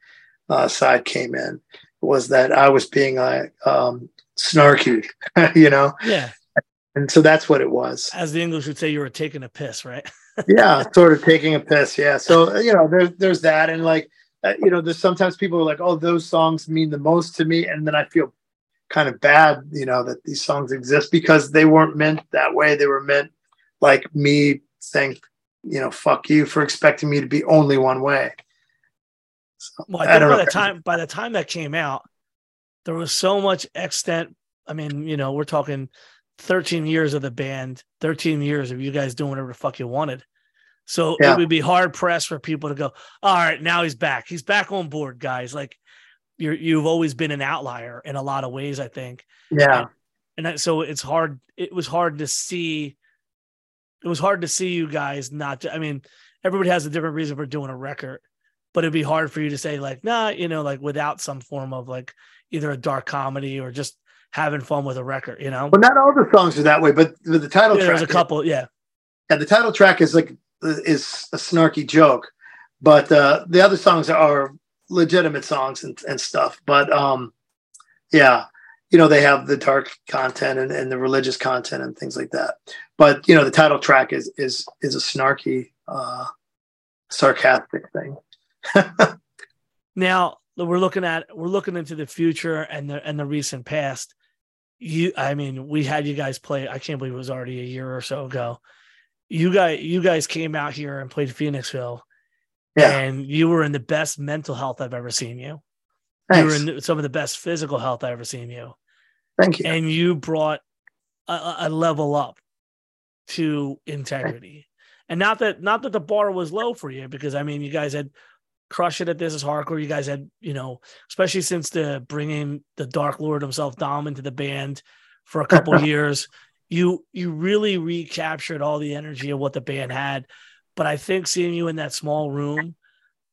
uh, side came in was that I was being like um, snarky, you know?
Yeah.
And so that's what it was.
As the English would say, you were taking a piss, right?
yeah, sort of taking a piss. Yeah. So, you know, there's, there's that. And like, uh, you know, there's sometimes people are like, oh, those songs mean the most to me. And then I feel kind of bad, you know, that these songs exist because they weren't meant that way. They were meant like me saying, you know, fuck you for expecting me to be only one way.
So, well, I think I by know. the time by the time that came out, there was so much extent. I mean, you know, we're talking 13 years of the band, 13 years of you guys doing whatever the fuck you wanted. So yeah. it would be hard pressed for people to go, all right, now he's back. He's back on board, guys. Like you're you've always been an outlier in a lot of ways, I think.
Yeah.
And, and so it's hard. It was hard to see. It was hard to see you guys not. To, I mean, everybody has a different reason for doing a record, but it'd be hard for you to say like, nah, you know, like without some form of like either a dark comedy or just having fun with a record, you know.
Well, not all the songs are that way, but the title
yeah,
track.
There's a couple, yeah.
Yeah, the title track is like is a snarky joke, but uh, the other songs are legitimate songs and, and stuff. But um, yeah, you know they have the dark content and, and the religious content and things like that. But you know the title track is is is a snarky, uh, sarcastic thing.
now we're looking at we're looking into the future and the and the recent past. You, I mean, we had you guys play. I can't believe it was already a year or so ago. You guys, you guys came out here and played Phoenixville, yeah. and you were in the best mental health I've ever seen you.
Thanks.
You were in some of the best physical health I've ever seen you.
Thank you.
And you brought a, a level up to integrity. And not that not that the bar was low for you, because I mean, you guys had crush it at this is hardcore. You guys had, you know, especially since the bringing the Dark Lord himself Dom into the band for a couple years, you you really recaptured all the energy of what the band had. But I think seeing you in that small room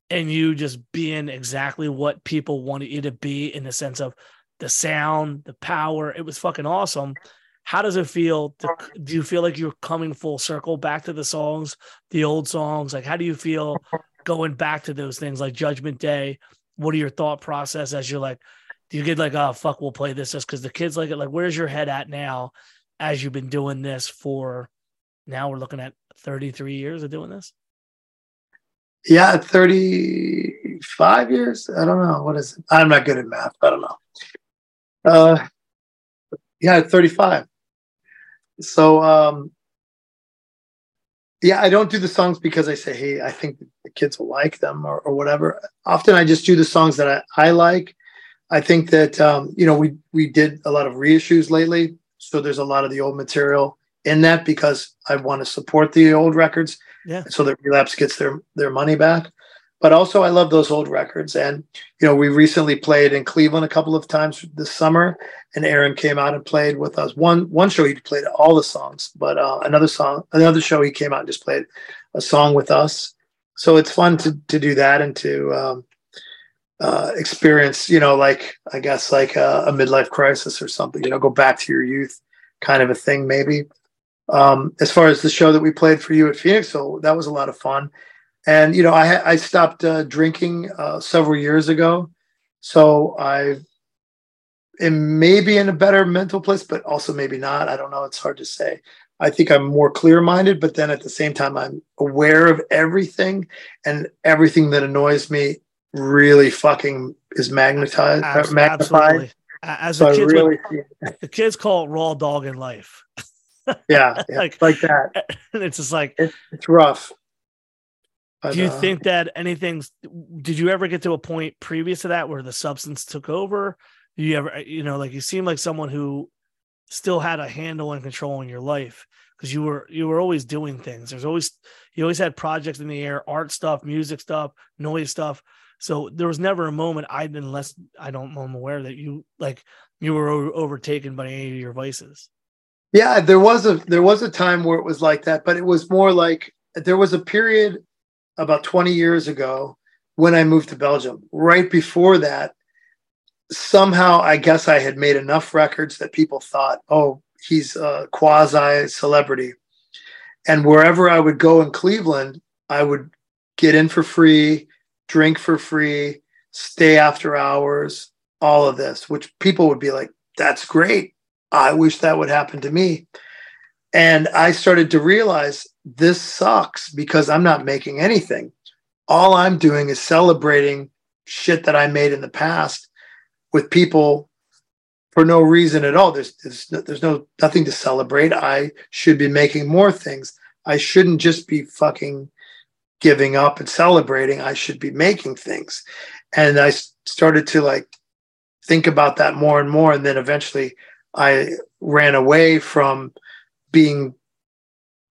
and you just being exactly what people wanted you to be in the sense of the sound, the power, it was fucking awesome. How does it feel? To, do you feel like you're coming full circle back to the songs, the old songs? Like, how do you feel going back to those things like Judgment Day? What are your thought process as you're like, do you get like, oh fuck, we'll play this just because the kids like it? Like, where's your head at now as you've been doing this for now we're looking at 33 years of doing this?
Yeah, 35 years. I don't know. What is it? I'm not good at math. I don't know. Uh yeah, 35. So um yeah, I don't do the songs because I say, hey, I think the kids will like them or, or whatever. Often I just do the songs that I, I like. I think that um, you know we we did a lot of reissues lately, so there's a lot of the old material in that because I want to support the old records,
yeah.
So that Relapse gets their their money back but also I love those old records. And you know, we recently played in Cleveland a couple of times this summer, and Aaron came out and played with us. One one show he played all the songs, but uh, another song, another show he came out and just played a song with us. So it's fun to to do that and to um, uh, experience, you know, like I guess like a, a, midlife crisis or something. You know, go back to your youth, kind of a thing, maybe. Um, as far as the show that we played for you at Phoenix, so that was a lot of fun and you know i i stopped uh, drinking uh, several years ago. So i am maybe in a better mental place but also maybe not. I don't know. It's hard to say. I think i'm more clear minded but then at the same time i'm aware of everything and everything that annoys me really fucking is magnetized
Absolutely. magnified as so the kids really would, the kids call it raw dog in life.
Yeah, yeah like, like that.
and it's just like
it, it's rough
But, Do you uh, think that anything's? Did you ever get to a point previous to that where the substance took over? Do you ever, you know, like you seem like someone who still had a handle and control in your life because you were you were always doing things. There's always you always had projects in the air, art stuff, music stuff, noise stuff. So there was never a moment I unless I don't know, I'm aware that you like you were overtaken by any of your vices.
Yeah, there was a there was a time where it was like that, but it was more like there was a period about 20 years ago when I moved to Belgium. Right before that, somehow I guess I had made enough records that people thought, oh, he's a quasi celebrity. And wherever I would go in Cleveland, I would get in for free, drink for free, stay after hours, all of this, which people would be like, that's great. I wish that would happen to me. And I started to realize this sucks because I'm not making anything. All I'm doing is celebrating shit that I made in the past with people for no reason at all. There's, there's, there's no nothing to celebrate. I should be making more things. I shouldn't just be fucking giving up and celebrating. I should be making things. And I started to like think about that more and more. And then eventually I ran away from being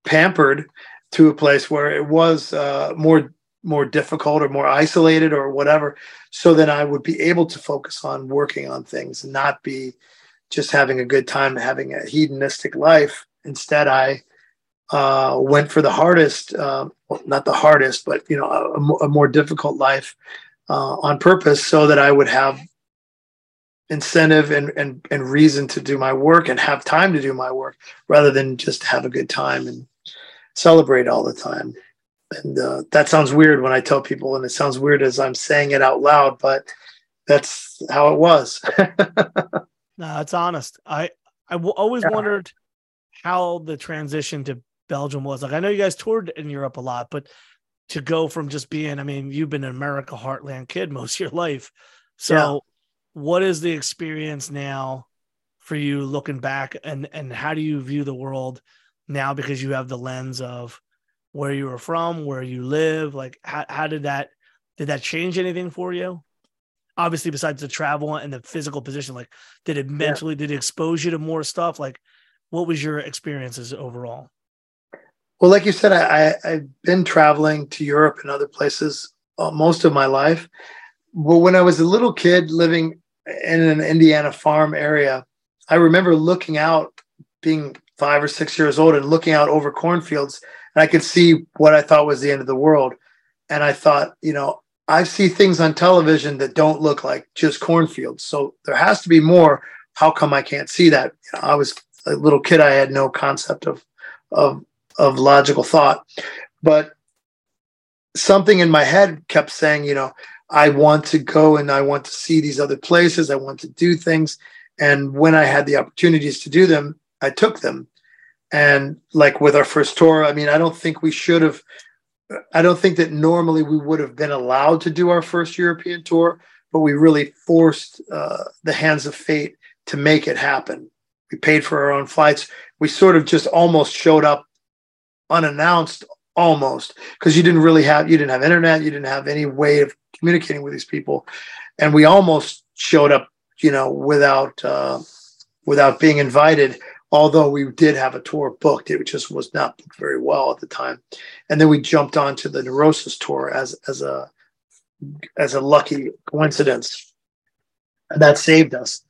pampered to a place where it was uh, more more difficult or more isolated or whatever so then i would be able to focus on working on things and not be just having a good time having a hedonistic life. Instead i uh, went for the hardest uh, well, not the hardest but you know a, a more difficult life uh, on purpose so that i would have incentive and, and and reason to do my work and have time to do my work rather than just have a good time and celebrate all the time and uh, that sounds weird when I tell people, and it sounds weird as I'm saying it out loud, but that's how it was.
no, it's honest. I I w- always yeah. wondered how the transition to Belgium was. Like I know you guys toured in Europe a lot, but to go from just being, I mean, you've been an America heartland kid most of your life. So, yeah. what is the experience now for you looking back, and and how do you view the world now because you have the lens of where you were from, where you live? Like, how, how did that did that change anything for you? Obviously, besides the travel and the physical position, like, did it mentally yeah. did it expose you to more stuff? Like, what was your experiences overall?
Well, like you said, I, I have been traveling to Europe and other places uh, most of my life. But when I was a little kid living in an Indiana farm area, I remember looking out, being five or six years old, and looking out over cornfields and I could see what I thought was the end of the world. And I thought, you know, I see things on television that don't look like just cornfields. So there has to be more. How come I can't see that? You know, I was a little kid. I had no concept of of of logical thought, but something in my head kept saying, you know, I want to go and I want to see these other places. I want to do things. And when I had the opportunities to do them, I took them. And like with our first tour, I mean, I don't think we should have. I don't think that normally we would have been allowed to do our first European tour, but we really forced uh, the hands of fate to make it happen. We paid for our own flights. We sort of just almost showed up unannounced, almost because you didn't really have you didn't have internet, you didn't have any way of communicating with these people, and we almost showed up, you know, without uh, without being invited although we did have a tour booked, it just was not booked very well at the time. And then we jumped onto the Neurosis tour as as a as a lucky coincidence, and that saved us.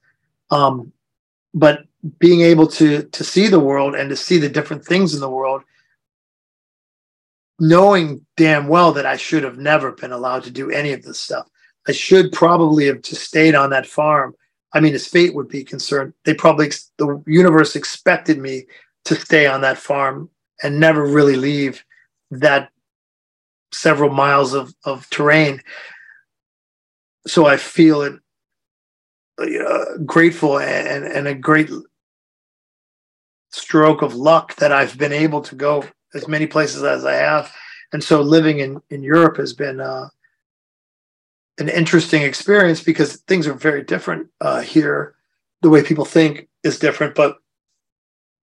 Um, but being able to to see the world and to see the different things in the world, knowing damn well that I should have never been allowed to do any of this stuff. I should probably have just stayed on that farm I mean, his fate would be concerned, they probably the universe expected me to stay on that farm and never really leave that several miles of, of terrain. So I feel it uh, grateful and, and a great stroke of luck that I've been able to go as many places as I have. And so living in, in Europe has been uh, an interesting experience because things are very different uh, here. The way people think is different, but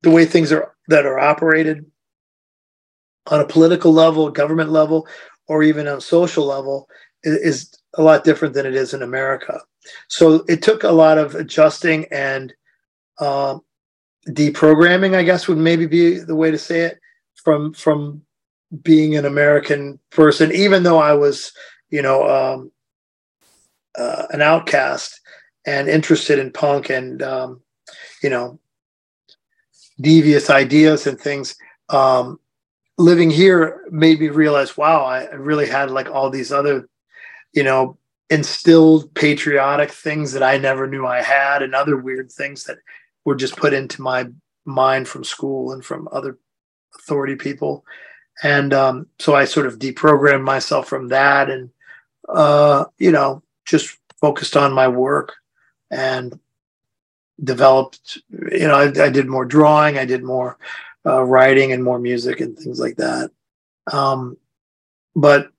the way things are that are operated on a political level, government level, or even on social level is, is a lot different than it is in America. So it took a lot of adjusting and uh, deprogramming, I guess would maybe be the way to say it, from from being an American person, even though I was, you know, um, uh, an outcast and interested in punk and um, you know devious ideas and things. Um, living here made me realize, wow, I really had like all these other, you know, instilled patriotic things that I never knew I had, and other weird things that were just put into my mind from school and from other authority people. And um, so I sort of deprogrammed myself from that and, uh, you know, just focused on my work and developed, you know, I, I did more drawing, I did more uh, writing and more music and things like that. Um, but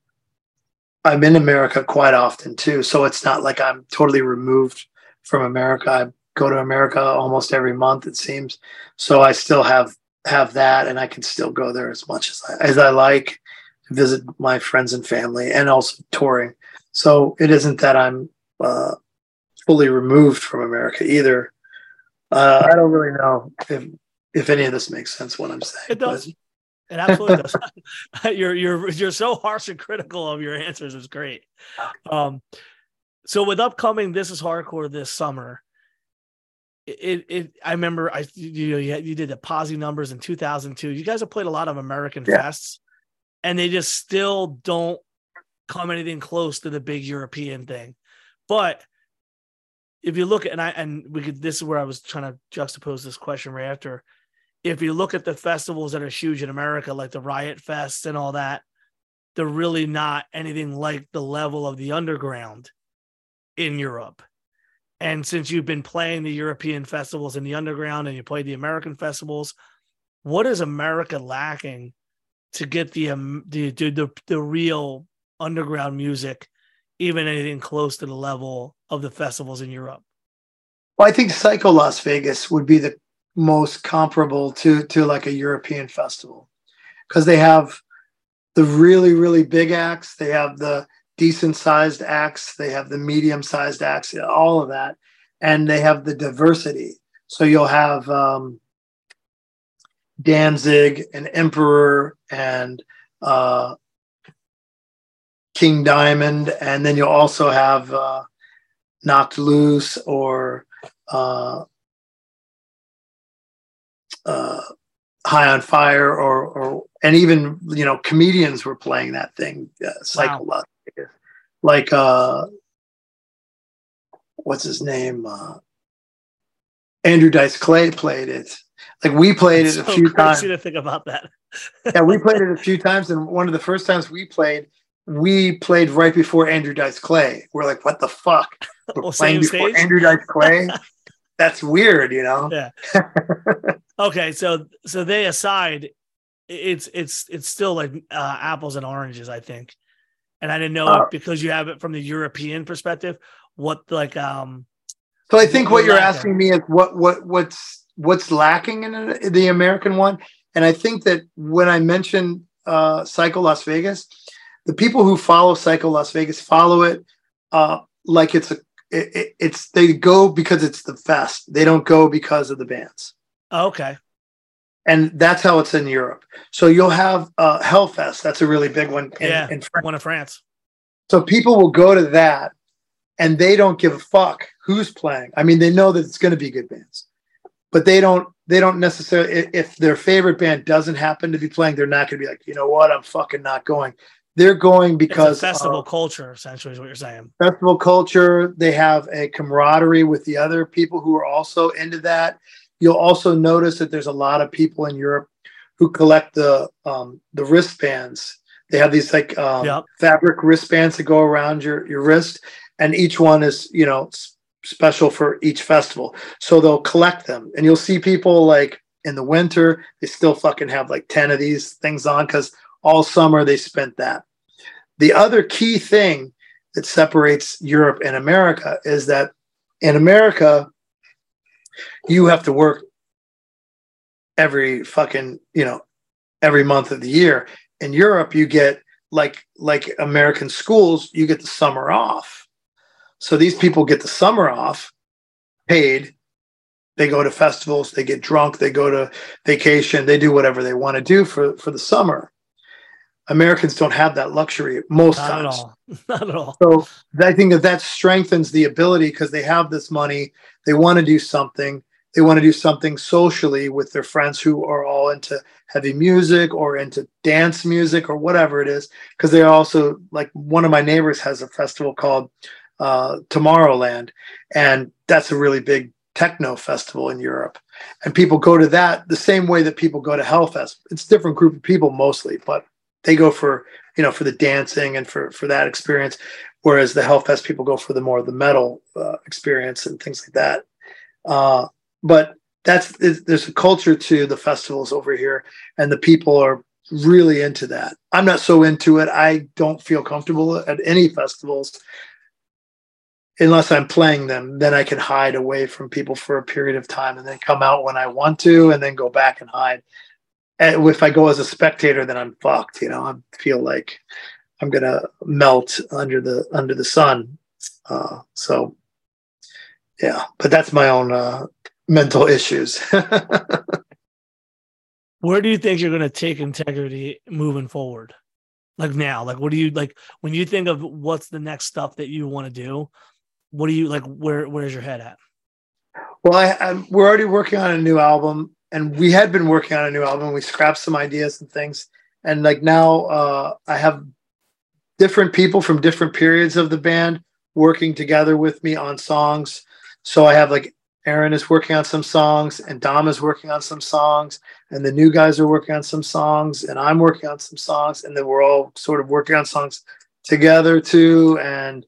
I'm in America quite often too, so it's not like I'm totally removed from America. I go to America almost every month, it seems. So I still have have that, and I can still go there as much as I, as I like, visit my friends and family, and also touring. So it isn't that I'm uh, fully removed from America either. Uh, I don't really know if if any of this makes sense. What I'm saying,
it does. But, it absolutely does. you're you're you're so harsh and critical of your answers. It's great. Um, so with upcoming, this is hardcore this summer. It, it I remember I you know you, you did the Posi Numbers in 2002. You guys have played a lot of American yeah. fests, and they just still don't come anything close to the big European thing. But if you look at and I and we could this is where I was trying to juxtapose this question right after if you look at the festivals that are huge in America, like the Riot Fest and all that, they're really not anything like the level of the underground in Europe. And since you've been playing the European festivals in the underground and you played the American festivals, what is America lacking to get the um, the, the the real underground music, even anything close to the level of the festivals in Europe?
Well, I think Psycho Las Vegas would be the most comparable to to like a European festival because they have the really really big acts, they have the decent sized acts, they have the medium sized acts, all of that, and they have the diversity. So you'll have um, Danzig and Emperor and uh, King Diamond, and then you'll also have uh, Knocked Loose or uh, uh, High on Fire, or or and even you know comedians were playing that thing, uh, Psycho wow. like uh, what's his name? Uh, Andrew Dice Clay played it. Like we played it a so few times.
to think about that.
yeah, we played it a few times, and one of the first times we played, we played right before Andrew Dice Clay. We're like, what the fuck? We're well, playing before stage? Andrew Dice Clay. That's weird, you know.
Yeah. okay, so so they aside, it's it's it's still like uh, apples and oranges, I think. And I didn't know uh, because you have it from the European perspective. What like um.
So I think what you're lacking. asking me is what what what's what's lacking in the American one, and I think that when I mentioned uh, Psycho Las Vegas, the people who follow Psycho Las Vegas follow it uh, like it's a it, it, it's they go because it's the fest. They don't go because of the bands.
Oh, okay.
And that's how it's in Europe. So you'll have uh, Hellfest. That's a really big one. In,
yeah,
in
France. one in France.
So people will go to that, and they don't give a fuck who's playing. I mean, they know that it's going to be good bands, but they don't. They don't necessarily. If their favorite band doesn't happen to be playing, they're not going to be like, you know what, I'm fucking not going they're going because
festival culture essentially is what you're saying.
festival culture. They have a camaraderie with the other people who are also into that. You'll also notice that there's a lot of people in europe who collect the um, the wristbands. They have these like um, yep. fabric wristbands that go around your your wrist and each one is you know special for each festival. So they'll collect them and you'll see people like in the winter they still fucking have like 10 of these things on because all summer they spent that. The other key thing that separates Europe and America is that in America, you have to work every fucking, you know, every month of the year. In Europe, you get like like American schools, you get the summer off. So these people get the summer off, paid. They go to festivals, they get drunk, they go to vacation, they do whatever they want to do for for the summer. Americans don't have that luxury most
Not
times.
at all. Not at all.
So I think that that strengthens the ability because they have this money, they want to do something, they want to do something socially with their friends who are all into heavy music or into dance music or whatever it is. Because they're also like one of my neighbors has a festival called uh, Tomorrowland, and that's a really big techno festival in Europe. And people go to that the same way that people go to Hellfest. It's a different group of people mostly, but they go for you know for the dancing and for for that experience whereas the hellfest people go for the more the metal uh, experience and things like that. Uh, but that's there's a culture to the festivals over here and the people are really into that. I'm not so into it. I don't feel comfortable at any festivals unless i'm playing them. Then i can hide away from people for a period of time and then come out when i want to and then go back and hide and if I go as a spectator, then I'm fucked. You know, I feel like I'm gonna melt under the under the sun. Uh, so, yeah, but that's my own uh, mental issues.
Where do you think you're going to take integrity moving forward? Like now, like what do you like when you think of what's the next stuff that you want to do? What do you like? Where where's your head at?
well, I, I'm, we're already working on a new album, and we had been working on a new album. We scrapped some ideas and things, and like now, uh, I have different people from different periods of the band working together with me on songs. So I have like Aaron is working on some songs, and Dom is working on some songs, and the new guys are working on some songs, and I'm working on some songs, and then we're all sort of working on songs together too, and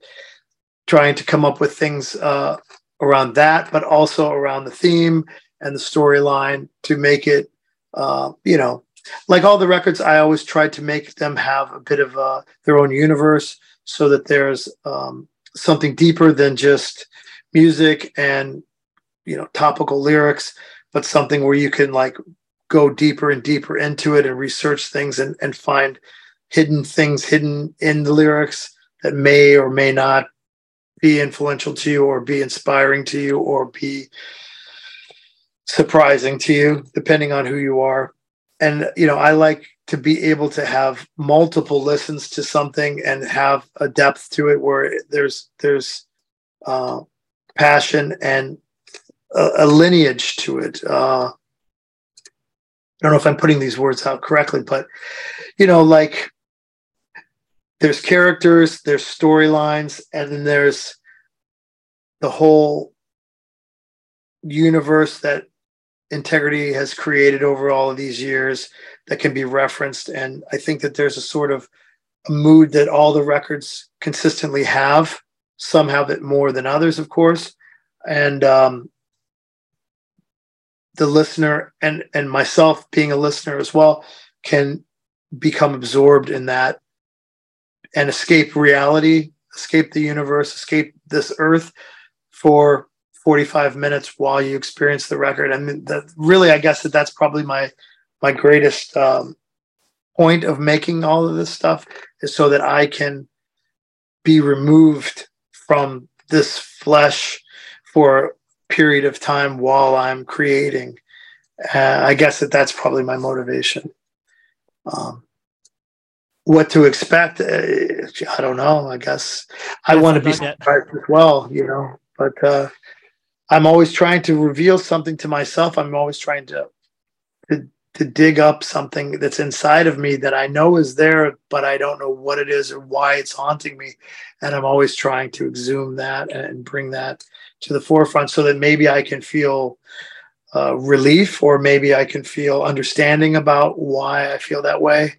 trying to come up with things uh, around that, but also around the theme and the storyline to make it, uh, you know, like all the records. I always tried to make them have a bit of uh, their own universe, so that there's um, something deeper than just music and you know topical lyrics, but something where you can like go deeper and deeper into it and research things and, and find hidden things hidden in the lyrics that may or may not be influential to you or be inspiring to you or be surprising to you depending on who you are. And you know i like to be able to have multiple listens to something and have a depth to it where there's there's uh, passion and a, a, lineage to it. Uh, i don't know if i'm putting these words out correctly but you know like there's characters there's storylines and then there's the whole universe that integrity has created over all of these years that can be referenced. And i think that there's a sort of a mood that all the records consistently have some have it more than others of course. And um, the listener and and myself being a listener as well can become absorbed in that and escape reality escape the universe escape this earth for 45 minutes while you experience the record. I mean, that really, I guess that that's probably my my greatest um, point of making all of this stuff is so that I can be removed from this flesh for a period of time while I'm creating. Uh, I guess that that's probably my motivation. Um, what to expect? Uh, I don't know. I guess I want to be surprised as well, you know. But uh, I'm always trying to reveal something to myself. I'm always trying to, to to dig up something that's inside of me that I know is there, but I don't know what it is or why it's haunting me. And I'm always trying to exhume that and bring that to the forefront so that maybe I can feel uh, relief or maybe I can feel understanding about why I feel that way.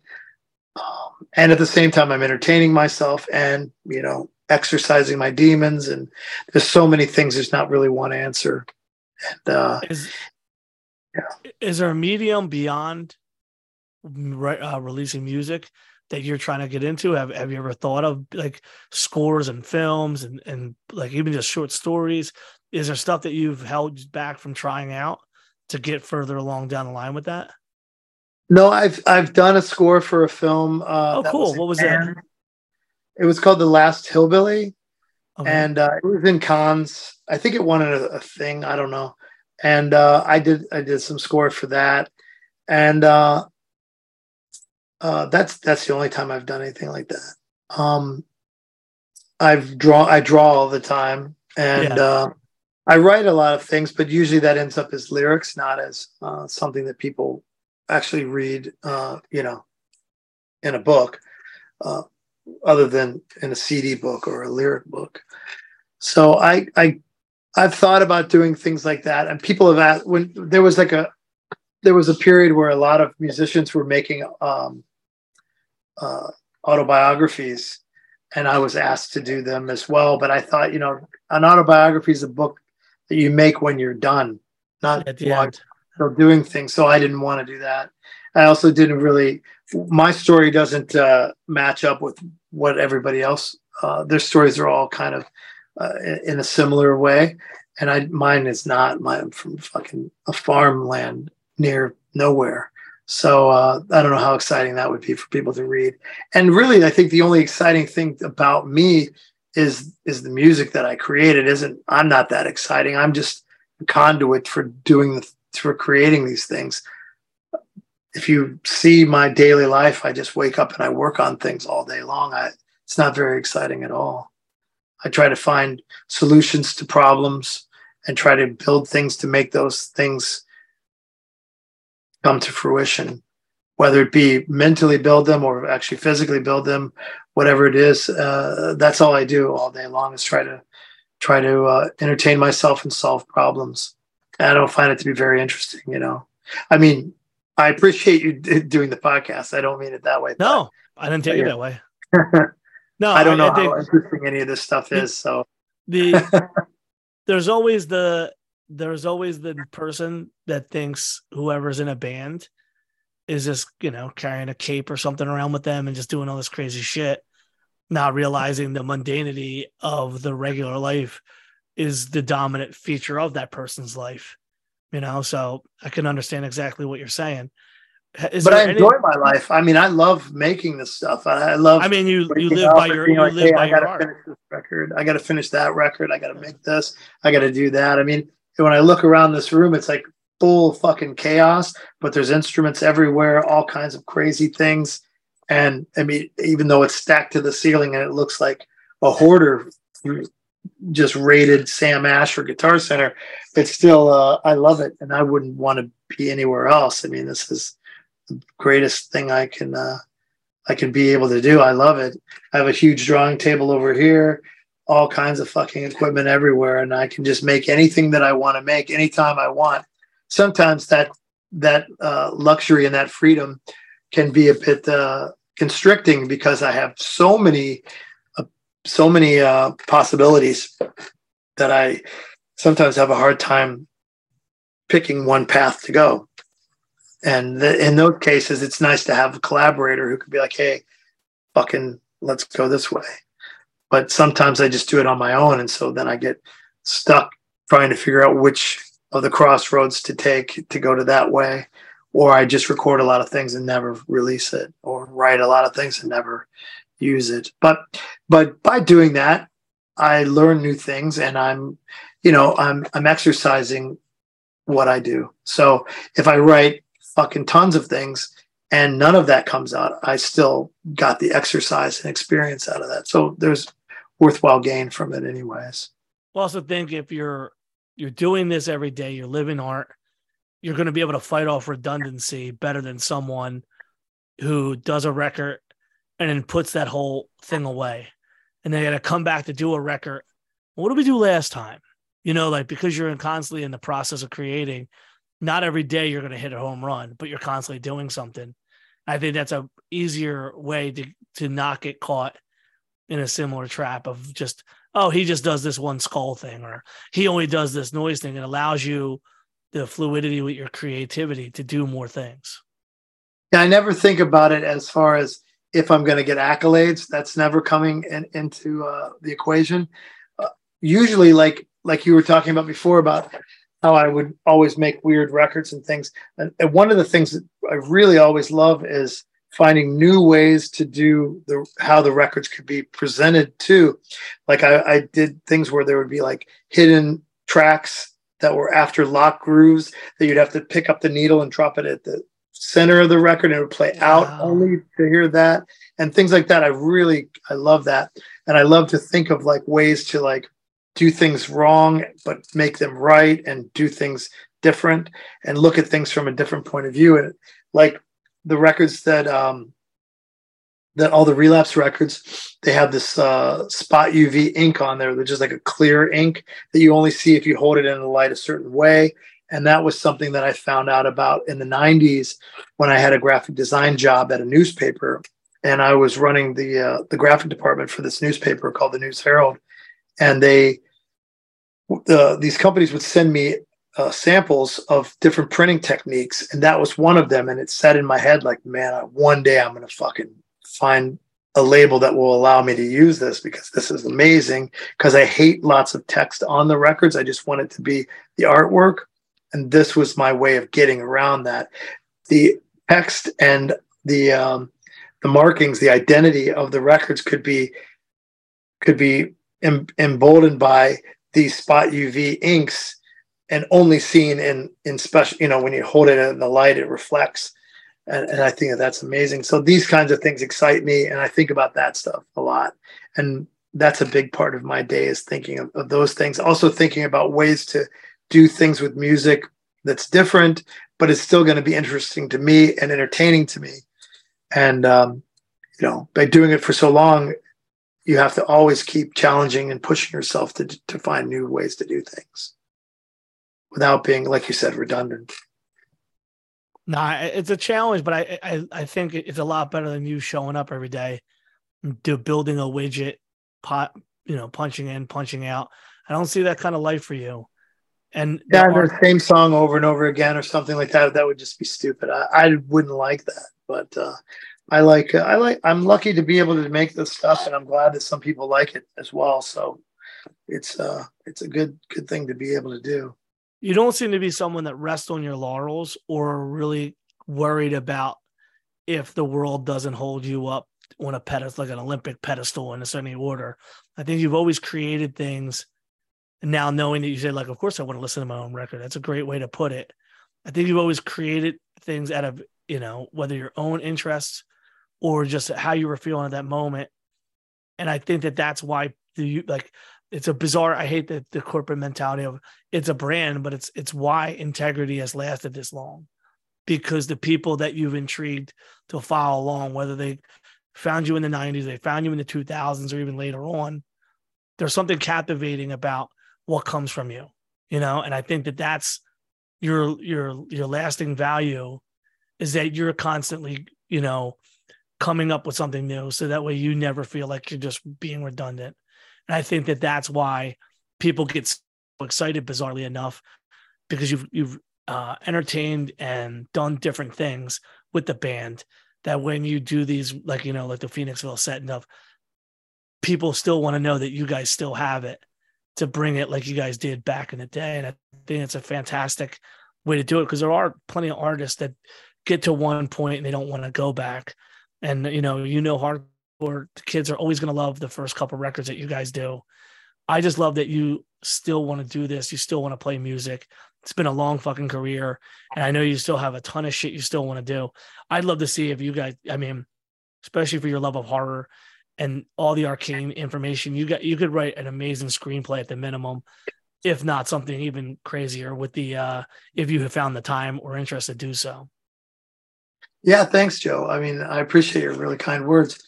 Um, and at the same time, I'm entertaining myself and, you know, exercising my demons and there's so many things there's not really one answer and uh
is, yeah. is there a medium beyond re- uh, releasing music that you're trying to get into have, have you ever thought of like scores and films and and like even just short stories is there stuff that you've held back from trying out to get further along down the line with that
No, I've I've done a score for a film. Uh,
oh, cool! Was what was it?
It was called The Last Hillbilly, and uh, it was in Cannes. I think it won a, a thing. I don't know. And uh, I did I did some score for that, and uh, uh, that's that's the only time I've done anything like that. Um, I've draw I draw all the time, and yeah. uh, I write a lot of things, but usually that ends up as lyrics, not as uh, something that people actually read. Uh, you know, in a book, uh, other than in a CD book or a lyric book. So I I I've thought about doing things like that, and people have asked when there was like a there was a period where a lot of musicians were making um, uh, autobiographies and I was asked to do them as well. But I thought, you know, an autobiography is a book that you make when you're done, not
at the end.
Doing things. So I didn't want to do that. I also didn't really. My story doesn't uh, match up with what everybody else. Uh, their stories are all kind of uh, in a similar way, and I mine is not. I'm from fucking a farmland near nowhere. So uh, I don't know how exciting that would be for people to read. And really, I think the only exciting thing about me is is the music that I created. Isn't I'm not that exciting. I'm just a conduit for doing the for creating these things. If you see my daily life, I just wake up and I work on things all day long. I, it's not very exciting at all. I try to find solutions to problems and try to build things to make those things come to fruition, whether it be mentally build them or actually physically build them, whatever it is. Uh, that's all I do all day long is try to try to uh, entertain myself and solve problems. And I don't find it to be very interesting, you know. I mean, I appreciate you doing the podcast. I don't mean it that way.
No, I didn't take it that way.
no, I don't know I, how interesting any of this stuff is. So
the there's always the there's always the person that thinks whoever's in a band is just, you know, carrying a cape or something around with them and just doing all this crazy shit, not realizing the mundanity of the regular life is the dominant feature of that person's life. You know, so I can understand exactly what you're saying.
Is but I enjoy any... my life. I mean, I love making this stuff. I, love.
I mean, you you live by your you like, live hey, by I
gotta finish this record. I got to finish that record. I got to make this. I got to do that. I mean, when I look around this room, it's like full fucking chaos, but there's instruments everywhere, all kinds of crazy things. And I mean, even though it's stacked to the ceiling and it looks like a hoarder just raided Sam Ash or Guitar Center, it's still, uh, I love it. And I wouldn't want to be anywhere else. I mean, this is the greatest thing I can, uh, I can be able to do. I love it. I have a huge drawing table over here all kinds of fucking equipment everywhere and I can just make anything that I want to make anytime I want. Sometimes that that uh, luxury and that freedom can be a bit uh, constricting because I have so many uh, so many uh, possibilities that I sometimes I have a hard time picking one path to go. And in those cases, it's nice to have a collaborator who could be like, "Hey, fucking, let's go this way." but sometimes I just do it on my own. And so then I get stuck trying to figure out which of the crossroads to take to go to that way. Or I just record a lot of things and never release it, or write a lot of things and never use it. But but by doing that, I learn new things and I'm, you know, I'm I'm exercising what I do. So if I write fucking tons of things and none of that comes out, I still got the exercise and experience out of that. So there's worthwhile gain from it anyways
Well, also think if you're you're doing this every day you're living art you're going to be able to fight off redundancy better than someone who does a record and then puts that whole thing away and they got to come back to do a record what did we do last time you know like because you're constantly in the process of creating not every day you're going to hit a home run but you're constantly doing something. I think that's a easier way to to not get caught in a similar trap of just oh he just does this one skull thing or he only does this noise thing. It allows you the fluidity with your creativity to do more things.
Yeah i never think about it as far as if i'm going to get accolades. That's never coming in, into uh, the equation. Uh, usually like like you were talking about before about how I would always make weird records and things. And, and one of the things that I really always love is finding new ways to do the how the records could be presented too. Like I, I did things where there would be like hidden tracks that were after lock grooves that you'd have to pick up the needle and drop it at the center of the record and it would play out wow. only to hear that and things like that. I really I love that. And I love to think of like ways to like do things wrong but make them right and do things different and look at things from a different point of view. And like the records that um that all the relapse records they have this uh, spot uv ink on there which is like a clear ink that you only see if you hold it in the light a certain way. And that was something that i found out about in the 90s when i had a graphic design job at a newspaper. And i was running the uh, the graphic department for this newspaper called the news herald and they these companies would send me uh, samples of different printing techniques, and that was one of them. And it set in my head like, man, one day I'm gonna fucking find a label that will allow me to use this because this is amazing. Because I hate lots of text on the records. I just want it to be the artwork, and this was my way of getting around that. The text and the um, the markings, the identity of the records could be could be em- emboldened by these spot UV inks and only seen in in special you know when you hold it in the light it reflects. And, and i think that that's amazing. So these kinds of things excite me and i think about that stuff a lot. And that's a big part of my day is thinking of, of those things. Also thinking about ways to do things with music that's different but it's still going to be interesting to me and entertaining to me. And um, you know by doing it for so long you have to always keep challenging and pushing yourself to to find new ways to do things without being, like you said, redundant.
No, nah, it's a challenge, but I, I I think it's a lot better than you showing up every day, do building a widget, pot, you know, punching in, punching out. I don't see that kind of life for you. And
yeah, the, the same song over and over again or something like that. That would just be stupid. I, I wouldn't like that. But uh, I like uh, I like I'm lucky to be able to make this stuff, and I'm glad that some people like it as well. So it's uh it's a good good thing to be able to do
you don't seem to be someone that rests on your laurels or really worried about if the world doesn't hold you up on a pedestal, like an Olympic pedestal in a certain order. I think you've always created things. And now knowing that you say, like, of course I want to listen to my own record. That's a great way to put it. I think you've always created things out of, you know, whether your own interests or just how you were feeling at that moment. And I think that that's why the like it's a bizarre i hate the, the corporate mentality of it's a brand but it's it's why integrity has lasted this long because the people that you've intrigued to follow along whether they found you in the 90s they found you in the 2000s or even later on there's something captivating about what comes from you you know and i think that that's your your your lasting value is that you're constantly you know coming up with something new so that way you never feel like you're just being redundant and I think that that's why people get so excited, bizarrely enough, because you've you've uh, entertained and done different things with the band. That when you do these, like you know, like the Phoenixville setting of, people still want to know that you guys still have it to bring it like you guys did back in the day. And I think it's a fantastic way to do it because there are plenty of artists that get to one point and they don't want to go back. And you know, you know, hard or the kids are always going to love the first couple records that you guys do. I just love that you still want to do this. You still want to play music. It's been a long fucking career, and I know you still have a ton of shit you still want to do. I'd love to see if you guys. I mean, especially for your love of horror and all the arcane information, you got you could write an amazing screenplay at the minimum, if not something even crazier. With the uh if you have found the time or interest to do so.
Yeah, thanks, Joe. I mean, I appreciate your really kind words.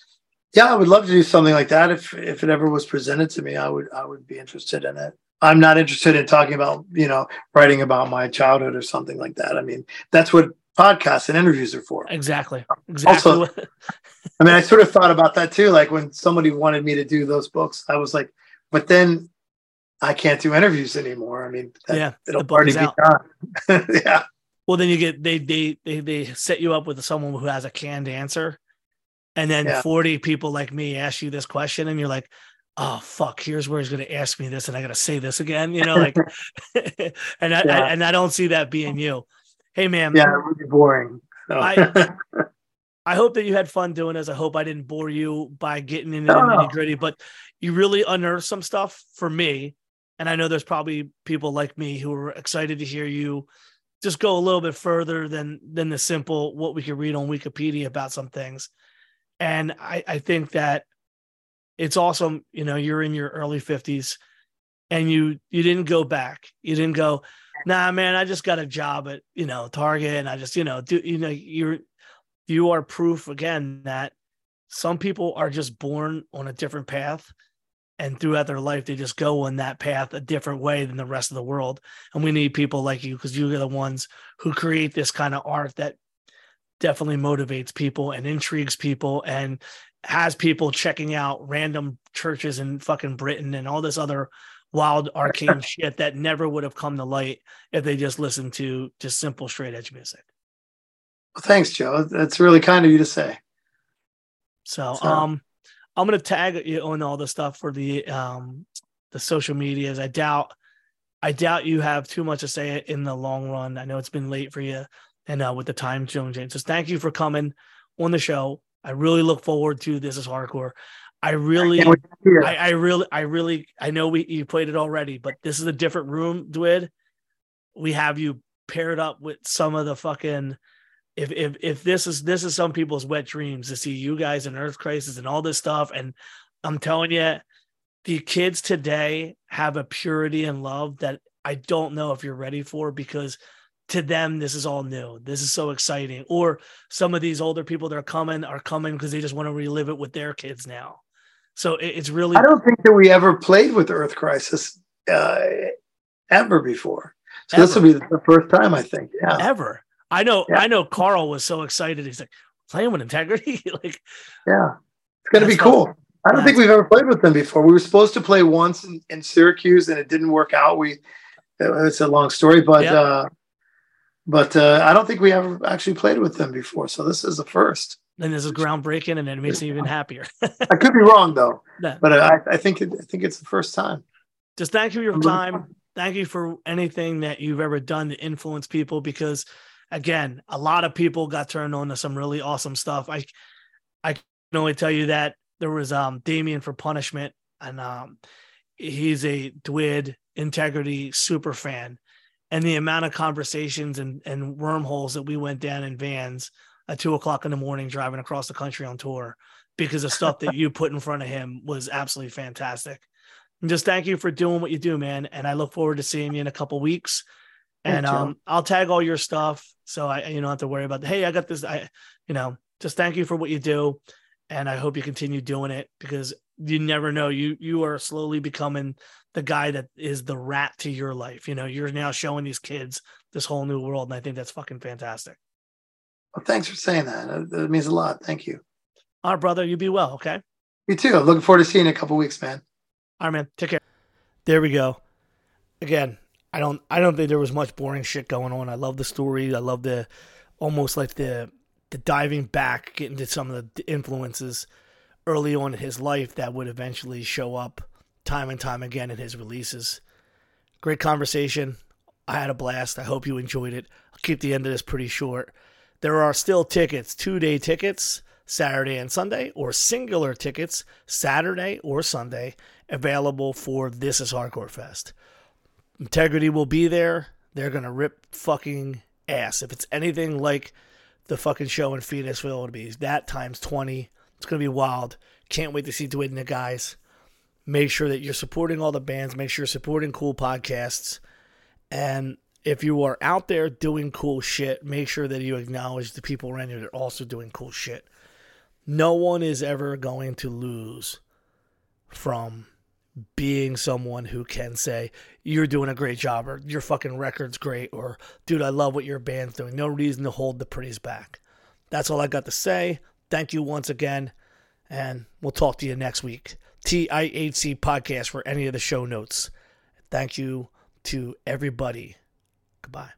Yeah, I would love to do something like that. If if it ever was presented to me, I would I would be interested in it. I'm not interested in talking about, you know, writing about my childhood or something like that. I mean, that's what podcasts and interviews are for.
Exactly. Exactly. Also,
I mean, I sort of thought about that too. Like when somebody wanted me to do those books, I was like, but then I can't do interviews anymore. I mean, that,
yeah,
it'll already be done. yeah.
Well, then you get they they they they set you up with someone who has a canned answer, and then yeah. 40 people like me ask you this question and you're like oh fuck, here's where he's gonna ask me this, and I gotta say this again, you know, like, and I, yeah. I, and I don't see that being you. Hey man,
yeah, it would be boring. So.
I I hope that you had fun doing this. I hope I didn't bore you by getting into the nitty gritty, but you really unearthed some stuff for me. And I know there's probably people like me who are excited to hear you just go a little bit further than than the simple what we could read on Wikipedia about some things. And I, I think that it's awesome, you know, you're in your early 50s and you you didn't go back. You didn't go, nah, man, I just got a job at, you know, Target and I just, you know, do you know, you're you are proof again that some people are just born on a different path and throughout their life they just go on that path a different way than the rest of the world and we need people like you because you're the ones who create this kind of art that definitely motivates people and intrigues people and has people checking out random churches in fucking Britain and all this other wild arcane shit that never would have come to light if they just listened to just simple straight edge music.
Well, thanks, Joe. That's really kind of you to say.
So, so. um I'm gonna tag you on all the stuff for the um the social medias. I doubt I doubt you have too much to say in the long run. I know it's been late for you and uh, with the time zone change. So thank you for coming on the show. I really look forward to this is hardcore. I really, I, I, really, I really, I know we you played it already, but this is a different room, Dwid. We have you paired up with some of the fucking if if if this is this is some people's wet dreams to see you guys in Earth Crisis and all this stuff, and I'm telling you, the kids today have a purity and love that I don't know if you're ready for because to them this is all new. This is so exciting. Or some of these older people that are coming are coming because they just want to relive it with their kids now. So it, it's really.
I don't think that we ever played with Earth Crisis uh, ever before. So ever. this will be the first time, I think. Yeah.
Ever. I know. Yeah. I know. Karl was so excited. He's like playing with integrity. like,
yeah, it's gonna be cool. I don't think we've ever played with them before. We were supposed to play once in, in Syracuse, and it didn't work out. We it's a long story, but yep. uh, but uh, I don't think we ever actually played with them before. So this is the first.
And this is groundbreaking, and it makes me even happier.
I could be wrong though, but I, I think it, I think it's the first time.
Just thank you for your time. Thank you for anything that you've ever done to influence people because again, a lot of people got turned on to some really awesome stuff. I I can only tell you that there was um Damien for punishment, and um he's a Dwid integrity super fan. And the amount of conversations and, and wormholes that we went down in vans at two o'clock in the morning driving across the country on tour because of stuff that you put in front of him was absolutely fantastic. And just thank you for doing what you do, man. And I look forward to seeing you in a couple weeks and um, I'll tag all your stuff so I you don't have to worry about. Hey, I got this. I you know just thank you for what you do, and I hope you continue doing it because you never know. You you are slowly becoming the guy that is the rat to your life. You know, you're now showing these kids this whole new world, and I think that's fucking fantastic.
Well, thanks for saying that. That means a lot. Thank you.
All right, brother. You be well. Okay.
You too. I'm looking forward to seeing you in a couple weeks, man.
All right, man. Take care. There we go. Again, I don't I don't think there was much boring shit going on. I love the story. I love the almost like the the diving back, getting to some of the influences early on in his life that would eventually show up time and time again in his releases. Great conversation. I had a blast. I hope you enjoyed it. I'll keep the end of this pretty short. There are still tickets, two day tickets, Saturday and Sunday, or singular tickets, Saturday or Sunday, available for This Is Hardcore Fest. Integrity will be there. They're gonna rip fucking ass. If it's anything like the fucking show in Phoenixville, it'll be that times twenty. It's gonna be wild. Can't wait to see Dwid and the guys. Make sure that you're supporting all the bands. Make sure you're supporting cool podcasts. And if you are out there doing cool shit, make sure that you acknowledge the people around you that are also doing cool shit. No one is ever going to lose from being someone who can say you're doing a great job or your fucking record's great or dude I love what your band's doing. No reason to hold the praise back. That's all I got to say. Thank you once again and we'll talk to you next week. TIHC podcast for any of the show notes. Thank you to everybody. Goodbye.